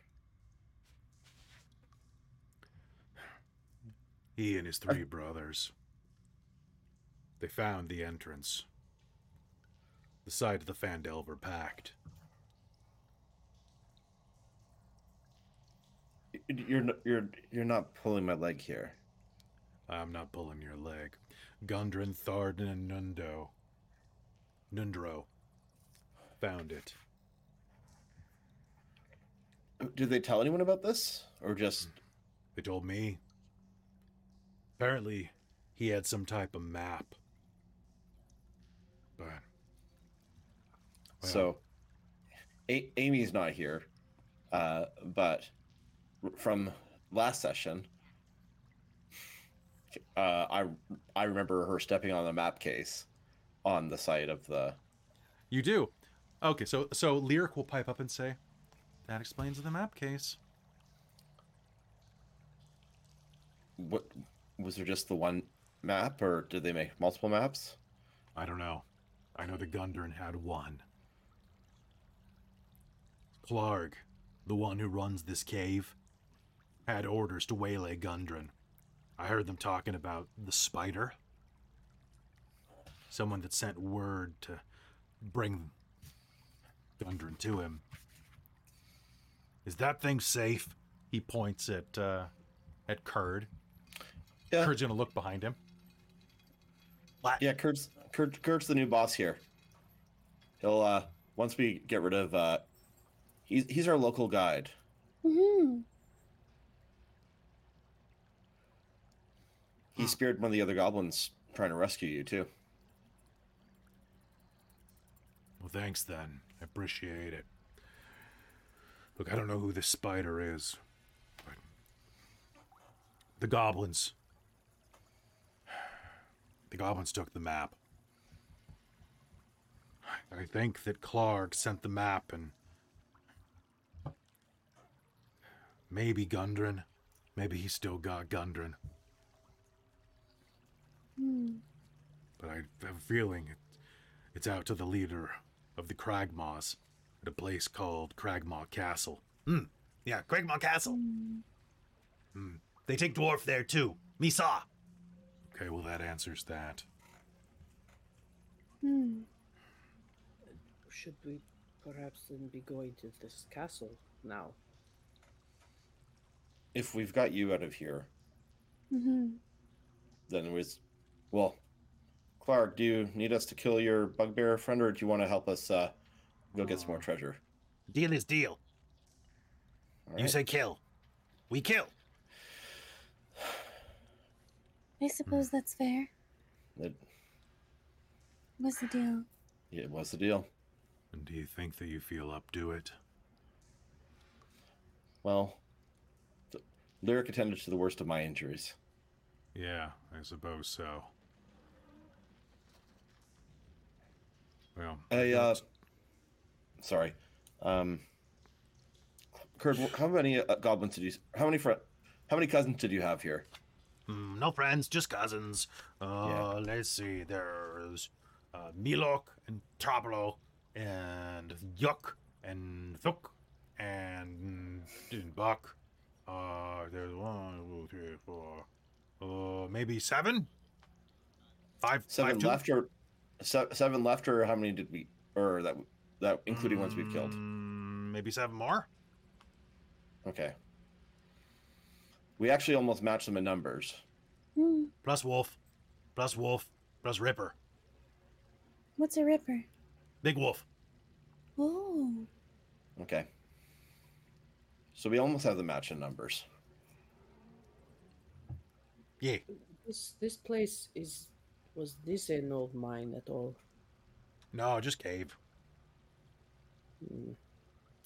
Speaker 8: He and his three brothers. They found the entrance. The site of the Phandelver Pact.
Speaker 6: Y- You're you're you're not pulling my leg here.
Speaker 8: I'm not pulling your leg. Gundren, Tharden, and Nundo. Nundro. Found it.
Speaker 6: Did they tell anyone about this, or just
Speaker 8: They told me. Apparently, he had some type of map. But. well,
Speaker 6: so? A- Amy's not here, uh, but from last session, uh, I I remember her stepping on the map case on the site of the.
Speaker 1: You do. Okay, so so Lyric will pipe up and say, "That explains the map case."
Speaker 6: What was there? Just the one map, or did they make multiple maps?
Speaker 8: I don't know. I know the Gundren had one. Klarg, the one who runs this cave, had orders to waylay Gundren. I heard them talking about the spider. Someone that sent word to bring Gundren to him. Is that thing safe?
Speaker 1: He points at uh, at Kurd.
Speaker 6: Yeah.
Speaker 1: Kurd's gonna look behind him.
Speaker 6: Yeah, Kurd's Kurt, Kurd's the new boss here. He'll uh once we get rid of uh he's he's our local guide.
Speaker 3: Mm-hmm.
Speaker 6: He speared one of the other goblins trying to rescue you too.
Speaker 8: Well, thanks then. I appreciate it. Look, I don't know who this spider is, but the goblins. The goblins took the map. I think that Klarg sent the map and maybe Gundren. Maybe he still got Gundren.
Speaker 3: Hmm.
Speaker 8: But I have a feeling it, it's out to the leader of the Cragmaws at a place called Cragmaw Castle.
Speaker 10: Hmm. Yeah, Cragmaw Castle. Hmm. They take dwarf there too. Me saw.
Speaker 8: Okay, well, that answers that.
Speaker 3: Hmm.
Speaker 7: Should we perhaps then be going to this castle now?
Speaker 6: If we've got you out of here,
Speaker 3: mm-hmm.
Speaker 6: then it was well Clark, do you need us to kill your bugbear friend or do you want to help us uh go get some more treasure?
Speaker 10: Deal is deal.
Speaker 6: All
Speaker 10: You say kill. We kill.
Speaker 3: I suppose that's fair.
Speaker 6: It,
Speaker 3: was the deal?
Speaker 6: it was the deal.
Speaker 8: And do you think that you feel up to it?
Speaker 6: Well, th- Lyric attended to the worst of my injuries.
Speaker 8: Yeah, I suppose so. Well,
Speaker 6: I uh sorry. Um Kurd, how many uh, goblins did you? How many fr- How many cousins did you have here?
Speaker 11: Mm, no friends, just cousins. Uh, let's see. There's uh, Milok and Tablo and Yuk and Thuk and mm, Buck. Uh, there's one, two, three, four. Uh, maybe seven. Five.
Speaker 6: Seven
Speaker 11: five,
Speaker 6: left, or se- seven left, or how many did we? Or that that including ones we've killed.
Speaker 11: Mm, Maybe seven more.
Speaker 6: Okay. We actually almost matched them in numbers.
Speaker 3: Hmm.
Speaker 11: Plus Wolf, plus Wolf, plus Ripper.
Speaker 3: What's a ripper?
Speaker 11: Big Wolf.
Speaker 3: Oh.
Speaker 6: Okay. So we almost have the match in numbers.
Speaker 11: Yeah.
Speaker 5: This this place is was this an old mine at all?
Speaker 11: No, just cave.
Speaker 5: Hmm.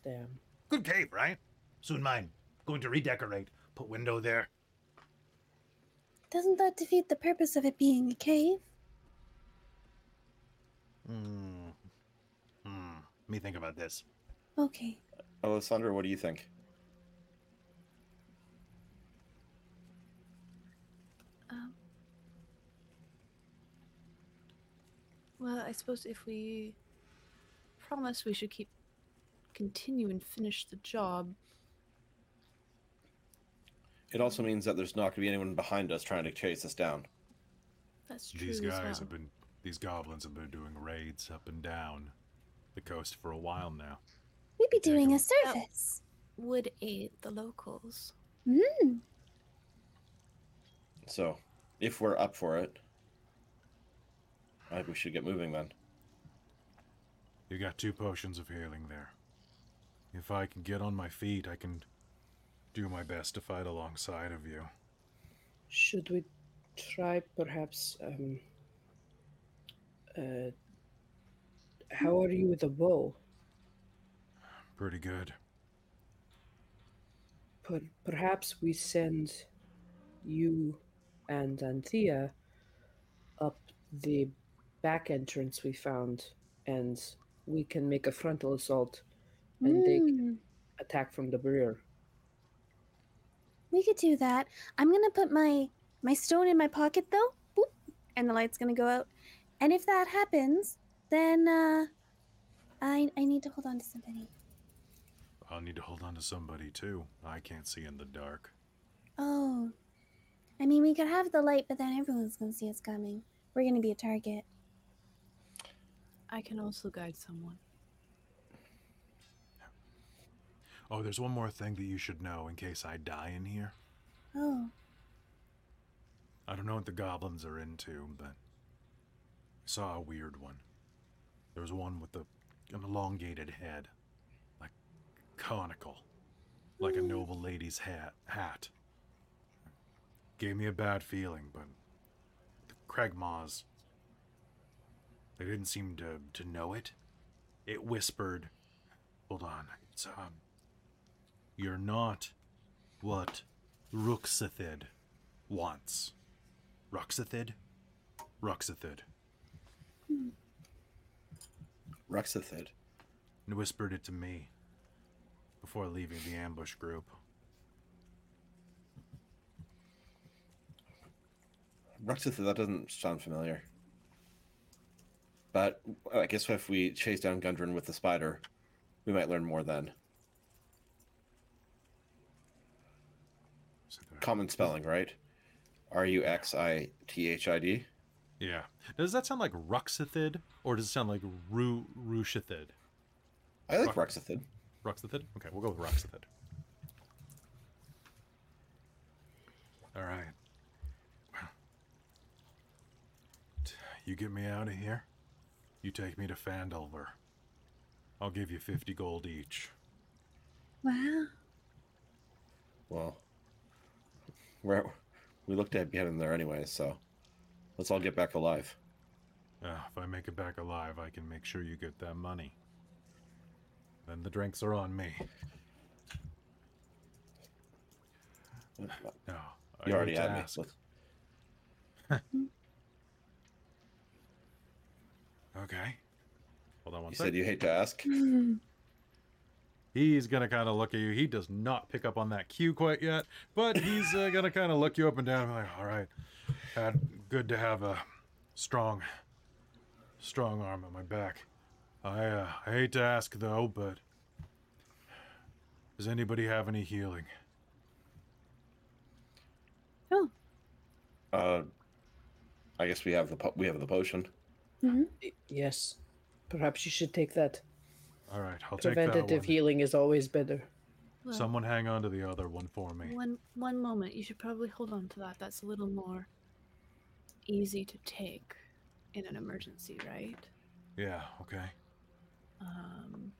Speaker 5: Damn.
Speaker 11: Good cave, right? Soon mine. Going to redecorate. Put window there.
Speaker 3: Doesn't that defeat the purpose of it being a cave?
Speaker 11: Hmm. Hmm. Let me think about this.
Speaker 3: Okay.
Speaker 6: Ellasandra, what do you think?
Speaker 2: Um, well, I suppose if we promise we should keep continue and finish the job,
Speaker 6: It also means that there's not going to be anyone behind us trying to chase us down.
Speaker 2: that's true.
Speaker 1: These
Speaker 2: as
Speaker 1: guys
Speaker 2: well.
Speaker 1: have been, these goblins have been doing raids up and down the coast for a while now.
Speaker 3: We'd be doing a
Speaker 2: That-
Speaker 3: service.
Speaker 2: would aid the locals.
Speaker 3: Mm.
Speaker 6: So, if we're up for it, I think we should get moving then.
Speaker 1: You got two potions of healing there. If I can get on my feet, I can do my best to fight alongside of you.
Speaker 5: Should we try perhaps um uh how are you with a bow?
Speaker 1: Pretty good.
Speaker 5: Per- perhaps we send you and Anthea up the back entrance we found and we can make a frontal assault and they can
Speaker 3: Mm.
Speaker 5: attack from the rear.
Speaker 3: We could do that. I'm gonna put my my stone in my pocket though. Boop, and the light's gonna go out. And if that happens, then uh, I I need to hold on to somebody.
Speaker 1: I'll need to hold on to somebody too. I can't see in the dark.
Speaker 3: Oh, I mean we could have the light, but then everyone's gonna see us coming. We're gonna be a target.
Speaker 2: I can also guide someone.
Speaker 1: Oh, there's one more thing that you should know in case I die in here.
Speaker 3: Oh,
Speaker 1: I don't know what the goblins are into, but I saw a weird one. There was one with a, an elongated head, like conical, like a noble lady's hat. Hat. Gave me a bad feeling, but the Cragmaws, they didn't seem to to know it. It whispered, "Hold on, it's um, you're not what Ruxithid wants." Ruxithid? Ruxithid.
Speaker 6: Ruxithid.
Speaker 1: And whispered it to me before leaving the ambush group.
Speaker 6: Ruxithid, that doesn't sound familiar. But I guess if we chase down Gundren with the spider, we might learn more then.
Speaker 1: So there-
Speaker 6: Common spelling, right? R U X I T H I D.
Speaker 12: Yeah. Does that sound like Ruxathid or does it sound like Ru Rushathid?
Speaker 6: I like
Speaker 12: Ruck-
Speaker 6: Ruxathid.
Speaker 12: Ruxithid? Okay, we'll go with Ruxithid. All right. Well, You get me out of here. You take me to Phandelver. I'll give you 50 gold each.
Speaker 3: wow.
Speaker 6: Well, we're, we looked at getting there anyway, so let's all get back alive.
Speaker 1: Uh, if I make it back alive, I can make sure you get that money. Then the drinks are on me. No, I
Speaker 6: You already
Speaker 1: hate
Speaker 6: had me.
Speaker 1: ask.
Speaker 6: Let's-
Speaker 12: Okay. Hold on one
Speaker 6: You
Speaker 12: sec.
Speaker 6: said you hate to ask.
Speaker 1: He's gonna kind of look at you. He does not pick up on that cue quite yet, but he's uh, gonna kind of look you up and down. Like, all right, uh, good to have a strong, strong arm at my back. I uh, I hate to ask though, but does anybody have any healing? Oh.
Speaker 6: Uh, I guess we have the po- we have the potion.
Speaker 3: hmm
Speaker 5: Y- Yes. Perhaps you should take that.
Speaker 1: All right, I'll take that
Speaker 5: Preventative
Speaker 1: one.
Speaker 5: healing is always better.
Speaker 2: Well,
Speaker 1: Someone hang on to the other one for me.
Speaker 2: One one moment. You should probably hold on to that. That's a little more easy to take in an emergency, right?
Speaker 1: Yeah. Okay.
Speaker 2: Um,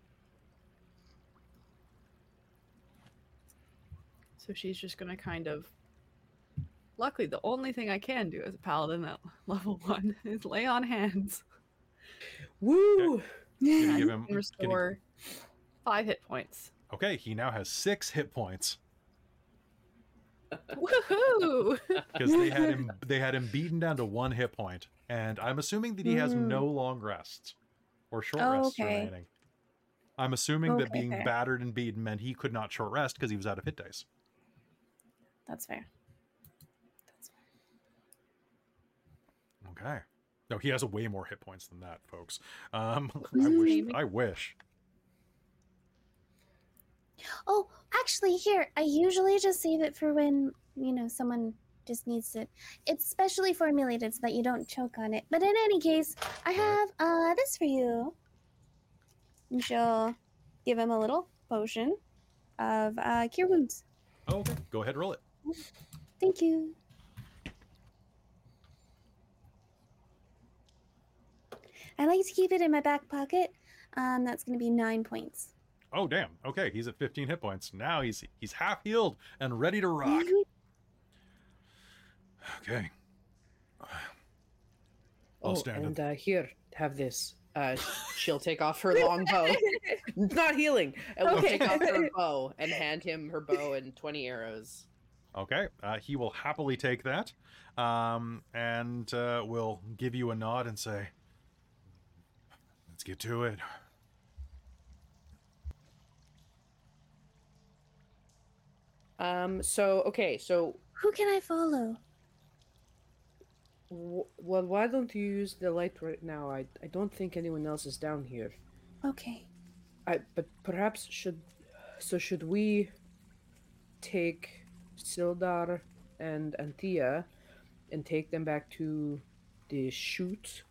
Speaker 2: so she's just gonna kind of. Luckily, the only thing I can do as a paladin at level one is lay on hands.
Speaker 5: Woo!
Speaker 1: Can
Speaker 2: and
Speaker 1: give him?
Speaker 2: restore five hit points.
Speaker 1: Okay, he now has six hit points
Speaker 2: Woohoo!
Speaker 1: because they had him. They had him beaten down to one hit point, and I'm assuming that he has
Speaker 3: Mm.
Speaker 1: no long rests or short
Speaker 3: Oh,
Speaker 1: rests
Speaker 3: okay.
Speaker 1: remaining. I'm assuming that being
Speaker 3: fair.
Speaker 1: battered and beaten meant he could not short rest because he was out of hit dice.
Speaker 3: That's fair. That's fair.
Speaker 1: Okay. No, he has a way more hit points than that, folks. Um, I wish. I wish.
Speaker 3: Oh, actually, here I usually just save it for when you know someone just needs it. It's specially formulated so that you don't choke on it. But in any case, I have uh this for you. And she'll give him a little potion of uh cure wounds.
Speaker 1: Oh, okay. Go ahead, roll it.
Speaker 3: Thank you. I like to keep it in my back pocket. Um, that's going to be nine points.
Speaker 1: Oh, damn. Okay, he's at 15 hit points. Now he's he's half healed and ready to rock. Okay. I'll
Speaker 5: Oh,
Speaker 1: stand
Speaker 5: and uh, here, have this. Uh, she'll take off her long bow. Not healing. And we'll
Speaker 3: Okay.
Speaker 5: take off her bow and hand him her bow and 20 arrows.
Speaker 1: Okay, uh, he will happily take that, um, and uh, will give you a nod and say, "Let's get to it."
Speaker 5: Um, so, okay, so,
Speaker 3: Who can I follow?
Speaker 5: w- well, why don't you use the light right now? I, I don't think anyone else is down here.
Speaker 3: Okay.
Speaker 5: I, but perhaps should, so should we take Sildar and Anthea and take them back to the chute,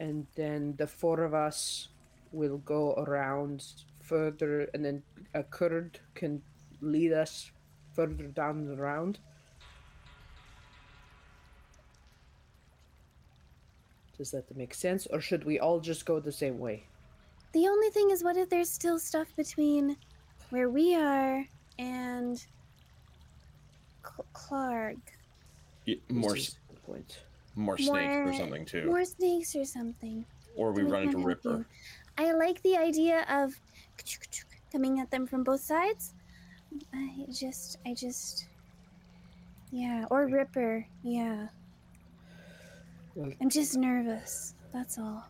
Speaker 5: and then the four of us will go around further, and then a Kurd can lead us further down the round. Does that make sense, or should we all just go the same way?
Speaker 3: The only thing is, what if there's still stuff between where we are and Cl- Klarg?
Speaker 6: Y- More
Speaker 5: This
Speaker 6: s-
Speaker 5: is a good point.
Speaker 6: More snakes or something too,
Speaker 3: More snakes or something.
Speaker 6: or we run into
Speaker 3: come help you?
Speaker 6: Ripper.
Speaker 3: I like the idea of coming at them from both sides. I just, I just, yeah, or Ripper. Yeah,
Speaker 5: Well,
Speaker 3: I'm just nervous. That's all.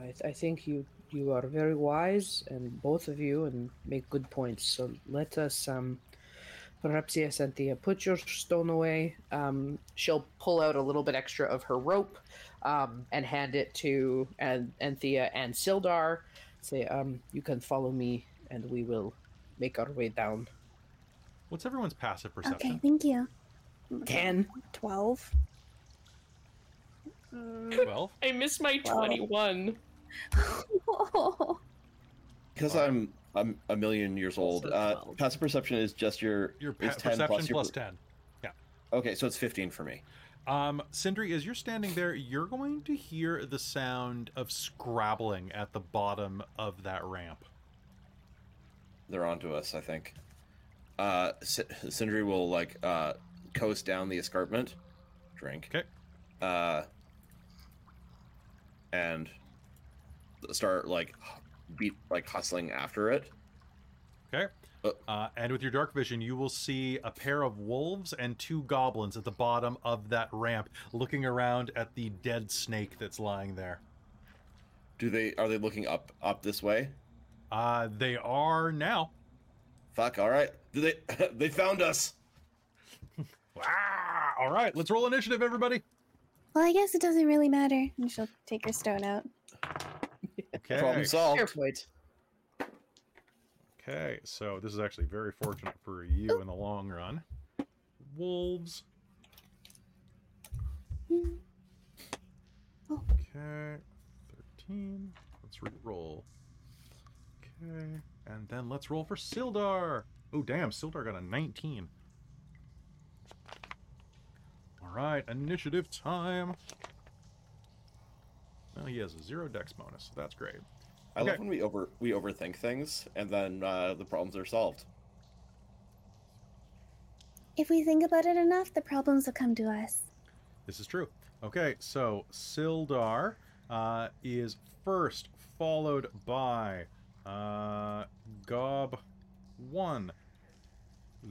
Speaker 5: I, th- I think you you are very wise, and both of you, and make good points. So let us, um, perhaps yes, Anthea, put your stone away. Um, she'll pull out a little bit extra of her rope, um, and hand it to An- Anthea and Sildar. Say, um, you can follow me, and we will make our way down.
Speaker 1: What's everyone's passive perception?
Speaker 3: Okay, thank you.
Speaker 5: Ten.
Speaker 3: Twelve.
Speaker 1: Twelve.
Speaker 13: I missed my
Speaker 3: Wow.
Speaker 13: 21.
Speaker 3: Oh,
Speaker 6: Because I'm I'm a million years old.
Speaker 2: Also
Speaker 6: Uh, passive perception is just your
Speaker 1: Your
Speaker 6: is
Speaker 1: pa-
Speaker 6: 10
Speaker 1: perception
Speaker 6: plus your
Speaker 1: plus
Speaker 6: per-
Speaker 1: ten.
Speaker 6: Okay, so it's 15 for me.
Speaker 1: Um, Sindri, as you're standing there, you're going to hear the sound of scrabbling at the bottom of that ramp.
Speaker 6: They're onto us, I think. Uh, S- Sindri will like uh coast down the escarpment, drink.
Speaker 1: Okay.
Speaker 6: Uh, and start like beat like hustling after it.
Speaker 1: Okay.
Speaker 6: Uh,
Speaker 1: Uh, and with your dark vision, you will see a pair of wolves and two goblins at the bottom of that ramp, looking around at the dead snake that's lying there.
Speaker 6: Do they are they looking up up this way?
Speaker 1: Uh, they are now.
Speaker 6: Fuck. All right. Did they? they found us.
Speaker 1: Ah, all right, let's roll initiative, everybody.
Speaker 3: Well, I guess it doesn't really matter. And she'll take her stone out.
Speaker 1: Okay.
Speaker 6: Problem solved.
Speaker 5: Fair point.
Speaker 1: Okay, so this is actually very fortunate for you in the long run. Wolves. Okay, 13. Let's re-roll. Okay, and then let's roll for Sildar. Oh, damn, Sildar got a 19. All right, initiative time. Well, he has a zero dex bonus, so that's great.
Speaker 6: I love when we over we overthink things and then uh, the problems are solved.
Speaker 3: If we think about it enough, the problems will come to us.
Speaker 1: This is true. Okay, so Sildar uh, is first, followed by uh, Gob 1.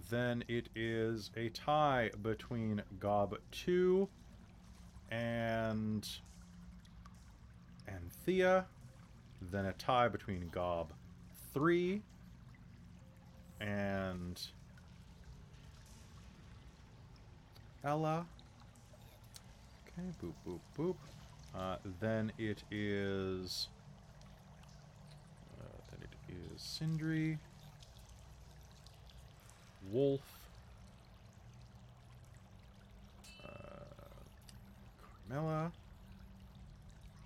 Speaker 1: Then it is a tie between Gob 2 and Anthea. Then a tie between Gob 3 and Ella. Okay, boop, boop, boop. Uh, then it is. Uh, then it is Sindri. Wolf. Uh.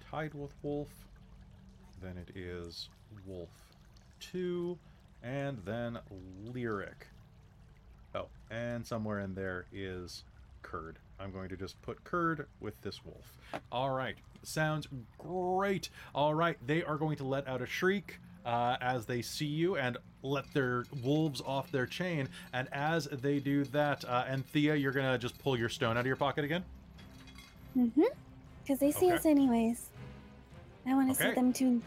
Speaker 1: Tied with Wolf. Then it is Wolf 2. And then Lyric. Oh, and somewhere in there is Kurd. I'm going to just put Kurd with this wolf. All right, sounds great. All right, they are going to let out a shriek uh, as they see you and let their wolves off their chain. And as they do that, uh, and Thea, you're gonna just pull your stone out of your pocket again.
Speaker 3: Mm-hmm. Because they see
Speaker 1: Okay.
Speaker 3: us anyways. I want to
Speaker 1: Okay.
Speaker 3: see them too.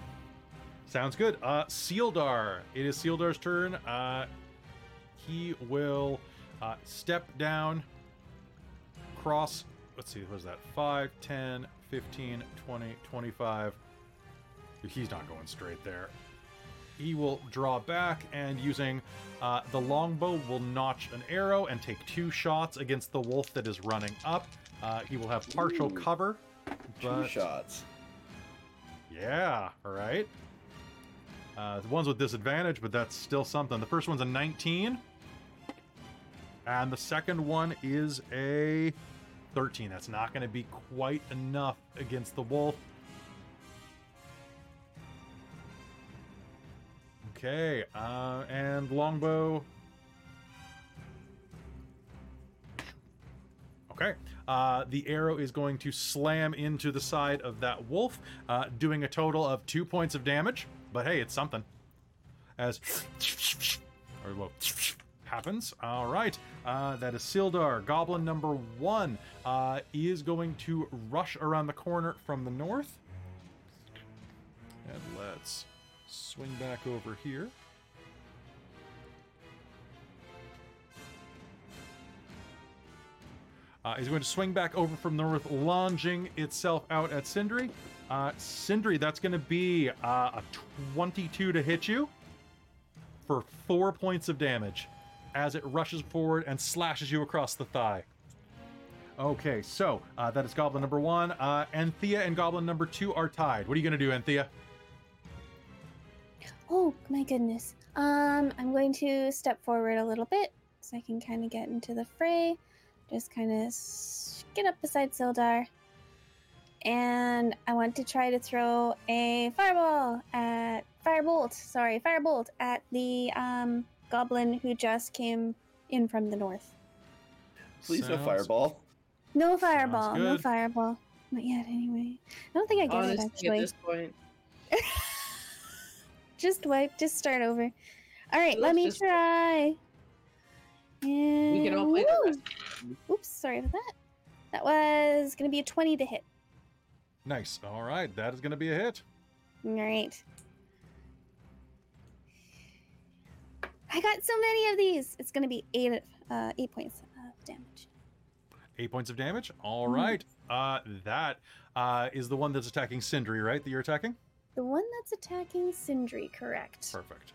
Speaker 1: Sounds good. Uh, Sildar. It is Sildar's turn. Uh, he will uh, step down, cross. Let's see, what is that? 5, 10, 15, 20, 25. He's not going straight there. He will draw back and using uh, the longbow will notch an arrow and take two shots against the wolf that is running up. Uh, he will have partial
Speaker 6: Ooh.
Speaker 1: cover.
Speaker 6: Two shots.
Speaker 1: Yeah, all right. Uh, the one's with disadvantage, but that's still something. The first one's a 19. And the second one is a 13. That's not going to be quite enough against the wolf. Okay, uh, and longbow. Okay, uh, the arrow is going to slam into the side of that wolf, uh, doing a total of two points of damage. But hey, it's something. As or well, happens. All right, uh, that is Sildar. Goblin number one uh, is going to rush around the corner from the north. And let's swing back over here. Uh, he's going to swing back over from the north, lunging itself out at Sindri. Uh, Sindri, that's going to be uh, a 22 to hit you for four points of damage as it rushes forward and slashes you across the thigh. Okay, so uh, that is Goblin number one. Uh, Anthea and Goblin number two are tied. What are you going to do, Anthea?
Speaker 3: Oh my goodness. Um, I'm going to step forward a little bit so I can kind of get into the fray. Just kind of get up beside Sildar. And I want to try to throw a fireball at firebolt. Sorry, firebolt at the um goblin who just came in from the north.
Speaker 6: Please no
Speaker 1: Sounds-
Speaker 6: fireball.
Speaker 3: No fireball. No
Speaker 1: good.
Speaker 3: fireball. Not yet, anyway. I don't think I get
Speaker 5: Honestly,
Speaker 3: it
Speaker 5: at
Speaker 3: actually.
Speaker 5: this point,
Speaker 3: just wipe. Just start over. All right, let
Speaker 5: Let's
Speaker 3: me
Speaker 5: just-
Speaker 3: try. And
Speaker 5: we can all play the rest.
Speaker 3: Oops, sorry about that. That was gonna be a twenty to hit.
Speaker 1: Nice. All right, that is going to be a hit.
Speaker 3: All right. I got so many of these. It's gonna be eight, uh, eight points of damage.
Speaker 1: Eight points of damage. All
Speaker 3: Mhm.
Speaker 1: right. Uh, that uh, is the one that's attacking Sindri, right? That you're attacking.
Speaker 3: The one that's attacking Sindri, correct?
Speaker 1: Perfect.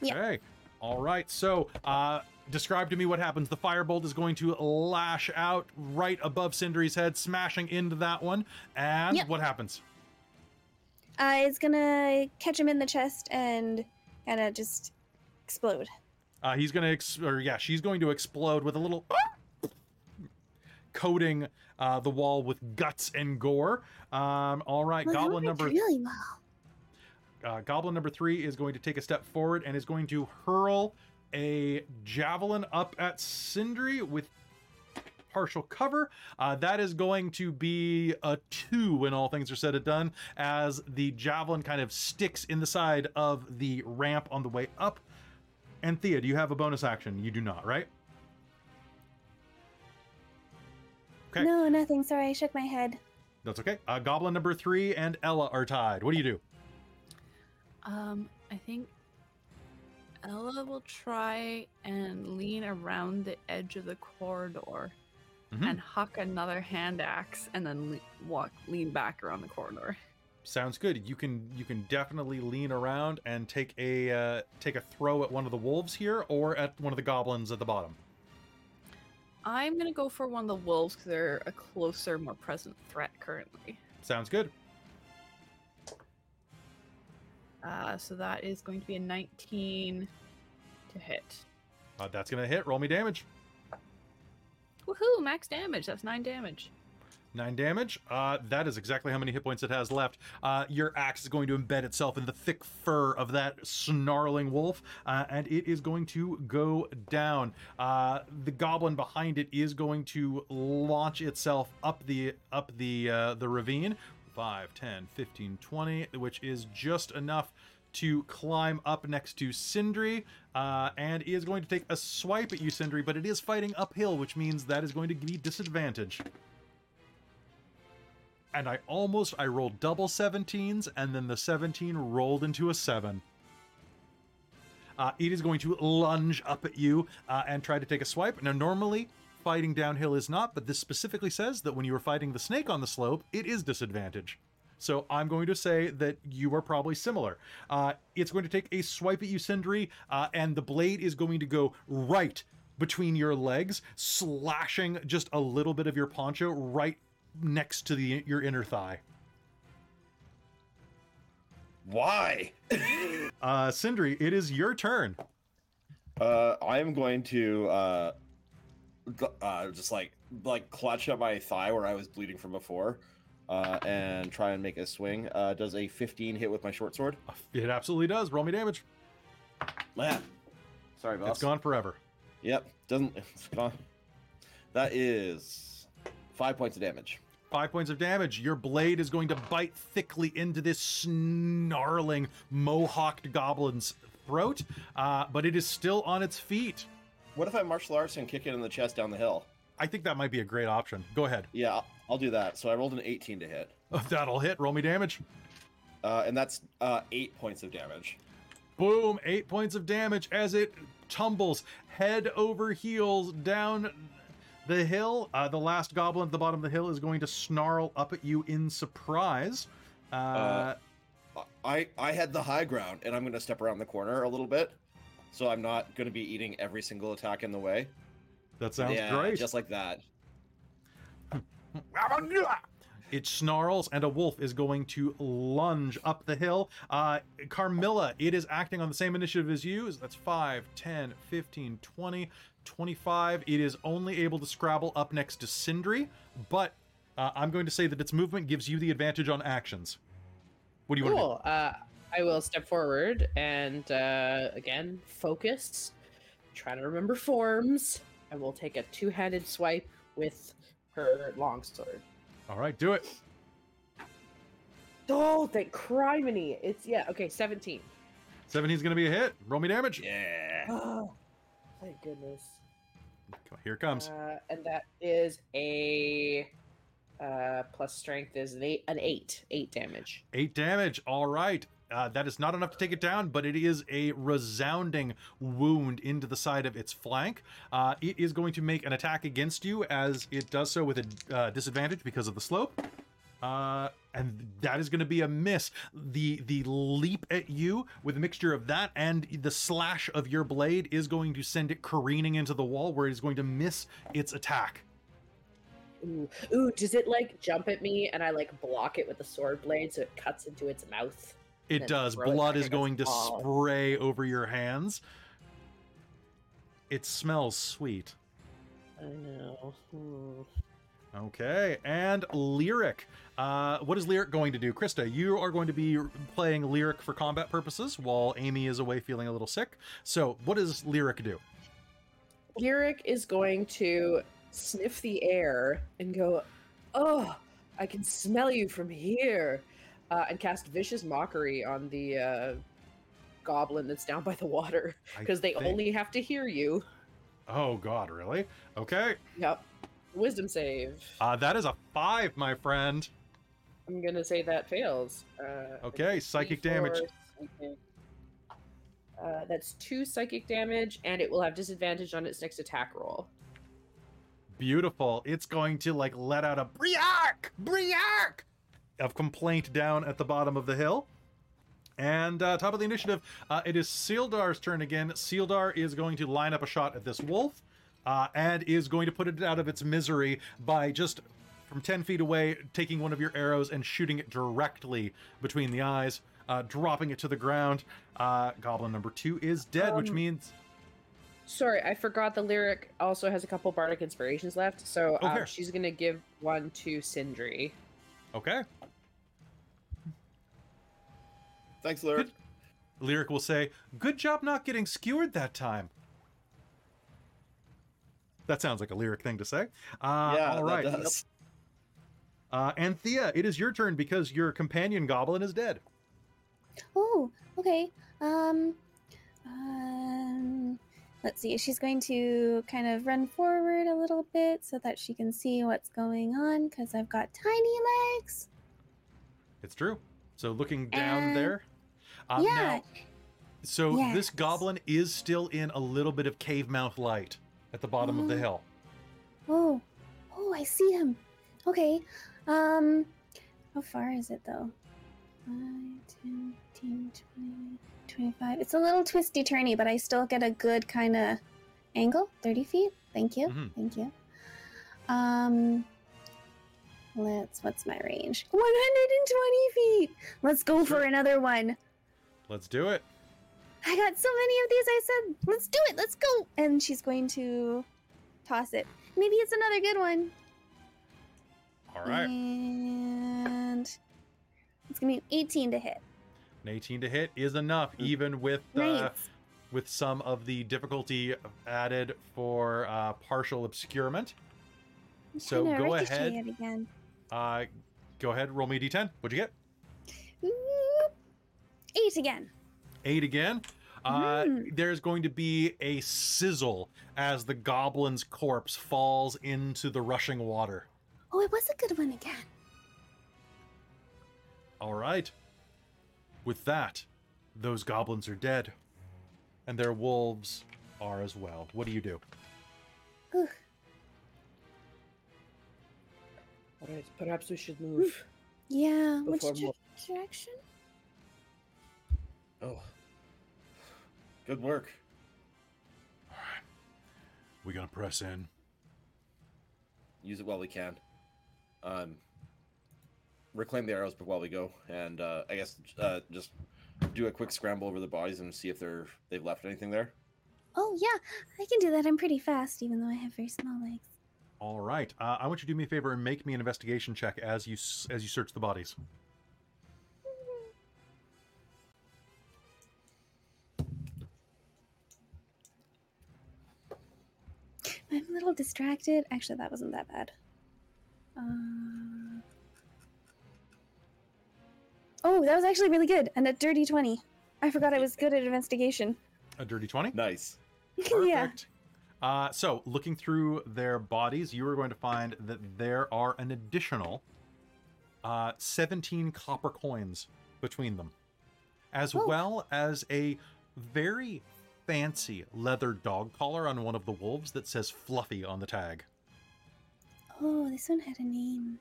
Speaker 3: Yeah.
Speaker 1: All right. So, uh, describe to me what happens. The firebolt is going to lash out right above Sindri's head, smashing into that one. And
Speaker 3: Yep.
Speaker 1: what happens?
Speaker 3: Uh, it's gonna catch him in the chest and kind of just explode.
Speaker 1: Uh, he's going to, ex- or yeah, she's going to explode with a little coating uh, the wall with guts and gore. Um, all right,
Speaker 3: Well,
Speaker 1: goblin number
Speaker 3: really well.
Speaker 1: Uh, goblin number three is going to take a step forward and is going to hurl a javelin up at Sindri with partial cover. Uh, that is going to be a two when all things are said and done, as the javelin kind of sticks in the side of the ramp on the way up. And Thea, do you have a bonus action? You do not, right? Okay.
Speaker 3: No, nothing. Sorry, I shook my head.
Speaker 1: That's okay. Uh, goblin number three and Ella are tied. What do you do?
Speaker 9: Um, I think Ella will try and lean around the edge of the corridor
Speaker 1: Mhm.
Speaker 9: and huck another hand axe, and then le- walk lean back around the corridor.
Speaker 1: Sounds good. You can you can definitely lean around and take a uh, take a throw at one of the wolves here, or at one of the goblins at the bottom.
Speaker 9: I'm gonna go for one of the wolves because they're a closer, more present threat currently.
Speaker 1: Sounds good.
Speaker 9: Uh, so that is going to be a 19 to hit.
Speaker 1: Uh, that's gonna hit. Roll me damage.
Speaker 9: Woohoo! Max damage. That's nine damage.
Speaker 1: Nine damage. Uh, that is exactly how many hit points it has left. Uh, your axe is going to embed itself in the thick fur of that snarling wolf, uh, and it is going to go down. Uh, the goblin behind it is going to launch itself up the up the uh, the ravine. 5, 10, 15, 20, which is just enough to climb up next to Sindri, uh, and is going to take a swipe at you, Sindri, but it is fighting uphill, which means that is going to be disadvantage and I almost I rolled double 17s and then the 17 rolled into a 7. Uh, it is going to lunge up at you uh, and try to take a swipe. Now, normally fighting downhill is not, but this specifically says that when you are fighting the snake on the slope, it is disadvantage. So I'm going to say that you are probably similar. Uh, it's going to take a swipe at you, Sindri, uh, and the blade is going to go right between your legs, slashing just a little bit of your poncho right next to the your inner thigh.
Speaker 6: Why?
Speaker 1: Uh, Sindri, it is your turn.
Speaker 6: Uh, I'm going to uh, uh, just like like clutch at my thigh where I was bleeding from before, uh, and try and make a swing. Uh, does a 15 hit with my short sword?
Speaker 1: It absolutely does. Roll me damage.
Speaker 6: Man, sorry, boss.
Speaker 1: It's gone forever.
Speaker 6: Yep, doesn't. It's gone. That is five points of damage.
Speaker 1: Five points of damage. Your blade is going to bite thickly into this snarling, mohawked goblin's throat, uh, but it is still on its feet.
Speaker 6: What if I martial arts and kick it in the chest down the hill?
Speaker 1: I think that might be a great option. Go ahead.
Speaker 6: Yeah, I'll, do that. So I rolled an 18 to hit,
Speaker 1: That'll hit. Roll me damage.
Speaker 6: uh, and that's uh, eight points of damage.
Speaker 1: Boom, eight points of damage as it tumbles head over heels down the hill. Uh, the last goblin at the bottom of the hill is going to snarl up at you in surprise. Uh,
Speaker 6: Uh, I I had the high ground, and I'm going to step around the corner a little bit, so I'm not going to be eating every single attack in the way.
Speaker 1: that sounds
Speaker 6: yeah,
Speaker 1: great.
Speaker 6: just like that.
Speaker 1: It snarls, and a wolf is going to lunge up the hill. Uh, Carmilla, it is acting on the same initiative as you. So That's 5, 10, 15, 20, 25. It is only able to scrabble up next to Sindri, but uh, I'm going to say that its movement gives you the advantage on actions. What do you want
Speaker 5: Cool. Uh, I will step forward and uh, again focus. Try to remember forms. I will take a two-handed swipe with her longsword.
Speaker 1: All right, do it.
Speaker 5: Oh, thank criminy! It's yeah. Okay, seventeen.
Speaker 1: 17 is going to be a hit. Roll me damage.
Speaker 6: Yeah.
Speaker 5: Oh, thank goodness.
Speaker 1: Here it comes.
Speaker 5: Uh, and that is a uh, plus strength is an eight. An eight. Eight damage.
Speaker 1: Eight damage. All right. Uh, that is not enough to take it down, but it is a resounding wound into the side of its flank. Uh, it is going to make an attack against you as it does so with a uh, disadvantage because of the slope. Uh, and that is going to be a miss. The the leap at you with a mixture of that and the slash of your blade is going to send it careening into the wall, where it is going to miss its attack.
Speaker 5: Ooh, ooh, does it like jump at me and I like block it with the sword blade so it cuts into its mouth?
Speaker 1: It does. Blood is going to spray over your hands. It smells sweet.
Speaker 5: I know. Hmm.
Speaker 1: Okay, and Lyric. Uh, what is Lyric going to do? Krista, you are going to be playing Lyric for combat purposes while Amy is away feeling a little sick. So, what does Lyric do?
Speaker 5: Lyric is going to sniff the air and go, "Oh, I can smell you from here," uh, and cast vicious mockery on the uh, goblin that's down by the water because they
Speaker 1: think-
Speaker 5: only have to hear you.
Speaker 1: Oh, God, really? Okay.
Speaker 5: Yep. Wisdom save.
Speaker 1: Uh, that is a five, my friend.
Speaker 5: I'm gonna say that fails. Uh,
Speaker 1: Okay, psychic damage.
Speaker 5: Uh, that's two psychic damage, and it will have disadvantage on its next attack roll.
Speaker 1: Beautiful. It's going to like let out a Briark! Briark! Of complaint down at the bottom of the hill. And uh, top of the initiative, uh, it is Sildar's turn again. Sildar is going to line up a shot at this wolf uh, and is going to put it out of its misery by just from 10 feet away taking one of your arrows and shooting it directly between the eyes, uh, dropping it to the ground. Uh, goblin number two is dead, which
Speaker 5: Um,
Speaker 1: means.
Speaker 5: Sorry, I forgot the lyric also has a couple bardic inspirations left, so
Speaker 1: Oh,
Speaker 5: uh, she's gonna give one to Sindri.
Speaker 1: Okay.
Speaker 6: Thanks, Lyric.
Speaker 1: Lyric will say, Good job not getting skewered that time. That sounds like a lyric thing to say. Uh,
Speaker 6: yeah,
Speaker 1: all right.
Speaker 6: that does.
Speaker 1: Uh, Anthea, it is your turn because your companion goblin is dead.
Speaker 3: Oh, okay. Um, um, let's see. She's going to kind of run forward a little bit so that she can see what's going on because I've got tiny legs.
Speaker 1: It's true. So looking down
Speaker 3: And-
Speaker 1: there. Uh,
Speaker 3: yeah.
Speaker 1: Now, so this goblin is still in a little bit of cave mouth light at the bottom of the
Speaker 3: Oh.
Speaker 1: hill.
Speaker 3: Oh, oh, I see him. Okay. Um, how far is it though? 5, 10, 15, 20, 25. It's a little twisty turny, but I still get a good kind of angle. 30 feet. Thank you.
Speaker 1: Mhm.
Speaker 3: Thank you. Um, let's, what's my range? 120 feet. Let's go for another one.
Speaker 1: Let's do it.
Speaker 3: I got so many of these. I said, let's do it. Let's go. And she's going to toss it. Maybe it's another good one.
Speaker 1: All right.
Speaker 3: And it's gonna be 18 to hit.
Speaker 1: An 18 to hit is enough, even with uh,
Speaker 3: Nice.
Speaker 1: with some of the difficulty added for uh, partial obscurement. So
Speaker 3: Kinda
Speaker 1: go ahead. Uh, go ahead, roll me a d10. What'd you get?
Speaker 3: Oop. Eight again.
Speaker 1: Eight again. Uh,
Speaker 3: Mm.
Speaker 1: There's going to be a sizzle as the goblin's corpse falls into the rushing water.
Speaker 3: Oh, it was a good one again.
Speaker 1: All right. With that, those goblins are dead, and their wolves are as well. What do you do?
Speaker 3: Whew.
Speaker 5: All right, perhaps we should move.
Speaker 3: Yeah. Which
Speaker 5: Before
Speaker 3: dir-
Speaker 5: more-
Speaker 3: direction?
Speaker 6: Oh. Good work. All right.
Speaker 8: We gonna press in.
Speaker 6: Use it while we can. Um, reclaim the arrows while we go, and uh, I guess uh, just do a quick scramble over the bodies and see if they're they've left anything there.
Speaker 3: Oh, yeah. I can do that. I'm pretty fast, even though I have very small legs.
Speaker 1: All right. Uh, I want you to do me a favor and make me an investigation check as you as you search the bodies.
Speaker 3: I'm a little distracted. Actually, that wasn't that bad. Uh... Oh, that was actually really good. And a dirty 20. I forgot I was good at investigation.
Speaker 1: A dirty twenty.
Speaker 6: Nice.
Speaker 3: yeah.
Speaker 1: Perfect. Uh, so, looking through their bodies, you are going to find that there are an additional uh, 17 copper coins between them, as
Speaker 3: Oh.
Speaker 1: well as a very fancy leather dog collar on one of the wolves that says Fluffy on the tag.
Speaker 3: Oh, this one had a name.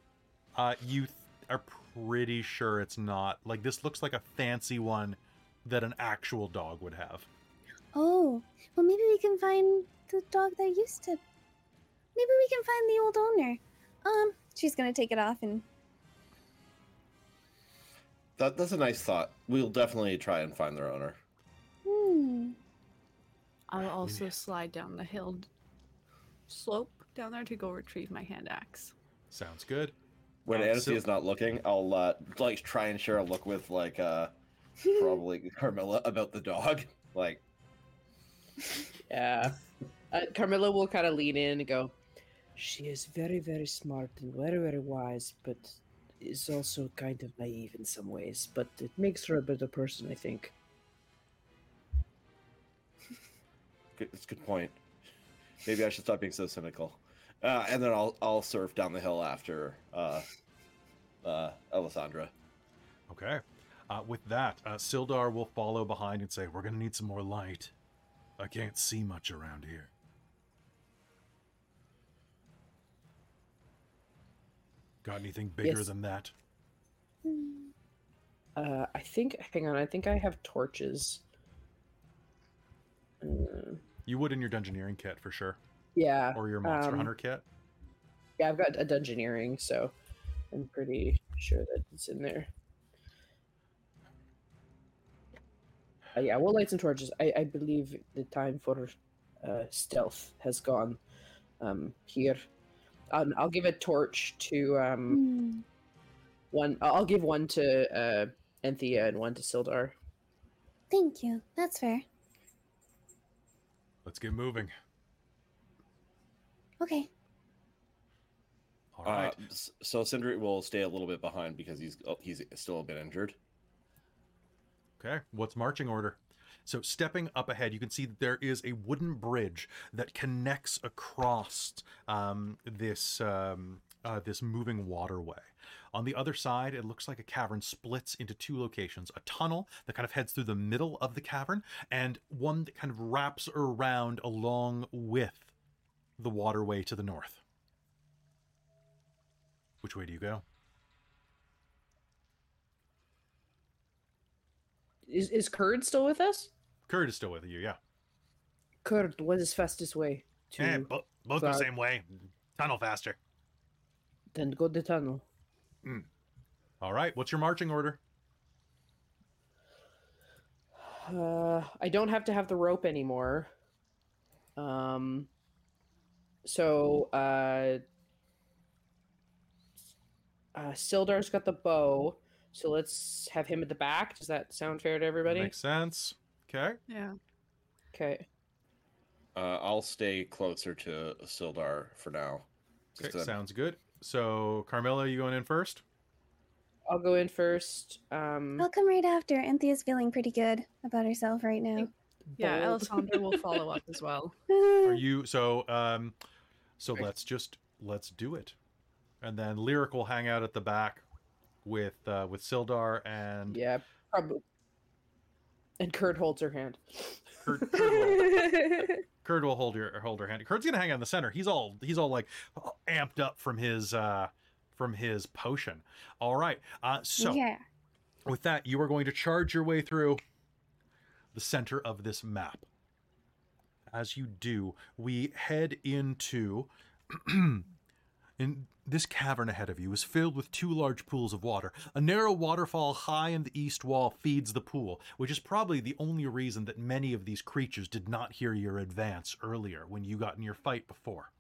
Speaker 1: Uh, you th- are pretty sure it's not. Like this looks like a fancy one that an actual dog would have.
Speaker 3: Oh, well, maybe we can find the dog that used to. Maybe we can find the old owner. Um, she's gonna take it off and.
Speaker 6: That, that's a nice thought. We'll definitely try and find their owner.
Speaker 3: Hmm.
Speaker 9: I'll also slide down the hill slope down there to go retrieve my hand axe.
Speaker 1: Sounds good.
Speaker 6: When
Speaker 1: Um,
Speaker 6: Anastea
Speaker 1: so-
Speaker 6: is not looking, I'll uh, like try and share a look with like uh, probably Carmilla about the dog. Like,
Speaker 5: Yeah. Uh, Carmilla will kind of lean in and go, She is very, very smart and very, very wise, but is also kind of naive in some ways. But it makes her a better person, I think.
Speaker 6: Good, that's a good point. Maybe I should stop being so cynical. Uh, and then I'll I'll surf down the hill after uh, uh, Ellasandra.
Speaker 1: Okay. Uh, with that, uh, Sildar will follow behind and say, "We're gonna need some more light. I can't see much around here." Got anything bigger
Speaker 5: Yes.
Speaker 1: than that?
Speaker 5: Uh, I think, hang on, I think I have torches. Uh,
Speaker 1: You would in your dungeoneering kit for sure,
Speaker 5: yeah.
Speaker 1: or your monster
Speaker 5: um,
Speaker 1: hunter kit.
Speaker 5: Yeah, I've got a dungeoneering, so I'm pretty sure that it's in there. Uh, yeah, well, lights and torches. I, I believe the time for uh, stealth has gone um, here. Um, I'll give a torch to um,
Speaker 3: Hmm.
Speaker 5: one. I'll give one to uh, Anthea and one to Sildar.
Speaker 3: Thank you. That's fair.
Speaker 1: Let's get moving.
Speaker 3: Okay.
Speaker 1: All right.
Speaker 6: Uh, so Sindri will stay a little bit behind because he's oh, he's still a bit injured.
Speaker 1: Okay, what's marching order? So, stepping up ahead, you can see that there is a wooden bridge that connects across um, this um, uh, this moving waterway. On the other side, it looks like a cavern splits into two locations: a tunnel that kind of heads through the middle of the cavern, and one that kind of wraps around along with the waterway to the north. Which way do you go?
Speaker 5: Is is Kurd still with us?
Speaker 1: Kurd is still with you, yeah.
Speaker 5: Kurd, what is fastest way to
Speaker 10: Eh, bo- both the same way. Tunnel faster.
Speaker 5: then go the tunnel?
Speaker 1: All right, what's your marching order?
Speaker 5: Uh, I don't have to have the rope anymore. Um, so uh, uh, Sildar's got the bow, so let's have him at the back. Does that sound fair to everybody?
Speaker 1: Makes sense. Okay.
Speaker 9: Yeah.
Speaker 5: Okay.
Speaker 6: Uh, I'll stay closer to Sildar for now.
Speaker 1: Okay,
Speaker 6: Just
Speaker 1: sounds good. So, Carmilla, are you going in first?
Speaker 5: I'll go in first. Um,
Speaker 3: I'll come right after. Anthea's feeling pretty good about herself right now.
Speaker 9: Yeah,
Speaker 5: bold.
Speaker 9: Ellasandra will follow up as well.
Speaker 1: Are you so um so let's just let's do it. And then Lyric will hang out at the back with uh with Sildar and
Speaker 5: Yeah, probably. And Kurd holds her hand.
Speaker 1: Kurd, Kurd, will, Kurd will hold your hold her hand. Kurd's gonna hang out in the center. He's all he's all like amped up from his uh from his potion. All right. Uh so
Speaker 3: yeah.
Speaker 1: with that, you are going to charge your way through the center of this map. As you do, we head into. in this cavern ahead of you is filled with two large pools of water. A narrow waterfall high in the east wall feeds the pool, which is probably the only reason that many of these creatures did not hear your advance earlier when you got in your fight before.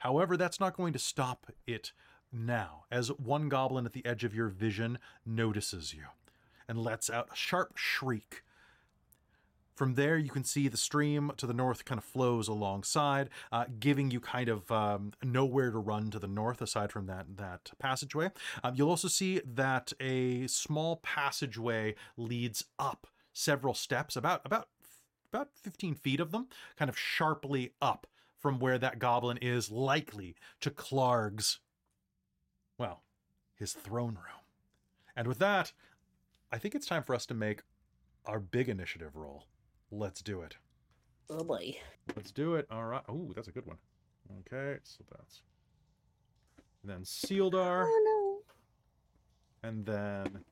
Speaker 1: However, that's not going to stop it now, as one goblin at the edge of your vision notices you and lets out a sharp shriek. From there, you can see the stream to the north kind of flows alongside, uh, giving you kind of um, nowhere to run to the north aside from that that passageway. Um, you'll also see that a small passageway leads up several steps, about about about 15 feet of them, kind of sharply up from where that goblin is likely to Klarg's, well, his throne room. And with that, I think it's time for us to make our big initiative roll. Let's do it.
Speaker 5: Oh boy.
Speaker 1: Let's do it. All right. Oh, that's a good one. Okay, so that's and then Sildar,
Speaker 3: Oh no.
Speaker 1: and then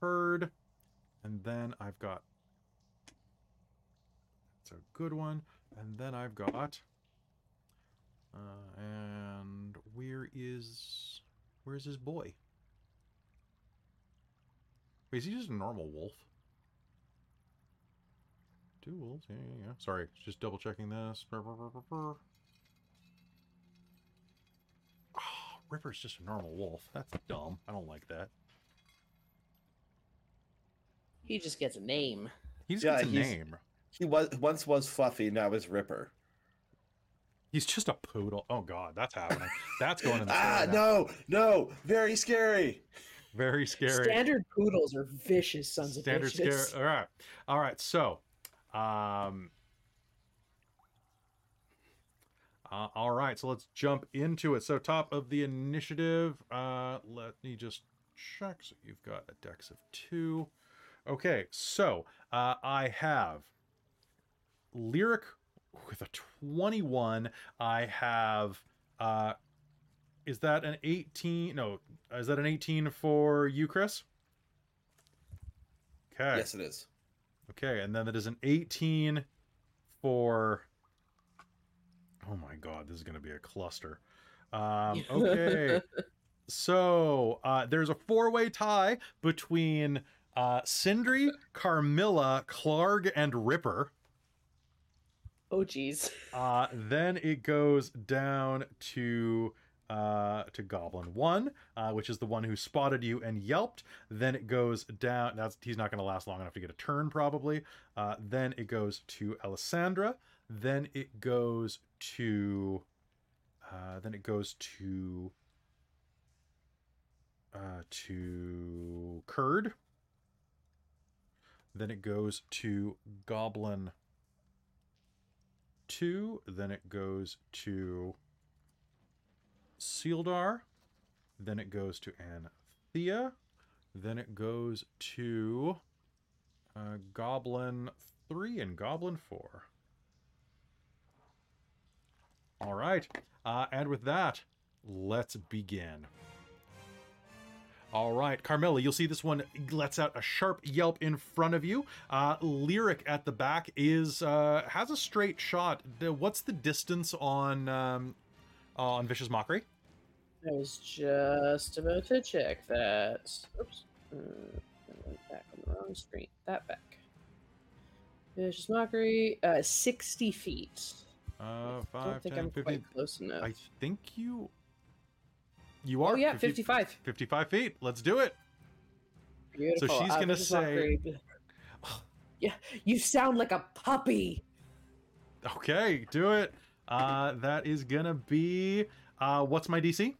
Speaker 1: Kurd, and then I've got. That's a good one, and then I've got. Uh, and where is where's his boy? Wait, is he just a normal wolf? Two wolves, yeah, yeah, yeah. Sorry, just double checking this. Brr, brr, brr, brr, brr. Oh, Ripper's just a normal wolf. That's dumb. I don't like that.
Speaker 5: He just gets a name.
Speaker 1: He just
Speaker 6: Yeah,
Speaker 1: gets a name.
Speaker 6: He was once was Fluffy, now is Ripper.
Speaker 1: He's just a poodle. Oh god, that's happening. That's going in the
Speaker 6: ah,
Speaker 1: story now.
Speaker 6: no, no, very scary.
Speaker 1: Very scary.
Speaker 5: Standard poodles are vicious sons
Speaker 1: Standard
Speaker 5: of
Speaker 1: scare.
Speaker 5: bitches.
Speaker 1: All right, all right. So, um, uh, all right. So let's jump into it. So top of the initiative. Uh, let me just check. So you've got a dex of two. Okay. So uh, I have lyric with a twenty-one. I have. Uh, is that an eighteen? No. Is that an eighteen for you, Chris? Okay.
Speaker 6: Yes, it is.
Speaker 1: Okay, and then that is an 18 for. Oh my god, this is going to be a cluster. Um, okay, so uh, there's a four way tie between uh, Sindri, Carmilla, Klarg, and Ripper.
Speaker 5: Oh, geez.
Speaker 1: Uh, then it goes down to uh, to Goblin One, uh, which is the one who spotted you and yelped. Then it goes down. That's he's not going to last long enough to get a turn, probably. Uh, then it goes to Ellasandra. Then it goes to. Uh, then it goes to. Uh, to Kurd. Then it goes to Goblin two. Then it goes to Sildar. Then it goes to Anthea. Then it goes to uh, Goblin three and Goblin four. All right. Uh, and with that, let's begin. All right, Carmilla, you'll see this one lets out a sharp yelp in front of you. Uh, Lyric at the back is uh, has a straight shot. What's the distance on um, on Vicious Mockery?
Speaker 5: I was just about to check that. Oops. I went back on the wrong screen. That back. Vicious Mockery, uh, 60 feet.
Speaker 1: Uh,
Speaker 5: I don't think
Speaker 1: 10,
Speaker 5: I'm
Speaker 1: 15.
Speaker 5: quite close enough.
Speaker 1: I think you you
Speaker 5: Oh,
Speaker 1: are.
Speaker 5: yeah, 55.
Speaker 1: 55 feet. Let's do it.
Speaker 5: Beautiful.
Speaker 1: So she's
Speaker 5: Uh,
Speaker 1: gonna say-
Speaker 5: Yeah, you sound like a puppy.
Speaker 1: Okay, do it. Uh, that is gonna be. Uh, what's my DC?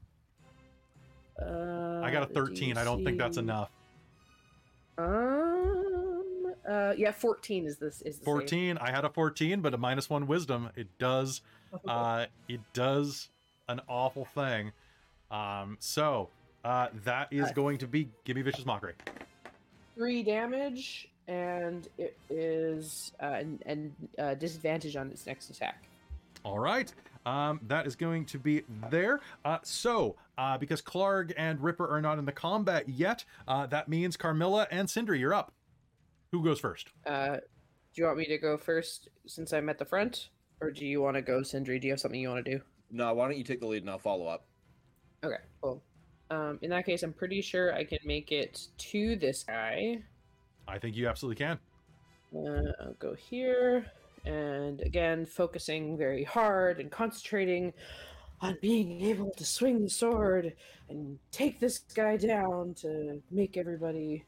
Speaker 5: Uh,
Speaker 1: I got a
Speaker 5: the
Speaker 1: 13. I don't think that's enough.
Speaker 5: Um. Uh. Yeah. 14 is this. Is the save.
Speaker 1: 14. I had a 14, but a minus one wisdom. It does. Uh, it does an awful thing. Um, so uh, that is going to be give me vicious mockery.
Speaker 5: Three damage, and it is uh, and, and uh, disadvantage on its next attack.
Speaker 1: All right. Um, that is going to be there. Uh, so, uh, because Klarg and Ripper are not in the combat yet, uh, that means Carmilla and Sindri, you're up. Who goes first?
Speaker 5: Uh, do you want me to go first since I'm at the front, or do you want to go, Sindri? Do you have something you want to do?
Speaker 6: No, why don't you take the lead and I'll follow up?
Speaker 5: Okay, cool. Um, in that case, I'm pretty sure I can make it to this guy.
Speaker 1: I think you absolutely can.
Speaker 5: Uh, I'll go here, and again, focusing very hard and concentrating on being able to swing the sword and take this guy down to make everybody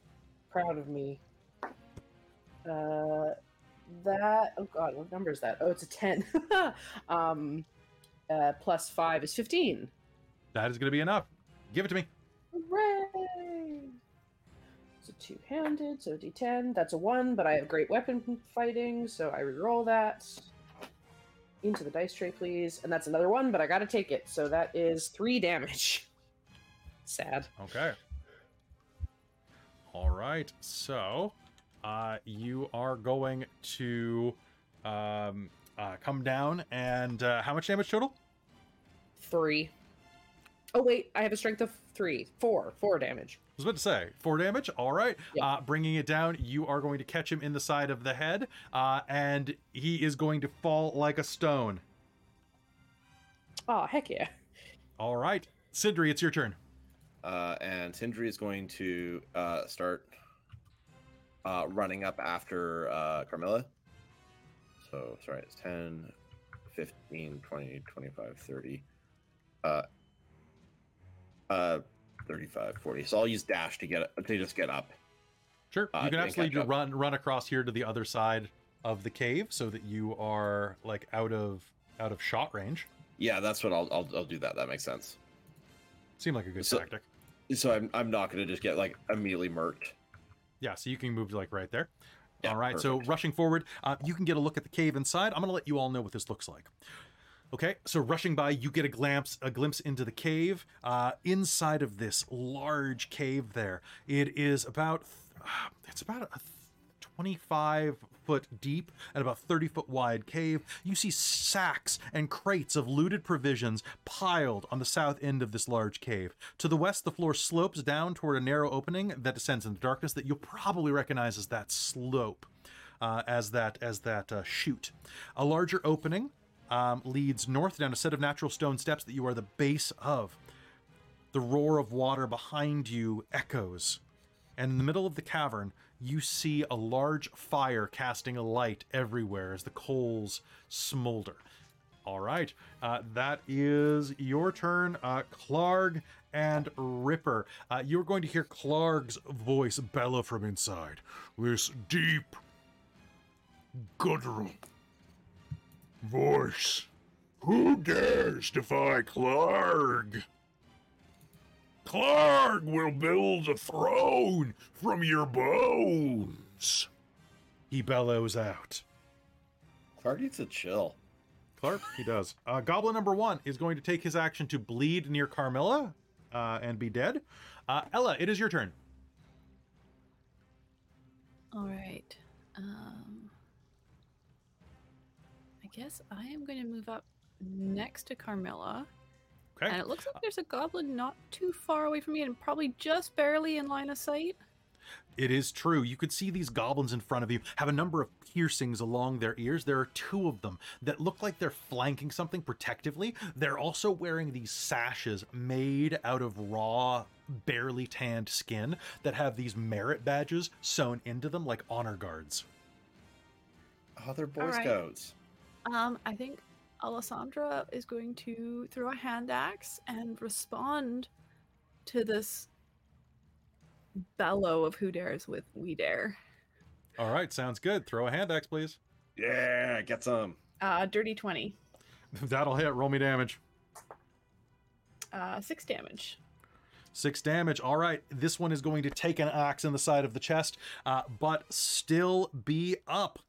Speaker 5: proud of me. Uh, that oh god, what number is that? Oh, it's a ten. um, uh, plus five is fifteen.
Speaker 1: That is going to be enough. Give it to me.
Speaker 5: Hooray! A two-handed, so D10. That's a one, but I have great weapon fighting, so I reroll that. Into the dice tray, please. And that's another one, but I gotta take it. So that is three damage. Sad.
Speaker 1: Okay. All right. So, uh, you are going to um, uh, come down, and uh, how much damage total?
Speaker 5: Three. Oh wait, I have a strength of three, four, four damage.
Speaker 1: I was about to say four damage. All right,
Speaker 5: Yeah.
Speaker 1: uh, bringing it down. You are going to catch him in the side of the head, uh, and he is going to fall like a stone.
Speaker 5: Oh heck yeah!
Speaker 1: All right, Sindri, it's your turn.
Speaker 6: Uh, and Sindri is going to uh, start uh, running up after uh, Carmilla. So, sorry, it's 10, 15, 20, 25, 30, uh, uh, 35, 40. So I'll use dash to get to just get up.
Speaker 1: Sure,
Speaker 6: Uh,
Speaker 1: you can absolutely run run across here to the other side of the cave, so that you are like out of out of shot range.
Speaker 6: Yeah, that's what I'll I'll, I'll do. That that makes sense.
Speaker 1: Seemed like a good
Speaker 6: So-
Speaker 1: tactic.
Speaker 6: So I'm I'm not gonna just get like immediately murked.
Speaker 1: Yeah, so you can move to like right there.
Speaker 6: Yeah,
Speaker 1: all right, so rushing forward, uh, you can get a look at the cave inside. I'm going to let you all know what this looks like. Okay, so rushing by, you get a glimpse a glimpse into the cave. Uh, inside of this large cave, there it is about it's about a 25 foot deep and about 30 foot wide cave. You see sacks and crates of looted provisions piled on the south end of this large cave. To the west, the floor slopes down toward a narrow opening that descends into darkness that you'll probably recognize as that slope, uh, as that as that uh, chute. A larger opening um, leads north down a set of natural stone steps that you are the base of. The roar of water behind you echoes and in the middle of the cavern, you see a large fire casting a light everywhere as the coals smolder. All right, uh, that is your turn, uh, Klarg and Ripper. Uh, you're going to hear Klarg's voice bellow from inside.
Speaker 14: This deep, guttural voice. Who dares defy Klarg? Klarg will build a throne from your bones.
Speaker 1: He bellows out.
Speaker 6: Klarg needs to chill.
Speaker 1: Klarg, he does. Uh, Goblin number one is going to take his action to bleed near Carmilla uh, and be dead. Uh, Ella, it is your turn.
Speaker 2: All right. Um, I guess I am going to move up next to Carmilla.
Speaker 1: Okay.
Speaker 2: And it looks like there's a goblin not too far away from me and probably just barely in line of sight.
Speaker 1: It is true. You could see these goblins in front of you have a number of piercings along their ears. There are two of them that look like they're flanking something protectively. They're also wearing these sashes made out of raw, barely tanned skin that have these merit badges sewn into them like honor guards.
Speaker 6: Oh, they're Boy
Speaker 2: All right.
Speaker 6: Scouts.
Speaker 2: Um, I think Ellasandra is going to throw a hand axe and respond to this bellow of who dares with we dare.
Speaker 1: All right, sounds good. Throw a hand axe, please.
Speaker 6: Yeah, get some.
Speaker 2: Uh, dirty 20.
Speaker 1: That'll hit. Roll me damage.
Speaker 2: Uh, six damage.
Speaker 1: Six damage. All right. This one is going to take an axe in the side of the chest, uh, but still be up.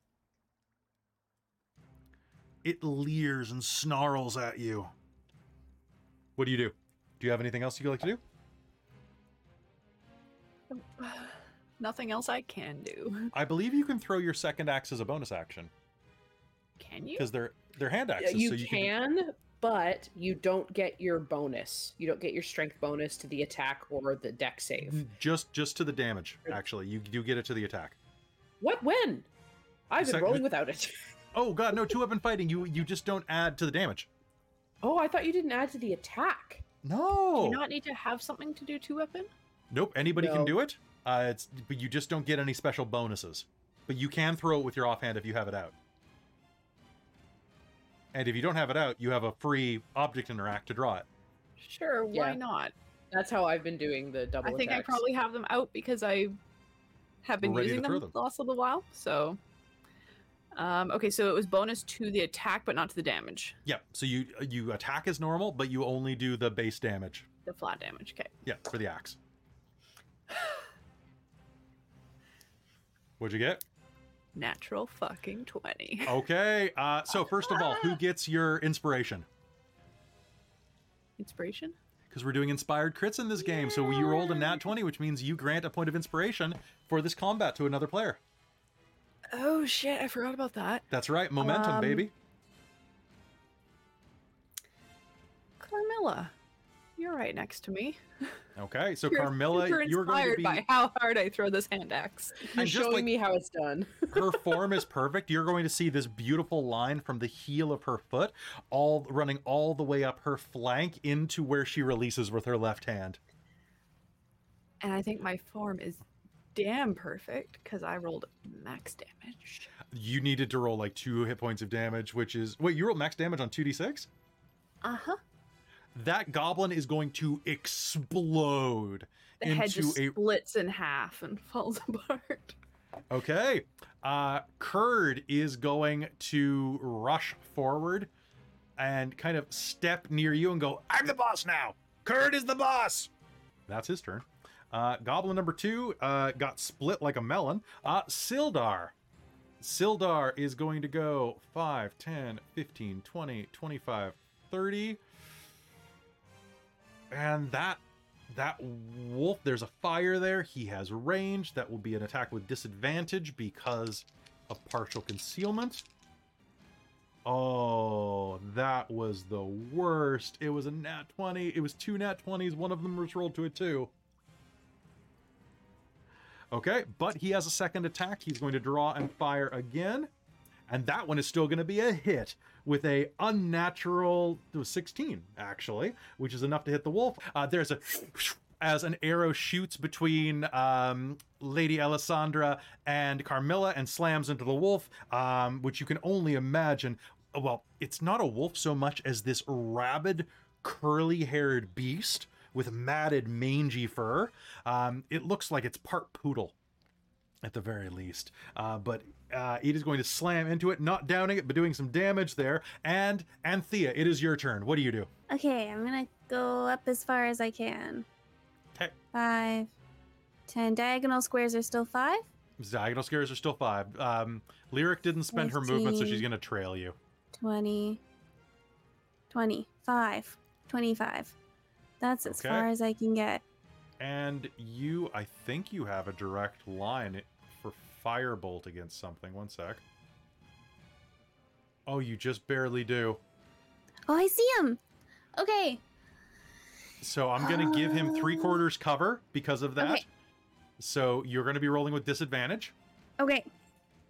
Speaker 1: It leers and snarls at you. What do you do? Do you have anything else you'd like to do?
Speaker 2: Nothing else I can do.
Speaker 1: I believe you can throw your second axe as a bonus action
Speaker 2: Can you?
Speaker 1: because they're they're hand axes.
Speaker 5: you
Speaker 1: so you
Speaker 5: can, but you don't get your bonus. You don't get your strength bonus to the attack or the deck save.
Speaker 1: Mm, just just to the damage. Actually, you do get it to the attack.
Speaker 5: What? When? I've been
Speaker 1: Sec-
Speaker 5: rolling without it.
Speaker 1: Oh god, no! Two weapon fighting. You you just don't add to the damage.
Speaker 5: Oh, I thought you didn't add to the attack.
Speaker 2: Do
Speaker 1: No.
Speaker 2: you not need to have something to do two weapon?
Speaker 1: Nope, anybody can do it. Uh, it's but you just don't get any special bonuses. But you can throw it with your offhand if you have it out. And if you don't have it out, you have a free object interact to draw it.
Speaker 2: Sure, why
Speaker 5: Yeah.
Speaker 2: not?
Speaker 5: That's how I've been doing the double
Speaker 2: I think I probably have them out because I have been
Speaker 1: We're
Speaker 2: using them
Speaker 1: them.
Speaker 2: the last little while. So, um, okay, so it was bonus to the attack, but not to the damage,
Speaker 1: Yeah. So you you attack as normal, but you only do the base damage.
Speaker 2: the flat damage. Okay.
Speaker 1: Yeah, for the axe. What'd you get?
Speaker 2: Natural fucking 20.
Speaker 1: Okay. Uh, so first of all, who gets your inspiration?
Speaker 2: Inspiration?
Speaker 1: Because we're doing inspired crits in this game. So you rolled a nat 20, which means you grant a point of inspiration for this combat to another player.
Speaker 2: Oh shit, I forgot about that.
Speaker 1: That's right. Momentum,
Speaker 2: Um,
Speaker 1: baby.
Speaker 2: Carmilla,
Speaker 9: You're right next to me.
Speaker 1: Okay, so
Speaker 9: You're
Speaker 1: Carmilla,
Speaker 9: super
Speaker 1: you're going to
Speaker 9: inspired
Speaker 1: be
Speaker 9: by how hard I throw this hand axe.
Speaker 1: just
Speaker 5: showing
Speaker 1: like
Speaker 5: me how it's done.
Speaker 1: her form is perfect. You're going to see this beautiful line from the heel of her foot, all running all the way up her flank into where she releases with her left hand.
Speaker 9: And I think my form is damn perfect because I rolled max damage.
Speaker 1: You needed to roll like two hit points of damage, which is wait, you rolled max damage on 2d6?
Speaker 9: Uh huh.
Speaker 1: That goblin is going to explode
Speaker 9: The head
Speaker 1: into
Speaker 9: just
Speaker 1: a
Speaker 9: splits in half and falls apart.
Speaker 1: Okay. Uh Kurd is going to rush forward and kind of step near you and go, I'm the boss now. Kurd is the boss. That's his turn. Uh Goblin number two uh got split like a melon. Uh Sildar. Sildar is going to go 5, 10, 15, 20, 25, 30. And that that wolf, there's a fire there. He has range. That will be an attack with disadvantage because of partial concealment. Oh, that was the worst. It was a nat 20. It was two nat 20s. One of them was rolled to a 2. Okay, but he has a second attack. He's going to draw and fire again. And that one is still going to be a hit with a unnatural 16 actually, which is enough to hit the wolf. Uh, there's a as an arrow shoots between um, Lady Ellasandra and Carmilla and slams into the wolf, um, which you can only imagine. Well, it's not a wolf so much as this rabid, curly-haired beast with matted, mangy fur. Um, it looks like it's part poodle at the very least. Uh, but uh, it is going to slam into it, not downing it, but doing some damage there. And Anthea, it is your turn. What do you do?
Speaker 3: Okay, I'm gonna go up as far as I can.
Speaker 1: Okay.
Speaker 3: Five, ten. Diagonal squares are still five.
Speaker 1: Diagonal squares are still five. Um, Lyric didn't spend her movement, so she's to trail you.
Speaker 3: 20, 25, 25. That's as
Speaker 1: Okay.
Speaker 3: far as I can get.
Speaker 1: And you, I think you have a direct line for Firebolt against something. One sec. Oh, you just barely do.
Speaker 3: Oh, I see him. Okay.
Speaker 1: So I'm going to give him three
Speaker 3: uh.
Speaker 1: quarters cover because of that.
Speaker 3: Okay.
Speaker 1: So you're going to be rolling with disadvantage,
Speaker 3: Okay.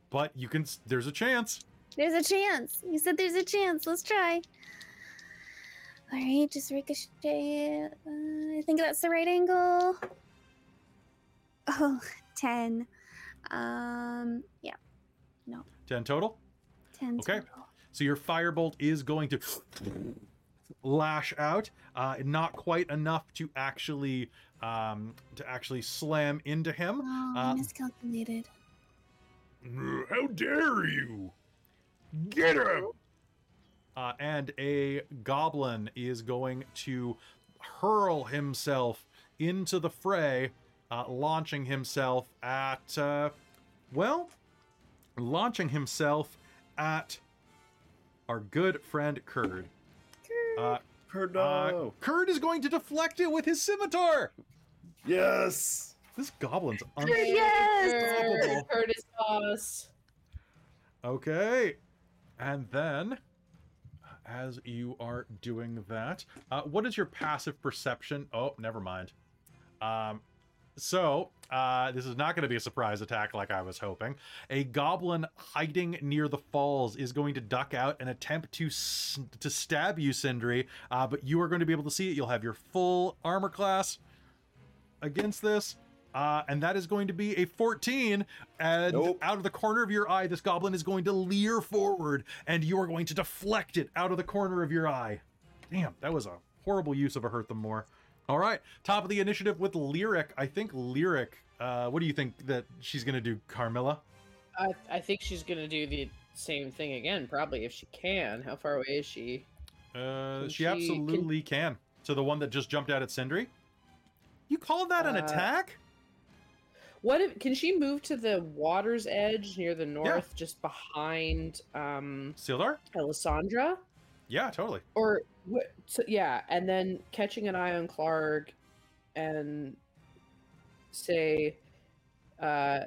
Speaker 1: but you can. There's a chance.
Speaker 3: There's a chance. You said there's a chance. Let's try. All right, just ricochet. Uh, I think that's the right angle. Oh, 10. Um, yeah, No.
Speaker 1: Ten total.
Speaker 3: 10
Speaker 1: Okay.
Speaker 3: total.
Speaker 1: So your firebolt is going to lash out, uh, not quite enough to actually um, to actually slam into him.
Speaker 3: Oh,
Speaker 1: Uh,
Speaker 3: miscalculated.
Speaker 8: How dare you? Get him!
Speaker 1: Uh, and a goblin is going to hurl himself into the fray, uh, launching himself at, uh, well, launching himself at our good friend Kurd. Uh,
Speaker 6: Kurd,
Speaker 1: uh,
Speaker 6: no.
Speaker 1: Kurd is going to deflect it with his scimitar.
Speaker 6: yes.
Speaker 1: This goblin's unstoppable.
Speaker 3: Yes!
Speaker 1: unstoppable.
Speaker 5: Curtis boss.
Speaker 1: Okay. And then, as you are doing that, uh, what is your passive perception? Oh, never mind. Um, so, uh, this is not going to be a surprise attack like I was hoping. A goblin hiding near the falls is going to duck out and attempt to to stab you, Sindri. Uh, but you are going to be able to see it. You'll have your full armor class against this. Uh, and that is going to be a 14. And
Speaker 6: Nope.
Speaker 1: out of the corner of your eye, this goblin is going to leer forward, and you are going to deflect it out of the corner of your eye. Damn, that was a horrible use of a hurt them more. All right, top of the initiative with Lyric. I think Lyric. Uh, what do you think that she's going to do, Carmilla?
Speaker 5: I, I think she's gonna do the same thing again, probably if she can. How far away is she?
Speaker 1: Uh,
Speaker 5: Can
Speaker 1: she
Speaker 5: she- can-
Speaker 1: absolutely can. So the one that just jumped out at Sindri. You call that an
Speaker 5: Uh,
Speaker 1: attack?
Speaker 5: What if can she move to the water's edge near the north, just behind um
Speaker 1: Sildar?
Speaker 5: Ellasandra?
Speaker 1: Yeah, totally.
Speaker 5: Or? So, yeah, and then catching an eye on Klarg and say, uh,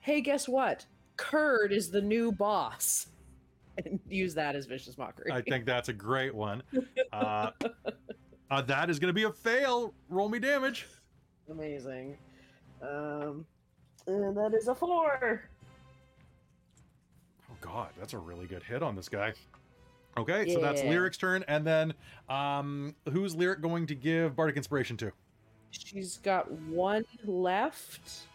Speaker 5: "Hey, guess what? Curd is the new boss," and use that as vicious mockery.
Speaker 1: I think that's a great one. Uh, Uh, that is going to be a fail. Roll me damage.
Speaker 5: Amazing. Um, and that is a four.
Speaker 1: Oh god, that's a really good hit on this guy. Okay, so that's Lyric's turn, and then um, who's Lyric going to give Bardic Inspiration to?
Speaker 5: She's got one left.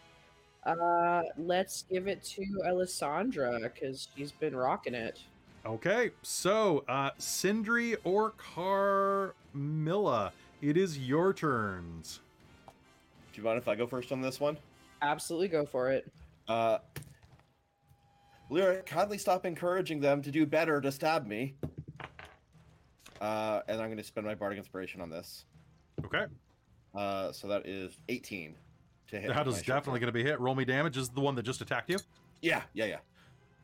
Speaker 5: Uh, let's give it to Ellasandra because she's been rocking it.
Speaker 1: Okay, so uh, Sindri or Carmilla, it is your turns.
Speaker 6: Do you mind if I go first on this one?
Speaker 5: Absolutely go for it.
Speaker 6: Uh, Lyric, kindly stop encouraging them to do better to stab me. Uh, and I'm going to spend my bardic inspiration on this.
Speaker 1: Okay,
Speaker 6: Uh, so that is 18 to hit.
Speaker 1: that
Speaker 6: with
Speaker 1: is
Speaker 6: my short
Speaker 1: definitely going to be hit. Roll me damage is the one that just attacked you.
Speaker 6: Yeah, yeah, yeah.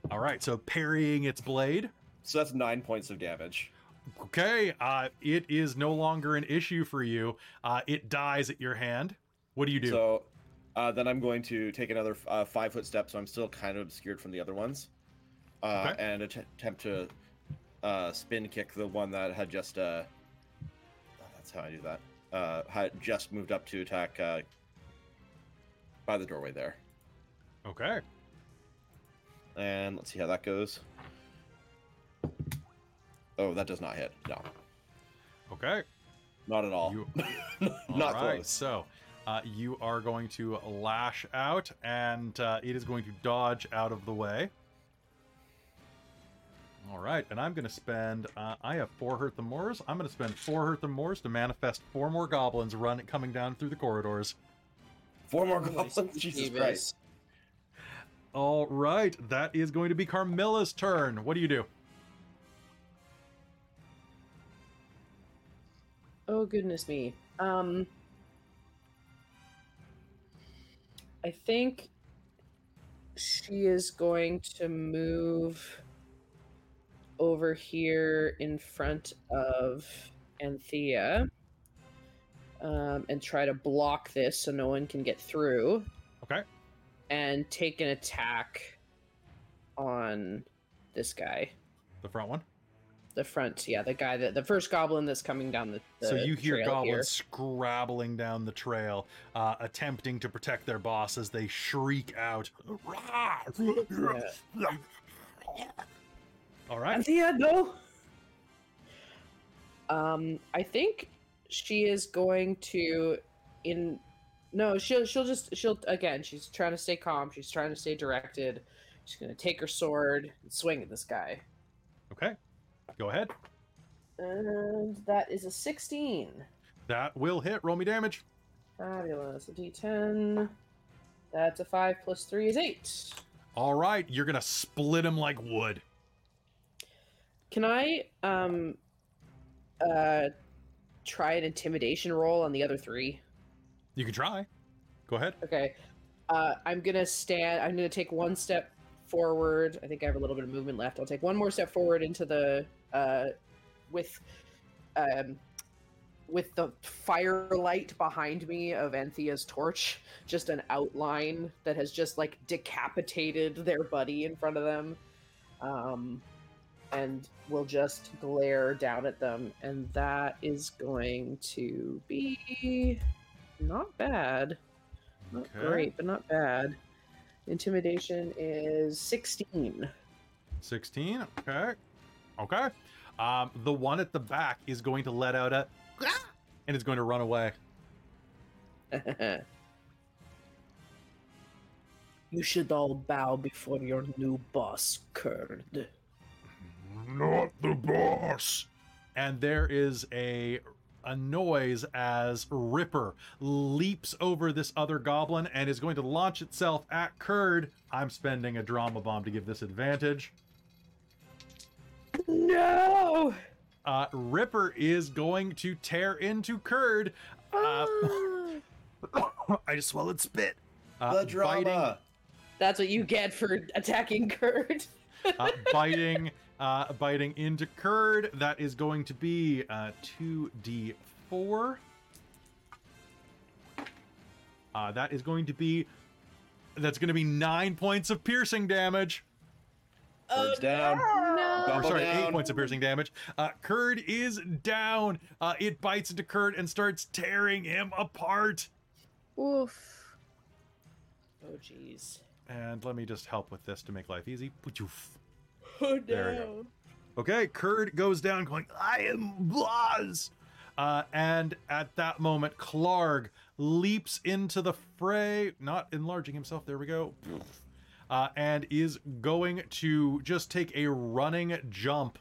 Speaker 1: All right, so parrying its blade.
Speaker 6: So that's nine points of damage.
Speaker 1: Okay, uh, it is no longer an issue for you. Uh, it dies at your hand. What do you do?
Speaker 6: So uh, then I'm going to take another uh, five foot step, so I'm still kind of obscured from the other ones, uh,
Speaker 1: Okay.
Speaker 6: and att- attempt to uh, spin kick the one that had just. Uh, that's how I do that. Uh, had just moved up to attack uh, by the doorway there,
Speaker 1: okay,
Speaker 6: and let's see how that goes. Oh, that does not hit. No,
Speaker 1: okay.
Speaker 6: not at all.
Speaker 1: You-
Speaker 6: not
Speaker 1: All right,
Speaker 6: close.
Speaker 1: So uh, you are going to lash out, and uh, it is going to dodge out of the way. All right, and I'm going to spend. Uh, I have four hurt the Moors. I'm going to spend four hurt the Moors to manifest four more goblins run coming down through the corridors.
Speaker 6: Four more goblins. Jesus Christ.
Speaker 1: All right, that is going to be Carmilla's turn. What do you do?
Speaker 5: Oh goodness me. Um I think she is going to move over here in front of Anthea um, and try to block this so no one can get through
Speaker 1: Okay.
Speaker 5: and take an attack on this guy.
Speaker 1: The front one.
Speaker 5: The front, yeah, the guy that the first goblin that's coming down the. the
Speaker 1: so you hear goblins
Speaker 5: here.
Speaker 1: scrabbling down the trail, uh, attempting to protect their boss as they shriek out. All right.
Speaker 5: Anthea, no. Um, I think she is going to in no, she'll she'll just she'll again, she's trying to stay calm, she's trying to stay directed. She's gonna take her sword and swing at this guy.
Speaker 1: Okay. Go ahead.
Speaker 5: And that is a 16.
Speaker 1: That will hit. Roll me damage.
Speaker 5: Fabulous. A D10. That's a 5 plus 3 is 8.
Speaker 1: All right. You're going to split him like wood.
Speaker 5: Can I um uh try an intimidation roll on the other three?
Speaker 1: You can try. Go ahead.
Speaker 5: Okay. Uh, I'm gonna stand. I'm gonna take one step forward. I think I have a little bit of movement left. I'll take one more step forward into the uh, with um, with the firelight behind me of Anthea's torch. Just an outline that has just like decapitated their buddy in front of them, um, and will just glare down at them. And that is going to be not bad. Not
Speaker 1: Okay.
Speaker 5: great, but not bad. Intimidation is 16.
Speaker 1: 16. Okay. Okay. Um, the one at the back is going to let out a and is going to run away.
Speaker 5: you should all bow before your new boss, Kurd.
Speaker 15: Not the boss.
Speaker 1: and there is a a noise as Ripper leaps over this other goblin and is going to launch itself at Kurd. I'm spending a drama bomb to give this advantage.
Speaker 5: No!
Speaker 1: Uh, Ripper is going to tear into Kurd. Uh, I just swallowed spit. Uh,
Speaker 6: the drama.
Speaker 1: biting,
Speaker 5: That's what you get for attacking Kurd.
Speaker 1: uh, biting, uh, biting into Kurd. That is going to be uh, 2d4. Uh, that is going to be. That's going to be nine points of piercing damage.
Speaker 6: Bird's down.
Speaker 3: No.
Speaker 1: or
Speaker 6: Double
Speaker 1: sorry, eight points of piercing damage. Uh, Kurd is down. Uh, it bites into Kurd and starts tearing him apart.
Speaker 2: Oof.
Speaker 7: Oh, jeez.
Speaker 1: And let me just help with this to make life easy. Poof.
Speaker 7: Oh,
Speaker 1: There we go. Okay, Kurd goes down, going, I am Blas. Uh, and at that moment, Klarg leaps into the fray, not enlarging himself. There we go. Uh, and is going to just take a running jump,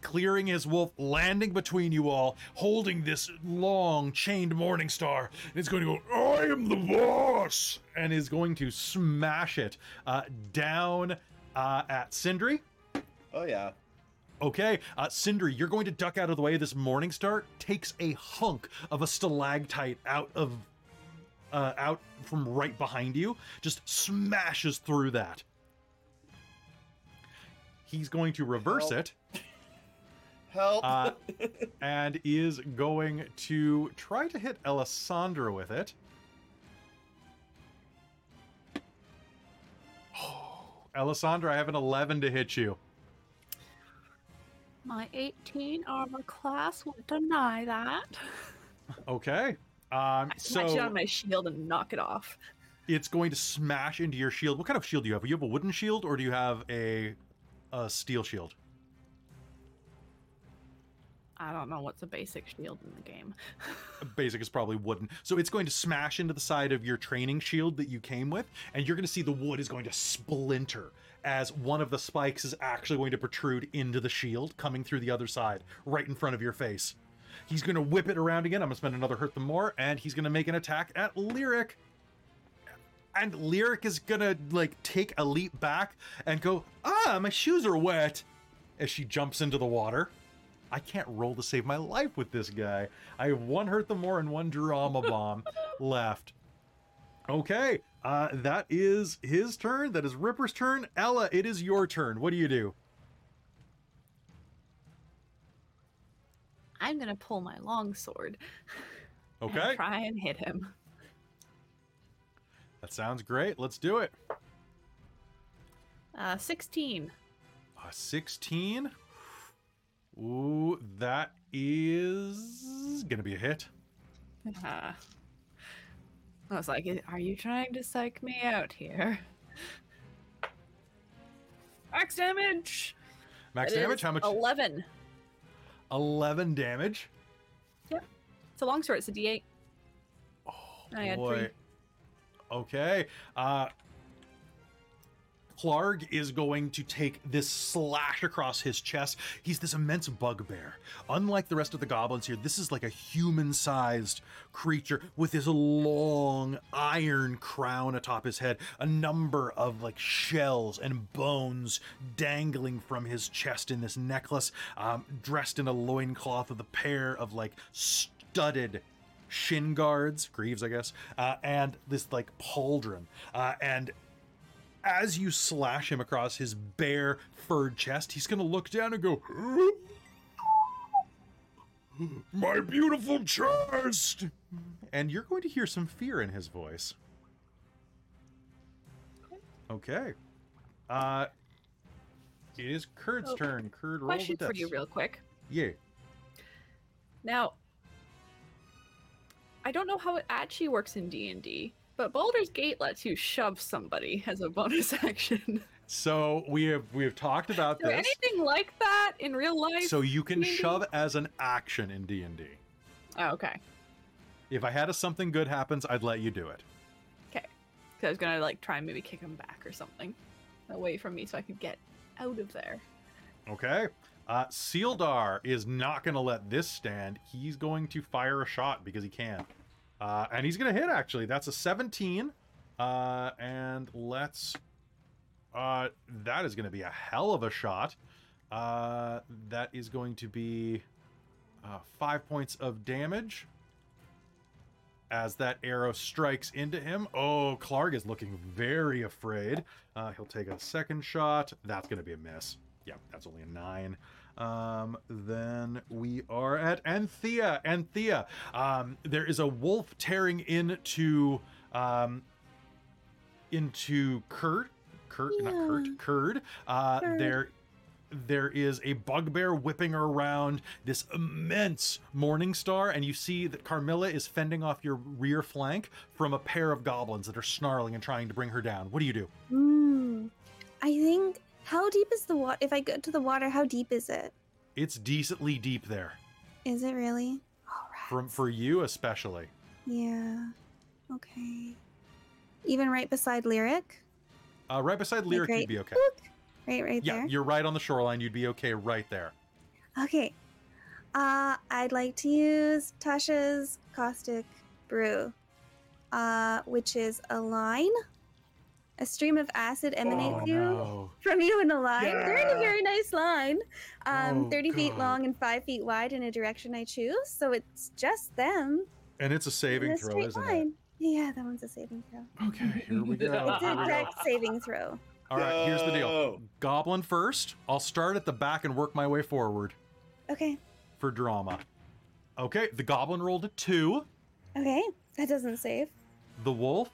Speaker 1: clearing his wolf, landing between you all, holding this long chained morning star. And it's going to go, I am the boss, and is going to smash it uh, down uh, at Sindri.
Speaker 6: Oh yeah.
Speaker 1: Okay, uh, Sindri, you're going to duck out of the way. This morning star takes a hunk of a stalactite out of uh, out from right behind you, just smashes through that. He's going to reverse
Speaker 6: Help.
Speaker 1: it
Speaker 6: Help.
Speaker 1: uh, and is going to try to hit Ellasandra with it. Ellasandra, I have an 11 to hit you.
Speaker 9: My 18 armor class will deny that.
Speaker 1: Okay. Um,
Speaker 2: Smash it on my shield and knock it off.
Speaker 1: it's going to smash into your shield. What kind of shield do you have? Do you have a wooden shield or do you have a, a steel shield?
Speaker 9: I don't know what's a basic shield in the game.
Speaker 1: Basic is probably wooden. So it's going to smash into the side of your training shield that you came with, and you're going to see the wood is going to splinter as one of the spikes is actually going to protrude into the shield, coming through the other side, right in front of your face. He's going to whip it around again. I'm going to spend another hurt them more, and he's going to make an attack at Lyric. And Lyric is going to, like, take a leap back and go, Ah, my shoes are wet, as she jumps into the water. I can't roll to save my life with this guy. I have one hurt the more and one drama bomb left. Okay, uh, that is his turn. That is Ripper's turn. Ella, it is your turn. What do you do?
Speaker 2: I'm gonna pull my long sword.
Speaker 1: Okay,
Speaker 2: and try and hit him.
Speaker 1: that sounds great. Let's do it.
Speaker 2: Uh, 16.
Speaker 1: Uh, 16. Ooh, that is gonna be a hit.
Speaker 2: Uh, I was like, are you trying to psych me out here? Max damage!
Speaker 1: Max
Speaker 2: It
Speaker 1: damage? How much?
Speaker 2: 11.
Speaker 1: 11 damage. Yep.
Speaker 2: It's a longsword, it's a d8.
Speaker 1: Oh, boy. Okay. Uh Klarg is going to take this slash across his chest. He's this immense bugbear. Unlike the rest of the goblins here, this is like a human sized creature with this long iron crown atop his head, a number of like shells and bones dangling from his chest in this necklace, um, dressed in a loincloth with a pair of like studded shin guards, greaves, I guess, uh, and this like pauldron. Uh, and as you slash him across his bare furred chest, he's gonna look down and go, My beautiful chest! And you're going to hear some fear in his voice. Okay. Uh, it is Kurd's
Speaker 2: Oh,
Speaker 1: turn. Kurd, roll the
Speaker 2: Question for you, real quick.
Speaker 1: Yeah.
Speaker 2: Now, I don't know how it actually works in D&D, but Baldur's Gate lets you shove somebody as a bonus action.
Speaker 1: So we have we have talked about
Speaker 2: Is there
Speaker 1: this.
Speaker 2: anything like that in real life?
Speaker 1: So you can shove as an action in D and D.
Speaker 2: Oh, okay.
Speaker 1: If I had a something good happens, I'd let you do it.
Speaker 2: Okay. Because I was gonna like try and maybe kick him back or something away from me so I could get out of there.
Speaker 1: Okay. Uh, Sildar is not going to let this stand. He's going to fire a shot because he can. Uh, and he's going to hit, actually. That's a 17. Uh, and let's. Uh, that is going to be a hell of a shot. Uh, that is going to be uh, five points of damage as that arrow strikes into him. Oh, Klarg is looking very afraid. Uh, he'll take a second shot. That's going to be a miss. Yeah, that's only a nine. Um, then we are at Anthea. Anthea. Um, there is a wolf tearing into um, into Kurt. Kurt, not Kurt. Kurd. Uh,
Speaker 3: Kurd.
Speaker 1: there. there is a bugbear whipping around this immense morning star, and you see that Carmilla is fending off your rear flank from a pair of goblins that are snarling and trying to bring her down. What do you do?
Speaker 3: Hmm. I think. How deep is the water? If I go to the water, how deep is it?
Speaker 1: It's decently deep there,
Speaker 3: Is it really? All right.
Speaker 1: from for you especially.
Speaker 3: Yeah. Okay. Even right beside Lyric?
Speaker 1: Uh, right beside Lyric,
Speaker 3: right-
Speaker 1: you'd be okay.
Speaker 3: Right, right
Speaker 1: Yeah,
Speaker 3: there.
Speaker 1: you're right on the shoreline. You'd be okay right there.
Speaker 3: Okay. Uh, I'd like to use Tasha's caustic brew, uh, which is a line. A stream of acid emanates
Speaker 1: oh
Speaker 3: you
Speaker 1: no!
Speaker 3: from you in a line. They're in a very nice line, um,
Speaker 1: Oh,
Speaker 3: 30 feet long and 5 feet wide in a direction I choose. So it's just them.
Speaker 1: And it's a saving
Speaker 3: a
Speaker 1: throw, isn't
Speaker 3: line. Yeah, that one's a saving throw.
Speaker 1: Okay, here we go.
Speaker 3: It's a
Speaker 1: we
Speaker 3: dex saving throw.
Speaker 1: All right, here's the deal. Goblin first. I'll start at the back and work my way forward
Speaker 3: Okay.
Speaker 1: for drama. Okay, the goblin rolled a two.
Speaker 3: Okay. That doesn't save.
Speaker 1: The wolf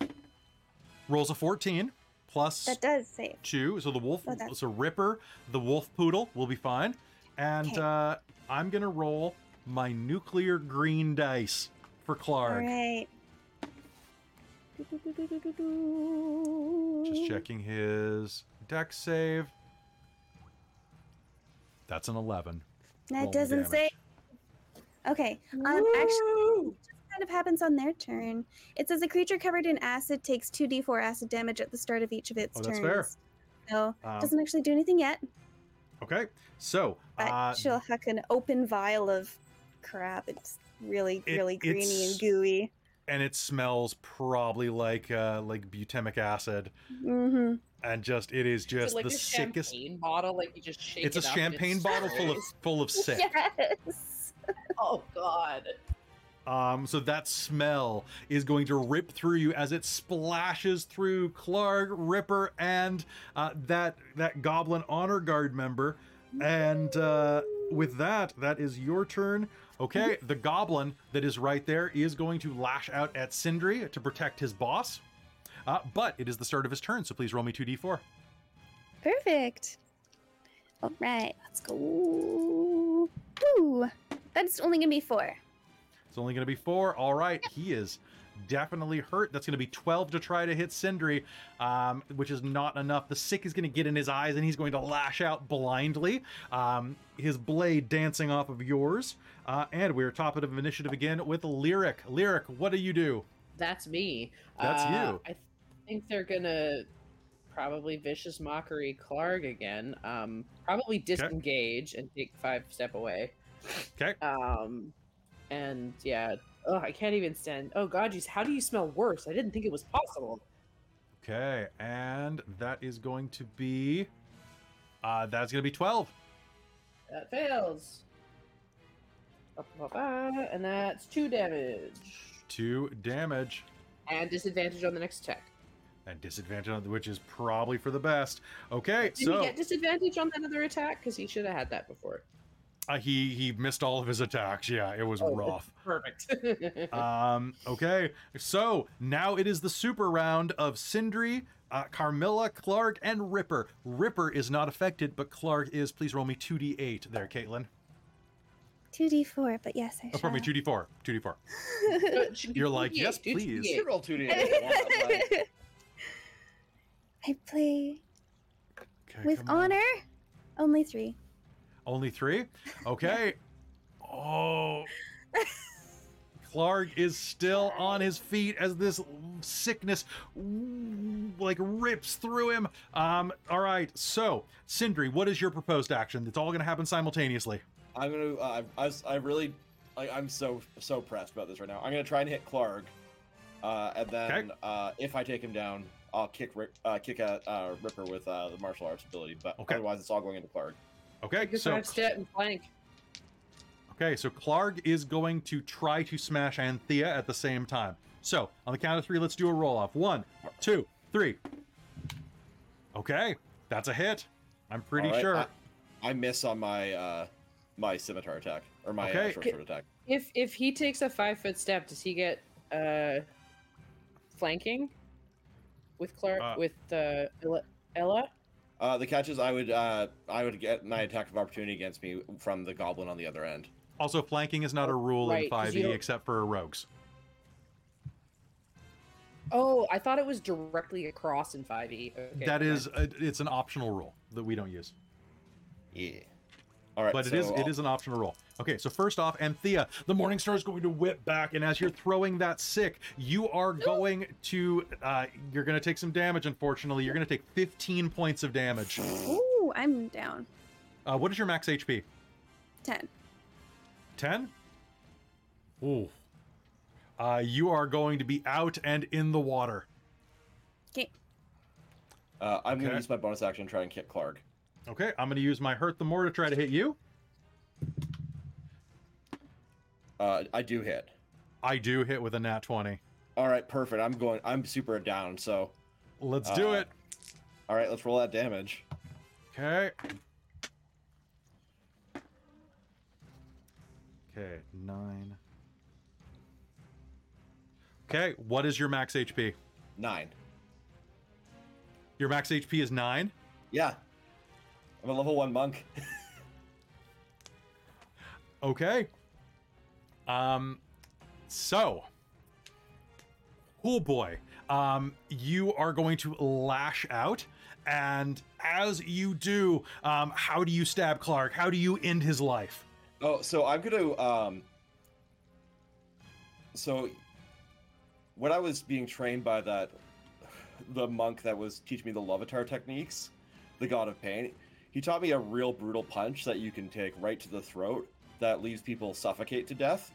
Speaker 1: rolls a 14 plus
Speaker 3: That does save.
Speaker 1: two. So the wolf,
Speaker 3: Oh, that's-
Speaker 1: so Ripper, the wolf poodle will be fine. And
Speaker 3: Okay.
Speaker 1: uh, I'm going to roll my nuclear green dice for Klarg.
Speaker 3: right.
Speaker 1: Just checking his Dex save. That's an 11.
Speaker 3: That
Speaker 1: Roll
Speaker 3: doesn't
Speaker 1: damage.
Speaker 3: say. Okay. Um, actually, it just kind of happens on their turn. It says a creature covered in acid takes 2d4 acid damage at the start of each of its
Speaker 1: Oh, that's
Speaker 3: turns.
Speaker 1: fair.
Speaker 3: So,
Speaker 1: Um,
Speaker 3: doesn't actually do anything yet,
Speaker 1: Okay, so
Speaker 3: but
Speaker 1: uh,
Speaker 3: she'll huck an open vial of crap. It's really,
Speaker 1: It-
Speaker 3: really greeny and gooey.
Speaker 1: and it smells probably like uh, like butemic acid,
Speaker 3: Mm-hmm.
Speaker 1: and just it is
Speaker 5: Is
Speaker 1: just
Speaker 5: it like
Speaker 1: the
Speaker 5: a
Speaker 1: sickest.
Speaker 5: champagne bottle, like you just shake
Speaker 1: It's a
Speaker 5: it up and it
Speaker 1: champagne bottle full of full of sick.
Speaker 3: Yes.
Speaker 5: Oh God!
Speaker 1: Um, so that smell is going to rip through you as it splashes through Klarg, Ripper, and uh, that that Goblin Honor Guard member. And uh, with that, that is your turn. Okay, the Goblin that is right there is going to lash out at Sindri to protect his boss. Uh, but it is the start of his turn, so please roll me two d4.
Speaker 3: Perfect. All right, let's go. Ooh, that's only gonna be four.
Speaker 1: It's only going to be four. All right, he is definitely hurt. That's going to be 12 to try to hit Sindri, um, which is not enough. The sick is going to get in his eyes and he's going to lash out blindly, um, his blade dancing off of yours. Uh, and we're top of initiative again with Lyric. Lyric, what do you do?
Speaker 5: That's me.
Speaker 1: That's
Speaker 5: Uh,
Speaker 1: you.
Speaker 5: I think they're gonna probably vicious mockery Klarg again. Um, probably disengage and take five step away.
Speaker 1: Okay.
Speaker 5: Um, and yeah. Oh, I can't even stand. Oh God, you. How do you smell worse? I didn't think it was possible.
Speaker 1: Okay, and that is going to be. Uh, that's going to be 12.
Speaker 5: That fails. Ba, ba, ba, And that's two damage.
Speaker 1: Two damage.
Speaker 5: And disadvantage on the next attack.
Speaker 1: And disadvantage, on which is probably for the best. Okay,
Speaker 5: Did
Speaker 1: so.
Speaker 5: he get disadvantage on that other attack? Because he should have had that before.
Speaker 1: Uh, he he missed all of his attacks. Yeah, it was
Speaker 5: Oh,
Speaker 1: rough.
Speaker 5: Perfect.
Speaker 1: Um, okay, so now it is the super round of Sindri, uh, Carmilla, Klarg, and Ripper. Ripper is not affected, but Klarg is. Please roll me two d eight there, Caitlan.
Speaker 3: 2d4, but yes, I
Speaker 1: Oh, pardon me, two d four, two d four. You're like, yes, please.
Speaker 6: You roll two d
Speaker 3: shall. I play
Speaker 1: Okay,
Speaker 3: with
Speaker 1: come on.
Speaker 3: honor. Only three.
Speaker 1: Only three. Okay. Oh. Klarg is still on his feet as this sickness like rips through him. Um. All right. So, Sindri, what is your proposed action? It's all going to happen simultaneously.
Speaker 6: I'm gonna. Uh, I, I, I really, like, I'm so so pressed about this right now. I'm gonna try and hit Klarg, uh, and then
Speaker 1: Okay.
Speaker 6: uh, if I take him down, I'll kick Rip, uh, kick at uh, Ripper with uh, the martial arts ability. But
Speaker 1: Okay.
Speaker 6: otherwise, it's all going into Klarg.
Speaker 1: Okay.
Speaker 5: Take
Speaker 1: So,
Speaker 5: five step and flank.
Speaker 1: okay. So Klarg is going to try to smash Anthea at the same time. So on the count of three, let's do a roll off. One, two, three. Okay, that's a hit. I'm pretty
Speaker 6: All right,
Speaker 1: sure.
Speaker 6: I, I miss on my uh, my scimitar attack or my
Speaker 1: Okay.
Speaker 6: uh, short sword attack.
Speaker 5: If if he takes a five foot step, does he get uh flanking with Klarg
Speaker 1: Uh,
Speaker 5: with uh, Ella? Ella?
Speaker 6: Uh, the catch is I would uh, I would get my attack of opportunity against me from the goblin on the other end.
Speaker 1: Also, flanking is not a rule
Speaker 5: Right,
Speaker 1: in
Speaker 5: 'cause you
Speaker 1: 5e except for rogues.
Speaker 5: Oh, I thought it was directly across in 5e. Okay,
Speaker 1: that
Speaker 5: never
Speaker 1: is, a, it's an optional rule that we don't use.
Speaker 6: Yeah. All right.
Speaker 1: but it
Speaker 6: so
Speaker 1: is
Speaker 6: I'll-
Speaker 1: is an optional roll. Okay, so first off, Anthea, the Morning Star is going to whip back, and as you're throwing that sick, you are going to uh, you're going to take some damage. Unfortunately, you're going to take 15 points of damage.
Speaker 16: Ooh, I'm down.
Speaker 1: Uh, what is your max HP?
Speaker 16: 10.
Speaker 1: 10. Ooh. Uh, you are going to be out and in the water.
Speaker 16: Okay.
Speaker 6: Uh, I'm
Speaker 1: Okay.
Speaker 6: gonna use my bonus action to try and kick Klarg.
Speaker 1: Okay, I'm going to use my hurt the more to try to hit you.
Speaker 6: Uh, I do hit.
Speaker 1: I do hit with a nat 20.
Speaker 6: All right, perfect. I'm going. I'm super down. So,
Speaker 1: Let's do
Speaker 6: Uh,
Speaker 1: it.
Speaker 6: all right, let's roll that damage.
Speaker 1: Okay. Okay, nine. Okay, what is your max HP?
Speaker 6: Nine.
Speaker 1: Your max HP is nine.
Speaker 6: Yeah. I'm a level one monk.
Speaker 1: Okay. Um, so, oh boy, um, you are going to lash out, and as you do, um, how do you stab Klarg? How do you end his life?
Speaker 6: Oh, so I'm gonna um. So, when I was being trained by that, the monk that was teaching me the Loviatar techniques, the God of Pain, he taught me a real brutal punch that you can take right to the throat that leaves people suffocate to death.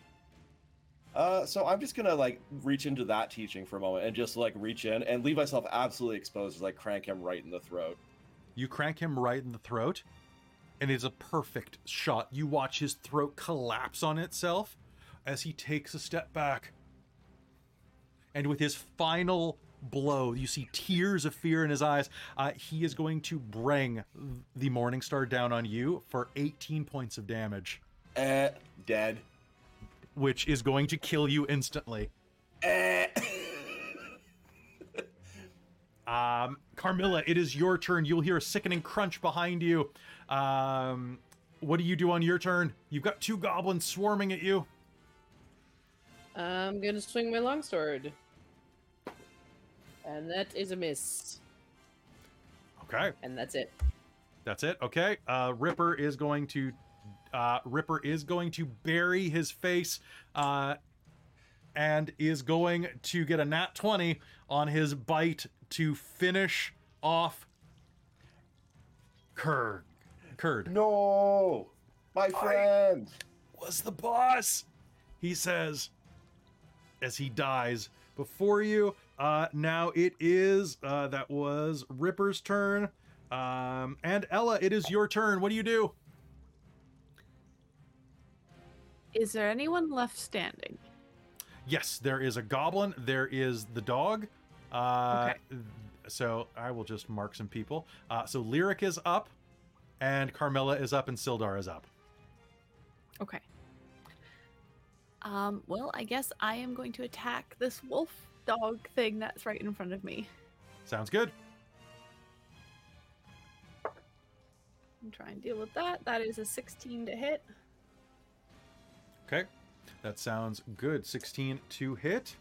Speaker 6: Uh, so I'm just gonna like reach into that teaching for a moment and just like reach in and leave myself absolutely exposed as I crank him right in the throat.
Speaker 1: You crank him right in the throat, and it's a perfect shot. You watch his throat collapse on itself as he takes a step back. And with his final blow, you see tears of fear in his eyes. Uh, he is going to bring the Morning Star down on you for 18 points of damage,
Speaker 6: Eh, dead.
Speaker 1: which is going to kill you instantly.
Speaker 6: Eh.
Speaker 1: Um, Carmilla, it is your turn. You'll hear a sickening crunch behind you. Um, what do you do on your turn? You've got two goblins swarming at you.
Speaker 5: I'm gonna swing my longsword. And that is a miss.
Speaker 1: Okay,
Speaker 5: And that's it.
Speaker 1: that's it. Okay, uh, Ripper is going to uh, Ripper is going to bury his face uh, and is going to get a nat twenty on his bite to finish off Kurd. Kurd.
Speaker 6: no, my friend.
Speaker 1: was the boss, he says as he dies before you. Uh, now it is, uh, that was Ripper's turn. Um, and Ella, it is your turn. What do you do?
Speaker 9: Is there anyone left standing?
Speaker 1: Yes, there is a goblin. There is the dog. Uh,
Speaker 9: Okay.
Speaker 1: So I will just mark some people. Uh, so Lyric is up, and Carmilla is up, and Sildar is up.
Speaker 9: Okay. Um, well, I guess I am going to attack this wolf dog thing that's right in front of me.
Speaker 1: Sounds good.
Speaker 9: And try and deal with that. That is a 16 to hit.
Speaker 1: Okay, that sounds good. 16 to hit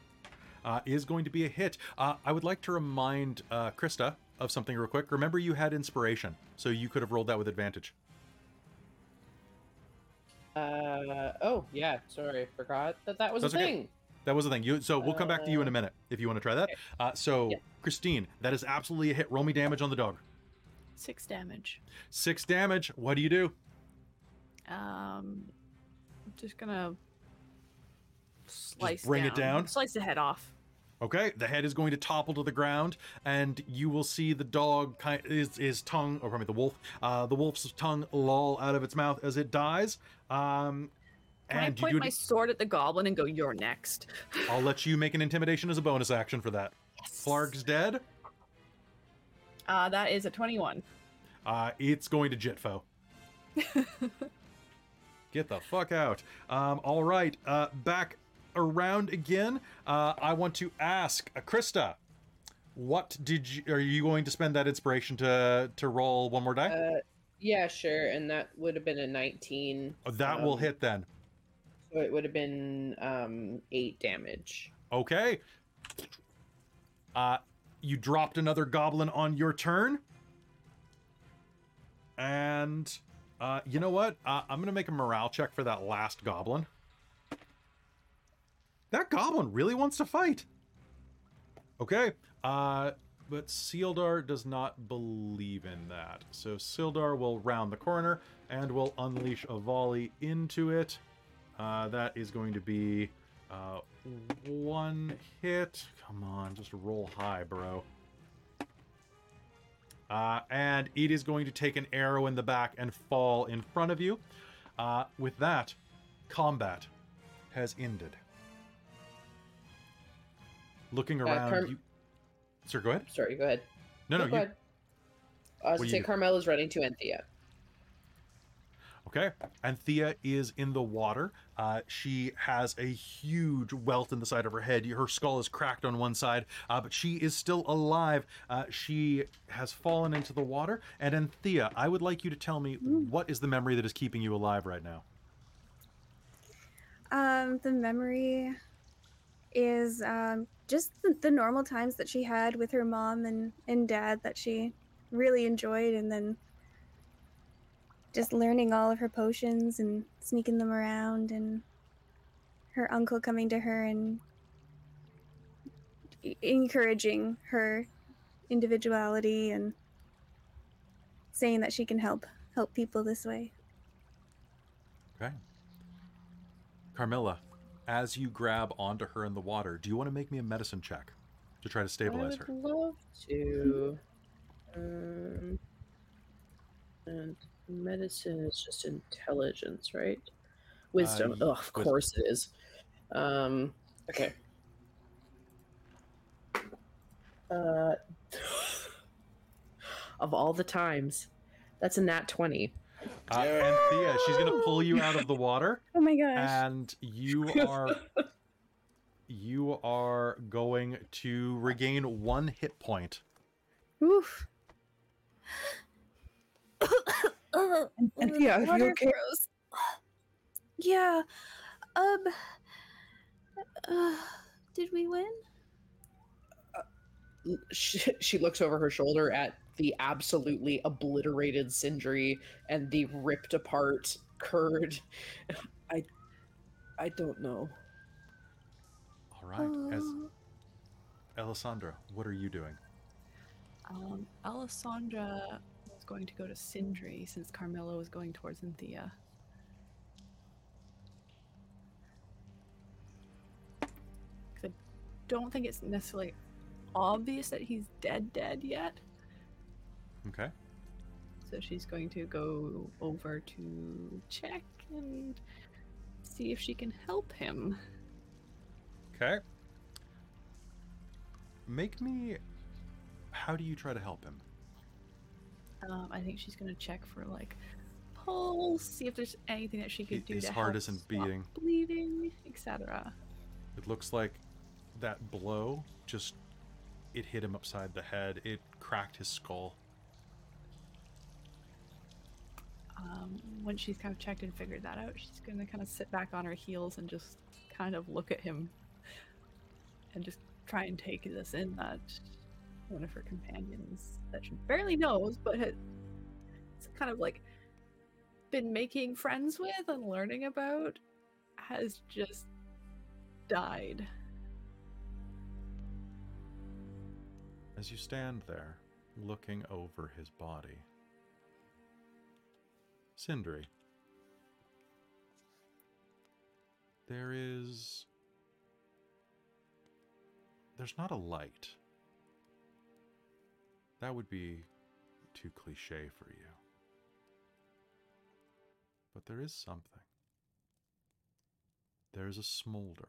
Speaker 1: uh, is going to be a hit. Uh, I would like to remind uh, Christa of something real quick. Remember, you had inspiration, so you could have rolled that with advantage.
Speaker 5: Uh oh, yeah, sorry, forgot that that was
Speaker 1: That's
Speaker 5: a
Speaker 1: okay.
Speaker 5: thing.
Speaker 1: That was the thing. You, so we'll come back to you in a
Speaker 5: Uh,
Speaker 1: minute if you want to try that.
Speaker 5: okay.
Speaker 1: Uh, so,
Speaker 5: Yeah.
Speaker 1: Christine, that is absolutely a hit. Roll me damage on the dog.
Speaker 9: Six damage.
Speaker 1: Six damage. What do you do?
Speaker 9: Um, I'm just gonna slice Just
Speaker 1: bring it down?
Speaker 9: Slice the head off.
Speaker 1: Okay, the head is going to topple to the ground, and you will see the dog kind his, his tongue, or probably the wolf, uh, the wolf's tongue loll out of its mouth as it dies. Um,
Speaker 9: Can I
Speaker 1: and you
Speaker 9: point
Speaker 1: do
Speaker 9: my
Speaker 1: it,
Speaker 9: sword at the goblin and go, "You're next"?
Speaker 1: I'll let you make an intimidation as a bonus action for that.
Speaker 9: Yes.
Speaker 1: Klarg's dead.
Speaker 9: Uh, that is a 21.
Speaker 1: Uh, it's going to Jitfo. Get the fuck out. Um, all right, uh, back around again. Uh, I want to ask uh, Christa, what did you? Are you going to spend that inspiration to to roll one more die?
Speaker 5: Uh, yeah, sure. And that would have been a 19.
Speaker 1: Oh, that will
Speaker 5: um,
Speaker 1: hit then.
Speaker 5: So it would have been um, eight damage.
Speaker 1: Okay. Uh, you dropped another goblin on your turn. And uh, you know what? Uh, I'm going to make a morale check for that last goblin. That goblin really wants to fight. Okay. Uh, but Sildar does not believe in that. So Sildar will round the corner and will unleash a volley into it. Uh, that is going to be uh, one hit. Come on, just roll high, bro. Uh, and it is going to take an arrow in the back and fall in front of you. Uh, with that, combat has ended. Looking
Speaker 5: Uh,
Speaker 1: around,
Speaker 5: Carm-
Speaker 1: you. Sir, go ahead.
Speaker 5: Sorry, go ahead.
Speaker 1: No, no,
Speaker 5: go
Speaker 1: you.
Speaker 5: ahead. I was going to say
Speaker 1: Carmel
Speaker 5: is running to Anthea.
Speaker 1: Okay. Anthea is in the water. Uh, she has a huge welt in the side of her head. Her skull is cracked on one side, uh, but she is still alive. Uh, she has fallen into the water. And Anthea, I would like you to tell me what is the memory that is keeping you alive right now?
Speaker 3: Um, the memory is um, just the, the normal times that she had with her mom and, and dad that she really enjoyed, and then just learning all of her potions and sneaking them around, and her uncle coming to her and encouraging her individuality and saying that she can help help people this way.
Speaker 1: Okay. Carmilla, as you grab onto her in the water, do you want to make me a medicine check to try to stabilize
Speaker 5: I
Speaker 1: her?
Speaker 5: would love to. Um, and medicine is just intelligence, right? Wisdom.
Speaker 1: y-
Speaker 5: oh, of
Speaker 1: wisdom.
Speaker 5: course it is. Um, okay. Uh, of all the times, that's a nat 20.
Speaker 1: Uh, Anthea, she's going to pull you out of the water.
Speaker 3: Oh my gosh.
Speaker 1: and you are you are going to regain one hit point.
Speaker 3: Oof.
Speaker 17: Anthea, are you okay?
Speaker 3: froze. Yeah. Um. Uh, did we win?
Speaker 5: she, she looks over her shoulder at the absolutely obliterated Sindri and the ripped apart Kurd.
Speaker 17: I I don't know.
Speaker 1: All right, as
Speaker 3: Oh.
Speaker 1: Ellasandra, what are you doing?
Speaker 2: Um, Ellasandra was going to go to Sindri since Carmilla was going towards Anthea. I don't think it's necessarily obvious that he's dead, dead yet.
Speaker 1: Okay.
Speaker 2: So she's going to go over to check and see if she can help him.
Speaker 1: Okay. Make me. How do you try to help him?
Speaker 2: Um, I think she's going to check for like pulse, see if there's anything that she could
Speaker 1: He-
Speaker 2: do
Speaker 1: his
Speaker 2: to
Speaker 1: heart
Speaker 2: help
Speaker 1: isn't
Speaker 2: stop
Speaker 1: beating.
Speaker 2: bleeding, etc.
Speaker 1: It looks like that blow just it hit him upside the head. It cracked his skull.
Speaker 2: Um, once she's kind of checked and figured that out, she's going to kind of sit back on her heels and just kind of look at him and just try and take this in that one of her companions that she barely knows, but has kind of like been making friends with and learning about, has just died.
Speaker 1: As you stand there, looking over his body, Sindri, there is. There's not a light. That would be too cliche for you. But there is something. There's a smolder.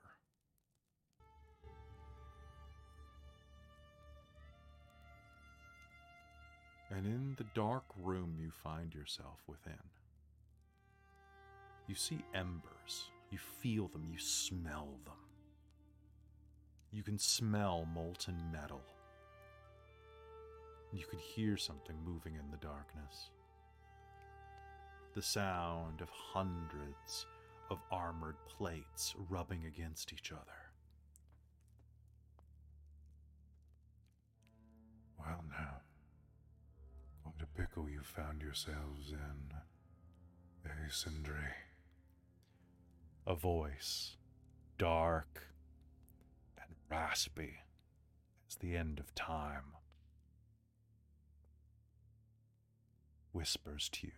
Speaker 1: And in the dark room you find yourself within, you see embers. You feel them. You smell them. You can smell molten metal. You could hear something moving in the darkness. The sound of hundreds of armored plates rubbing against each other.
Speaker 18: Well, now, what a pickle you found yourselves in, eh, Sindri?
Speaker 1: A voice, dark and raspy as the end of time, whispers to you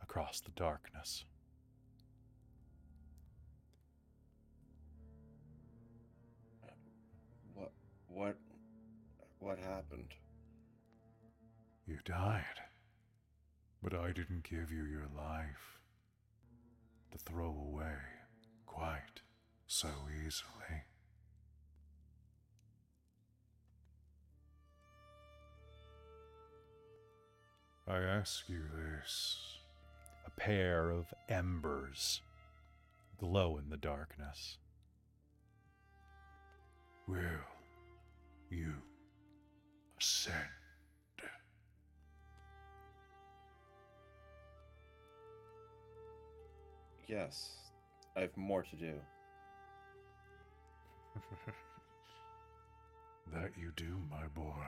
Speaker 1: across the darkness.
Speaker 6: What? What? What happened?
Speaker 18: You died. But I didn't give you your life to throw away quite so easily. I ask you this.
Speaker 1: A pair of embers glow in the darkness.
Speaker 18: Will you ascend?
Speaker 6: Yes, I have more to do.
Speaker 18: that you do, my boy.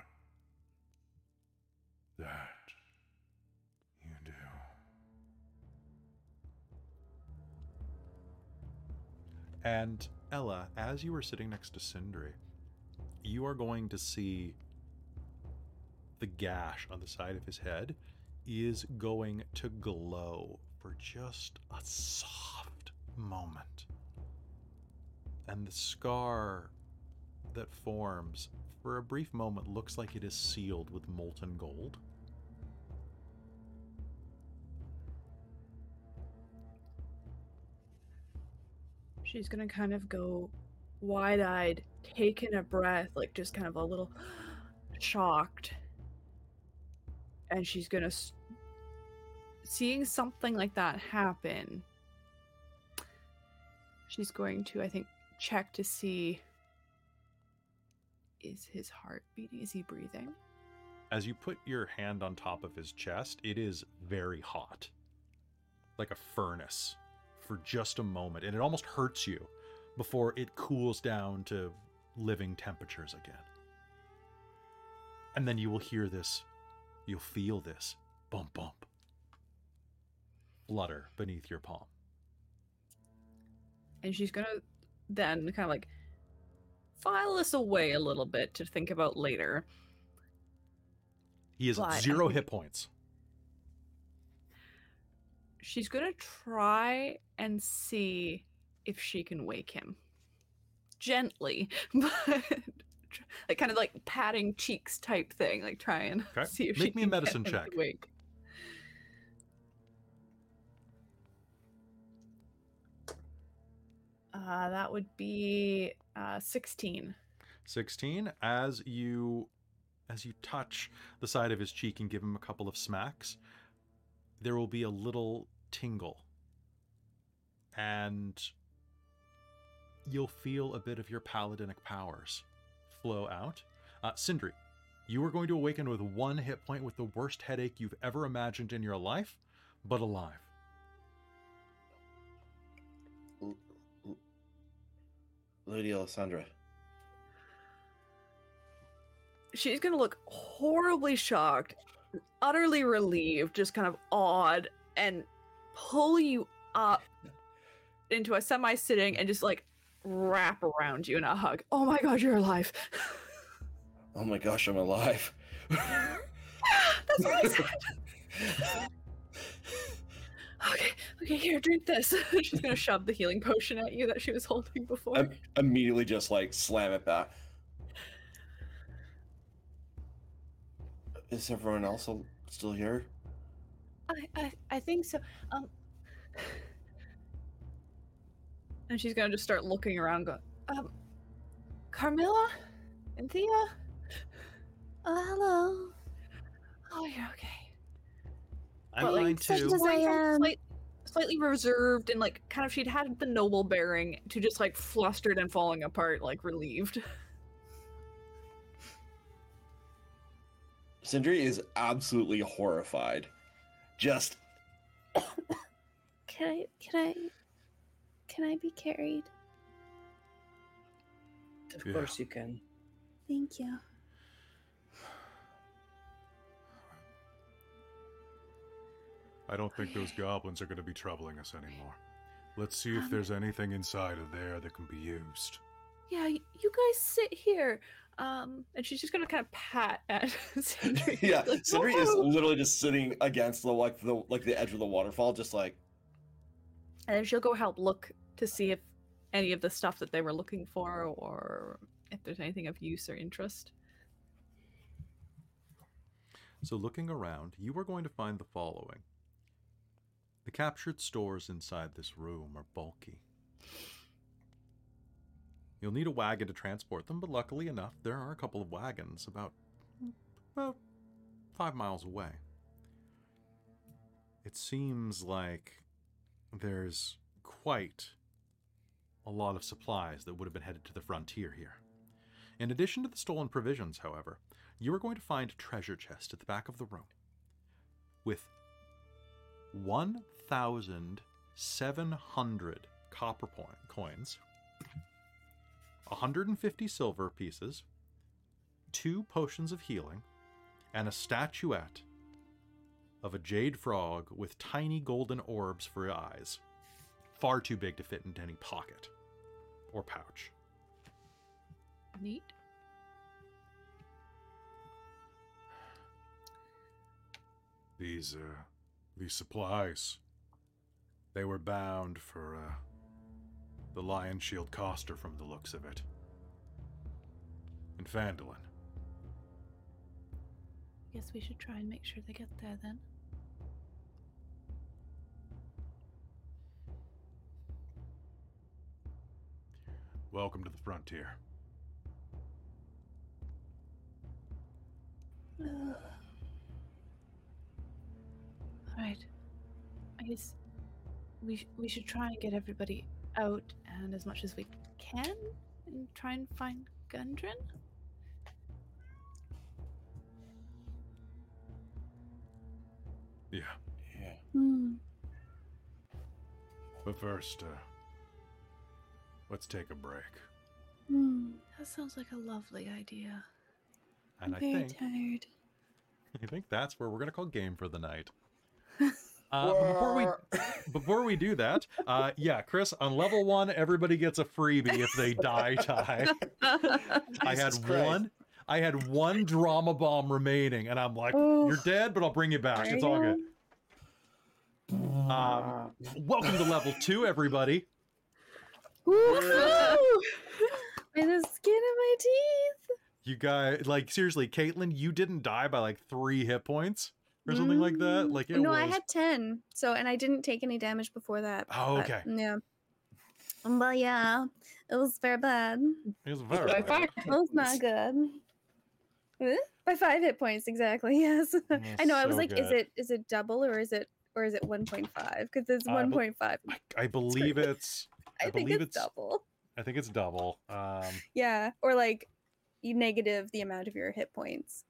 Speaker 18: That
Speaker 1: And Ella, as you are sitting next to Sindri, you are going to see the gash on the side of his head is going to glow for just a soft moment. And the scar that forms for a brief moment looks like it is sealed with molten gold.
Speaker 2: She's gonna kind of go wide eyed, taking a breath, like just kind of a little shocked. And she's gonna. s- Seeing something like that happen, she's going to, I think, check to see is his heart beating? Is he breathing?
Speaker 1: As you put your hand on top of his chest, it is very hot. Like a furnace for just a moment. And it almost hurts you before it cools down to living temperatures again. And then you will hear this, you'll feel this bump, bump, flutter beneath your palm.
Speaker 2: and she's gonna then kind of like file this away a little bit to think about later.
Speaker 1: He is
Speaker 2: But
Speaker 1: zero hit points.
Speaker 2: She's gonna try and see if she can wake him gently, but like kind of like patting cheeks type thing, like try and
Speaker 1: Okay.
Speaker 2: see if
Speaker 1: Make
Speaker 2: she
Speaker 1: me a
Speaker 2: can get
Speaker 1: medicine check.
Speaker 2: Wake. Uh, that would be uh, 16.
Speaker 1: 16 as you as you touch the side of his cheek and give him a couple of smacks there will be a little tingle. And you'll feel a bit of your paladinic powers flow out. Uh, sindri you are going to awaken with one hit point with the worst headache you've ever imagined in your life but alive.
Speaker 6: L- L- Lady Ellasandra.
Speaker 2: she's gonna look horribly shocked, utterly relieved, just kind of awed, and pull you up into a semi sitting and just like wrap around you in a hug. Oh my god, you're alive.
Speaker 6: Oh my gosh, I'm alive.
Speaker 2: That's what I said. okay, okay, here, drink this. she's gonna shove the healing potion at you that she was holding before.
Speaker 6: Im- immediately just like slam it back. Is everyone else still here?
Speaker 19: I, I, I think so. Um,
Speaker 2: and she's gonna just start looking around, going,
Speaker 19: um, Carmilla and Thea.
Speaker 3: Oh, hello.
Speaker 2: "Oh, you're okay."
Speaker 20: I'm
Speaker 2: But, like,
Speaker 20: fine
Speaker 3: such
Speaker 20: too.
Speaker 3: as I am.
Speaker 2: slight- slightly reserved and like kind of she'd had the noble bearing to just like flustered and falling apart, like relieved.
Speaker 6: Sindri is absolutely horrified. Just
Speaker 3: Can I? Can I? Can I be carried?
Speaker 7: Of
Speaker 8: Yeah.
Speaker 7: course you can.
Speaker 3: Thank you.
Speaker 8: I don't think those goblins are going to be troubling us anymore. Let's see if
Speaker 2: Um,
Speaker 8: there's anything inside of there that can be used.
Speaker 9: Yeah, you guys sit here. Um, and she's just gonna kind of pat at Sindri.
Speaker 6: yeah,
Speaker 9: like,
Speaker 6: Sindri is literally just sitting against the like the like the edge of the waterfall, just like
Speaker 9: And then she'll go help look to see if any of the stuff that they were looking for or if there's anything of use or interest.
Speaker 1: So, looking around, you are going to find the following The captured stores inside this room are bulky. You'll need a wagon to transport them, but luckily enough, there are a couple of wagons about, about five miles away. It seems like there's quite a lot of supplies that would have been headed to the frontier here. In addition to the stolen provisions, however, you are going to find a treasure chest at the back of the room with 1,700 copper coins, 150 silver pieces, two potions of healing, and a statuette of a jade frog with tiny golden orbs for eyes. Far too big to fit into any pocket or pouch.
Speaker 9: Neat.
Speaker 8: These, uh, these supplies, they were bound for, uh, the Lionshield Coster from the looks of it. In Phandalin.
Speaker 2: Guess we should try and make sure they get there then.
Speaker 8: Welcome to the frontier.
Speaker 2: All right. I guess we sh- we should try and get everybody out and as much as we can and try and find Gundren.
Speaker 8: Yeah.
Speaker 6: yeah.
Speaker 3: Hmm.
Speaker 8: But first, uh, let's take a break.
Speaker 3: Hmm.
Speaker 2: That sounds like a lovely idea.
Speaker 1: And
Speaker 3: I'm
Speaker 1: I
Speaker 3: very
Speaker 1: think
Speaker 3: tired.
Speaker 1: I think that's where we're gonna call game for the night. Uh, but before we before we do that, uh, yeah, Chris, on level one, everybody gets a freebie if they die. Die. I had
Speaker 6: Christ.
Speaker 1: one. I had one drama bomb remaining, and I'm like,
Speaker 3: Oh.
Speaker 1: "You're dead, but I'll bring you back. It's all good." Um, welcome to level two, everybody.
Speaker 3: Woohoo! By the skin of my teeth.
Speaker 1: You guys, like seriously, Caitlan, you didn't die by like three hit points or something like that.
Speaker 3: Mm,
Speaker 1: Like it
Speaker 3: no,
Speaker 1: was.
Speaker 3: I had ten. So, and I didn't take any damage before that.
Speaker 1: Oh,
Speaker 3: but,
Speaker 1: okay.
Speaker 3: yeah. Well, yeah, it was very bad.
Speaker 1: It was very
Speaker 5: By
Speaker 1: bad.
Speaker 5: five
Speaker 3: It was not good. Eh? By five hit points, exactly. Yes. I know. I was
Speaker 1: so
Speaker 3: like, is it is it double or is it or is it one point five? Because it's
Speaker 1: I
Speaker 3: one
Speaker 1: bel-
Speaker 3: point five.
Speaker 1: I, I believe it's.
Speaker 3: I,
Speaker 1: I
Speaker 3: think
Speaker 1: believe
Speaker 3: it's,
Speaker 1: it's-
Speaker 3: double.
Speaker 1: I think it's double. Um,
Speaker 3: Yeah, or like you negative the amount of your hit points.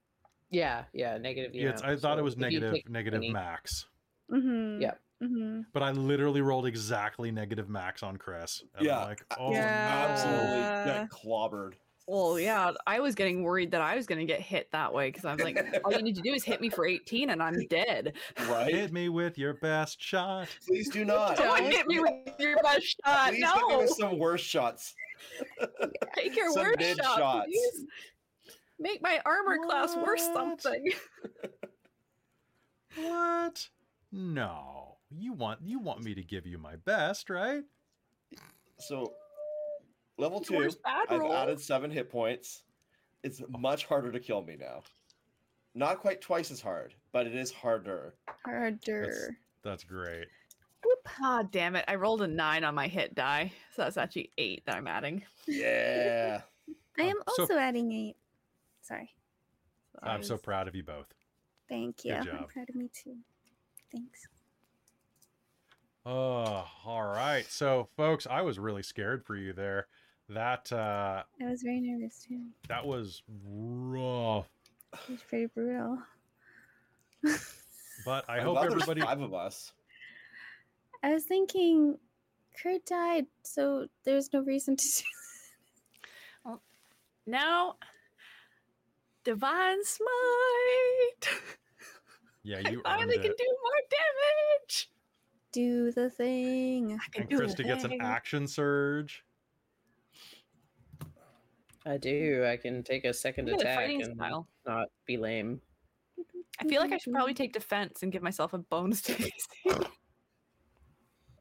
Speaker 5: Yeah, yeah, negative.
Speaker 1: yeah, it's,
Speaker 5: amount,
Speaker 1: I thought it was
Speaker 5: if
Speaker 1: negative, negative
Speaker 5: 20
Speaker 1: max,
Speaker 3: Mm-hmm.
Speaker 5: Yeah.
Speaker 3: Mm-hmm.
Speaker 1: but I literally rolled exactly negative max on Chris. And I'm
Speaker 6: Yeah,
Speaker 1: like, oh
Speaker 3: Yeah.
Speaker 6: Absolutely get clobbered.
Speaker 9: Well, yeah, I was getting worried that I was going to get hit that way because I was like, all you need to do is hit me for 18 and I'm dead.
Speaker 6: Right?
Speaker 1: hit me with your best shot.
Speaker 6: Please do not.
Speaker 9: Don't
Speaker 3: Don't.
Speaker 9: hit me with your best shot.
Speaker 6: Please hit me
Speaker 9: No,
Speaker 6: with some worse shots.
Speaker 9: take your
Speaker 6: some
Speaker 9: worst
Speaker 6: mid
Speaker 9: shot.
Speaker 6: shots.
Speaker 9: please. Make my armor class worth something.
Speaker 1: What? No, you want you want me to give you my best, right?
Speaker 6: So, level two, I've added seven hit points. It's much harder to kill me now. Not quite twice as hard, but it is harder.
Speaker 3: Harder.
Speaker 1: That's great.
Speaker 9: Ah, damn it. I rolled a nine on my hit die. So that's actually eight that I'm adding.
Speaker 6: Yeah.
Speaker 3: I am
Speaker 1: so-
Speaker 3: also adding eight. Sorry.
Speaker 9: So I
Speaker 1: I'm so proud of you both.
Speaker 3: Thank you.
Speaker 1: Good
Speaker 3: I'm
Speaker 1: job.
Speaker 3: proud of me too. Thanks.
Speaker 1: Oh, all right. So, folks, I was really scared for you there. That uh
Speaker 3: I was very nervous too.
Speaker 1: that was rough.
Speaker 16: He's pretty brutal.
Speaker 1: But I
Speaker 6: I'm
Speaker 1: hope
Speaker 6: glad there's
Speaker 1: everybody.
Speaker 6: five of us.
Speaker 16: I was thinking Kurt died, so there's no reason to do
Speaker 9: Now, divine smite.
Speaker 1: Yeah,
Speaker 9: I
Speaker 1: you
Speaker 9: finally can
Speaker 1: it.
Speaker 9: do more damage.
Speaker 16: do the thing.
Speaker 9: I can
Speaker 1: And
Speaker 9: do
Speaker 1: Christa gets an action surge.
Speaker 5: I do. I can take a second
Speaker 9: Look
Speaker 5: attack
Speaker 9: fighting
Speaker 5: and
Speaker 9: style.
Speaker 5: not be lame.
Speaker 9: I feel like I should probably mm-hmm. take defense and give myself a bonus to AC.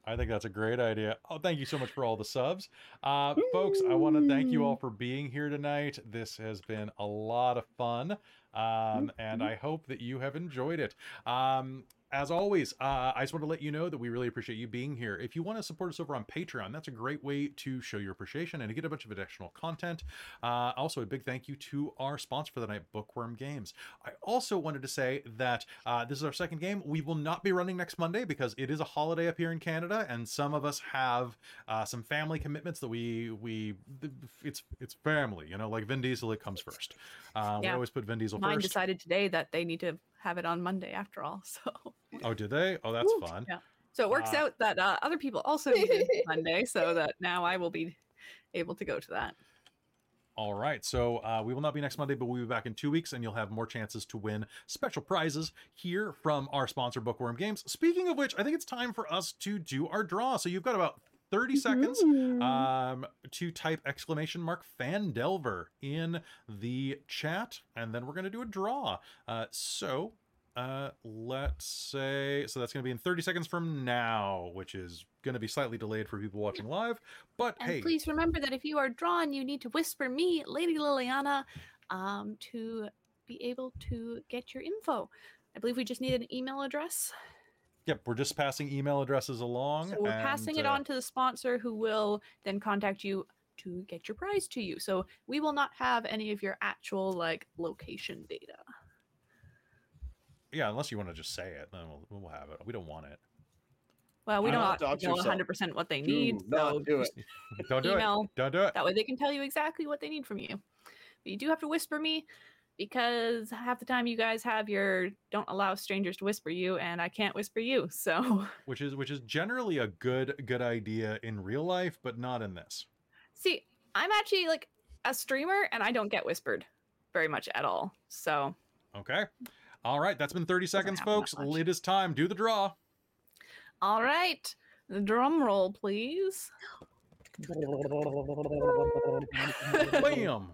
Speaker 1: I think that's a great idea. Oh, thank you so much for all the subs. Uh, folks, I want to thank you all for being here tonight. This has been a lot of fun. Um, and I hope that you have enjoyed it. Um, as always, uh, I just want to let you know that we really appreciate you being here. If you want to support us over on Patreon, that's a great way to show your appreciation and to get a bunch of additional content. Uh, also, a big thank you to our sponsor for the night, Bookwyrm Games. I also wanted to say that uh, this is our second game. We will not be running next Monday because it is a holiday up here in Canada, and some of us have uh, some family commitments that we we it's it's family. You know, like Vin Diesel, it comes first. Uh, We always put Vin Diesel
Speaker 9: Mine
Speaker 1: first.
Speaker 9: decided today that they need to have it on Monday after all. So
Speaker 1: Oh, did they? Oh, that's
Speaker 9: Woo.
Speaker 1: fun.
Speaker 9: Yeah. So it works
Speaker 1: Uh,
Speaker 9: out that uh, other people also need it Monday, so that now I will be able to go to that.
Speaker 1: All right. So uh, we will not be next Monday, but we'll be back in two weeks, and you'll have more chances to win special prizes here from our sponsor, Bookwyrm Games. Speaking of which, I think it's time for us to do our draw. So you've got about 30 seconds
Speaker 16: Mm.
Speaker 1: um, to type exclamation mark Phandelver in the chat, and then we're going to do a draw. Uh, so uh, let's say, so that's going to be in 30 seconds from now, which is going to be slightly delayed for people watching live. But
Speaker 2: And
Speaker 1: hey,
Speaker 2: please remember that if you are drawn, you need to whisper me, Lady Liliana, um, to be able to get your info. I believe we just need an email address.
Speaker 1: Yep, we're just passing email addresses along.
Speaker 2: So we're passing it
Speaker 1: uh,
Speaker 2: on to the sponsor who will then contact you to get your prize to you. So we will not have any of your actual like location data.
Speaker 1: Yeah, unless you want to just say it, then we'll, we'll have it. We don't want it.
Speaker 2: Well, we
Speaker 6: Do
Speaker 2: don't
Speaker 6: not
Speaker 2: know
Speaker 6: yourself.
Speaker 2: 100% what they
Speaker 6: Do
Speaker 2: need.
Speaker 6: not
Speaker 2: so
Speaker 6: do it.
Speaker 1: don't do
Speaker 2: email.
Speaker 1: it. Don't do it.
Speaker 2: That way they can tell you exactly what they need from you. But you do have to whisper me because half the time you guys have your don't allow strangers to whisper you and I can't whisper you. So
Speaker 1: Which is which is generally a good good idea in real life, but not in this.
Speaker 2: see, I'm actually like a streamer and I don't get whispered very much at all. So
Speaker 1: Okay. All right, that's been 30 seconds, folks. It is time. Do the draw.
Speaker 2: all right. The drum roll, please.
Speaker 1: Bam.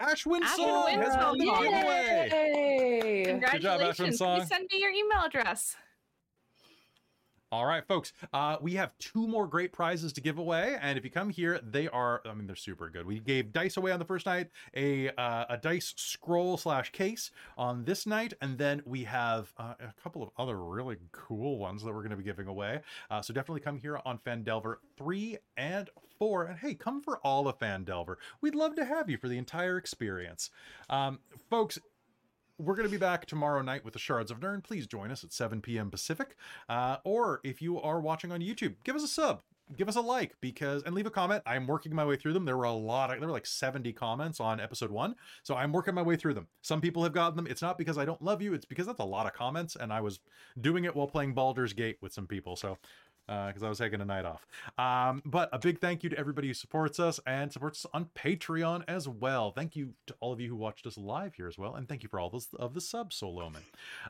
Speaker 1: Ashwin
Speaker 2: Ashwin
Speaker 1: Song has got the
Speaker 2: Winsong.
Speaker 1: giveaway.
Speaker 5: Yay!
Speaker 1: Good job, Ashwin
Speaker 2: Congratulations.
Speaker 1: Song.
Speaker 2: Please send me your email address.
Speaker 1: All right, folks. Uh, we have two more great prizes to give away, and if you come here, they are. I mean, they're super good. We gave dice away on the first night, a uh, a dice scroll slash case on this night, and then we have uh, a couple of other really cool ones that we're going to be giving away. Uh, so definitely come here on Phandelver three and four, and hey, come for all of Phandelver. We'd love to have you for the entire experience, um, folks we're going to be back tomorrow night with the Shards of Nern. Please join us at 7 p.m. Pacific. Uh, or if you are watching on YouTube, give us a sub, give us a like, because and leave a comment. I'm working my way through them. There were a lot. Of, there were like 70 comments on episode one, so I'm working my way through them. Some people have gotten them. It's not because I don't love you. It's because that's a lot of comments, and I was doing it while playing Baldur's Gate with some people. So because I was taking a night off. Um, but a big thank you to everybody who supports us and supports us on Patreon as well. Thank you to all of you who watched us live here as well, and thank you for all those of the subs, Soloman.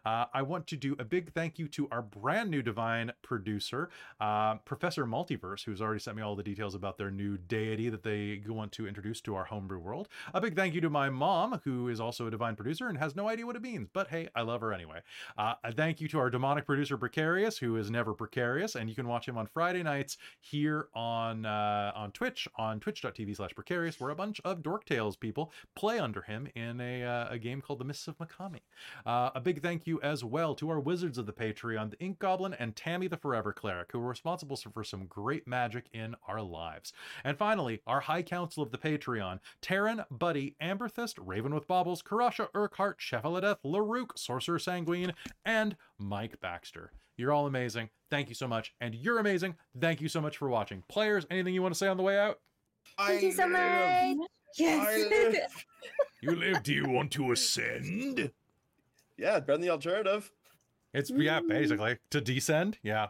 Speaker 1: Uh, I want to do a big thank you to our brand new divine producer, uh, Professor Multiverse, who's already sent me all the details about their new deity that they want to introduce to our homebrew world. A big thank you to my mom, who is also a divine producer and has no idea what it means, but hey, I love her anyway. Uh, a thank you to our demonic producer, Precarious, who is never precarious, and you can watch him on Friday nights here on uh, on Twitch, on twitch.tv slash precarious, where a bunch of Dork Tales people play under him in a, uh, a game called The Mists of Makami. Uh, a big thank you as well to our wizards of the Patreon, the Ink Goblin and Tammy the Forever Cleric, who were responsible for some great magic in our lives. And finally, our High Council of the Patreon, Taryn, Buddy, Amberthist, Raven with Baubles, Karasha, Urquhart, Shefaladeth, Larook, Sorcerer Sanguine, and Mike Baxter. You're all amazing. Thank you so much. And you're amazing. Thank you so much for watching. Players, anything you want to say on the way out?
Speaker 16: Thank you so
Speaker 6: live.
Speaker 16: much. Yes.
Speaker 6: I live.
Speaker 10: You live. Do you want to ascend?
Speaker 6: Yeah, better than the alternative.
Speaker 1: It's yeah, basically to descend. Yeah.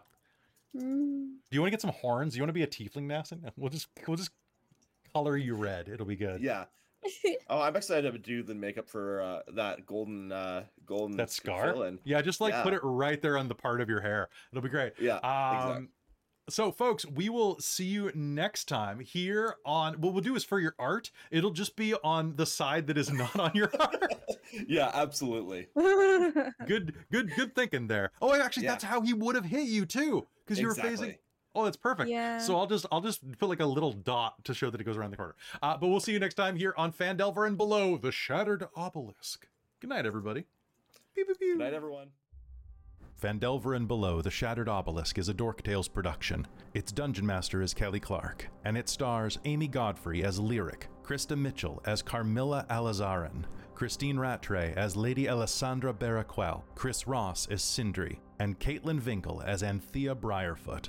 Speaker 16: Mm.
Speaker 1: Do you want to get some horns? Do you want to be a tiefling now? We'll just we'll just color you red. It'll be good.
Speaker 6: Yeah. Oh, I'm excited to do the makeup for uh, that golden, uh, golden
Speaker 1: That scar.
Speaker 6: fill-in.
Speaker 1: Yeah, just like put it right there on the part of your hair. It'll be great.
Speaker 6: Yeah,
Speaker 1: Um,
Speaker 6: exactly.
Speaker 1: So, folks, we will see you next time here on. What we'll do is for your art, it'll just be on the side that is not on your art.
Speaker 6: Yeah, absolutely.
Speaker 1: good, good, good thinking there. Oh, actually,
Speaker 6: Yeah.
Speaker 1: that's how he would have hit you too, because you were facing.
Speaker 6: Exactly.
Speaker 1: Oh, that's perfect.
Speaker 16: Yeah.
Speaker 1: So I'll just I'll just put like a little dot to show that it goes around the corner. Uh, but we'll see you next time here on Phandelver and Below the Shattered Obelisk. Good night, everybody. Pew, pew, pew.
Speaker 6: Good night, everyone.
Speaker 1: Phandelver and Below the Shattered Obelisk is a Dork Tales production. Its dungeon master is Kelly Clark, and it stars Amy Godfrey as Lyric, Christa Mitchell as Carmilla Alizarin, Christine Rattray as Lady Ellasandra Barraquel, Chris Ross as Sindri, and Caitlan Vinkle as Anthea Briarfoot.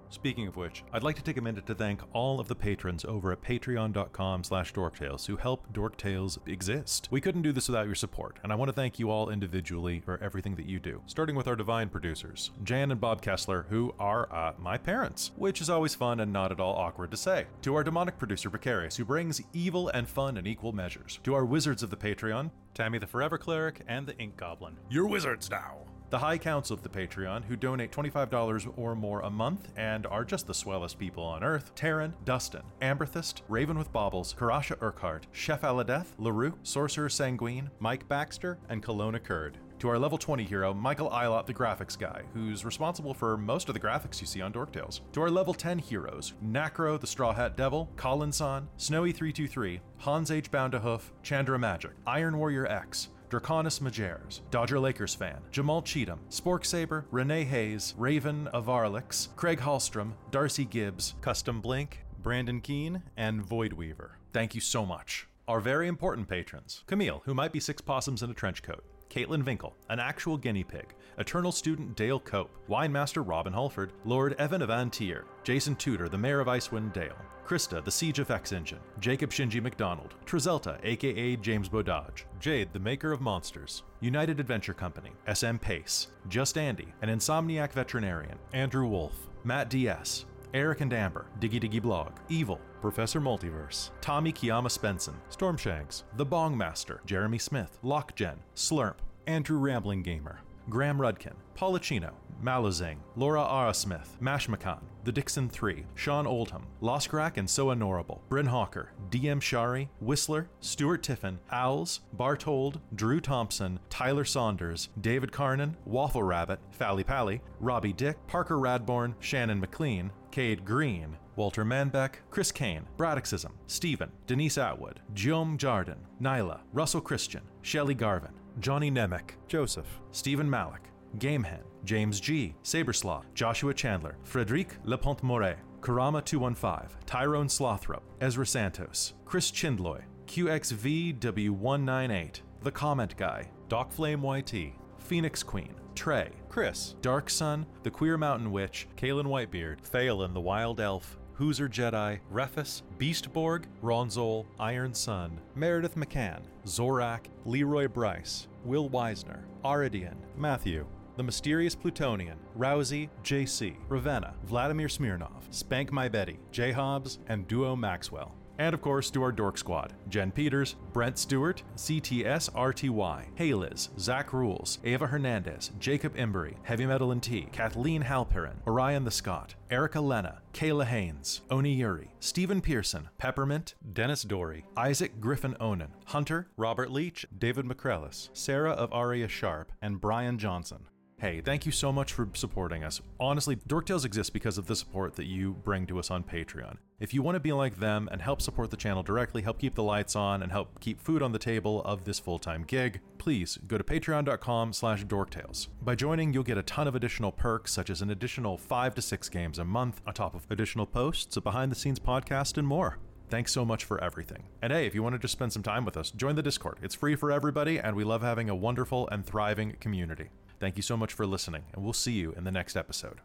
Speaker 1: Speaking of which, I'd like to take a minute to thank all of the patrons over at patreon.com slash dorktales who help Dorktales exist. We couldn't do this without your support, and I want to thank you all individually for everything that you do. Starting with our divine producers, Jan and Bob Kessler, who are uh, my parents, which is always fun and not at all awkward to say. To our demonic producer, Precarious, who brings evil and fun in equal measures. To our wizards of the Patreon, Tammy the Forever Cleric and the Ink Goblin.
Speaker 10: You're wizards now.
Speaker 1: The High Council of the Patreon, who donate $25 or more a month and are just the swellest people on earth Taryn, Dustin, Amberthist, Raven with Baubles, Karasha Urquhart, Chef Aladeth, LaRue, Sorcerer Sanguine, Mike Baxter, and Kelowna Curd. To our level 20 hero, Michael Eilot, the graphics guy, who's responsible for most of the graphics you see on Dorktales. To our level 10 heroes, Nacro, the Straw Hat Devil, Collinson, Snowy323, Hans H. Boundahoof, Chandra Magic, Iron Warrior X, Draconis Majers, Dodger Lakers fan, Jamal Cheatham, Spork Saber, Renee Hayes, Raven Avarlix, Craig Hallstrom, Darcy Gibbs, Custom Blink, Brandon Keene, and Void Weaver. Thank you so much. Our very important patrons Camille, who might be six possums in a trench coat, Caitlan Vinkle, an actual guinea pig, Eternal Student Dale Cope, Winemaster Robin Hulford, Lord Evan of Antier, Jason Tudor, the Mayor of Icewind Dale, Krista, the Siege of X Engine, Jacob Shinji McDonald, Trizelta, aka James Bododge, Jade, the Maker of Monsters, United Adventure Company, SM Pace, Just Andy, an Insomniac Veterinarian, Andrew Wolf, Matt DS, Eric and Amber, Diggy Diggy Blog, Evil, Professor Multiverse, Tommy Kiyama Spenson, Stormshanks, The Bong Master, Jeremy Smith, Lockgen, Slurp, Andrew Rambling Gamer, Graham Rudkin, Policino, Malazing, Laura Ara Smith, Mashmakan, The Dixon 3, Sean Oldham, Loskrak and So Honorable, Bryn Hawker, DM Shari, Whistler, Stuart Tiffin, Owls, Bartold, Drew Thompson, Tyler Saunders, David Carnan, Waffle Rabbit, Fally Pally, Robbie Dick, Parker Radborn, Shannon McLean, Cade Green, Walter Manbeck, Chris Kane, Braddockism, Stephen, Denise Atwood, Jom Jardin, Nyla, Russell Christian, Shelley Garvin, Johnny Nemec, Joseph, Stephen Malik, Gamehen, James G, Saberslaw, Joshua Chandler, Frederic Lepont Moret, Karama 215, Tyrone Slothrop, Ezra Santos, Chris Chindloy, QXVW198, The Comment Guy, Doc Flame YT, Phoenix Queen, Trey, Chris, Dark Sun, The Queer Mountain Witch, Kalen Whitebeard, Phelan the Wild Elf, Hooser Jedi, Refus, Beastborg, Ronzol, Iron Sun, Meredith McCann, Zorak, Leroy Bryce, Will Weisner, Aridian, Matthew, The Mysterious Plutonian, Rousey, JC, Ravenna, Vladimir Smirnov, Spank My Betty, J Hobbs, and Duo Maxwell. And of course, to our Dork Squad Jen Peters, Brent Stewart, CTS RTY, Hayliz, Zach Rules, Ava Hernandez, Jacob Embry, Heavy Metal and T, Kathleen Halperin, Orion the Scott, Erica Lena, Kayla Haynes, Oni Yuri, Stephen Pearson, Peppermint, Dennis Dory, Isaac Griffin Onan, Hunter, Robert Leach, David McCrellis, Sarah of Aria Sharp, and Brian Johnson. Hey, thank you so much for supporting us. Honestly, Dork Tales exists because of the support that you bring to us on Patreon. If you want to be like them and help support the channel directly, help keep the lights on, and help keep food on the table of this full-time gig, please go to patreon.com slash dorktales. By joining, you'll get a ton of additional perks, such as an additional five to six games a month, on top of additional posts, a behind-the-scenes podcast, and more. Thanks so much for everything. And hey, if you want to just spend some time with us, join the Discord. It's free for everybody, and we love having a wonderful and thriving community. Thank you so much for listening, and we'll see you in the next episode.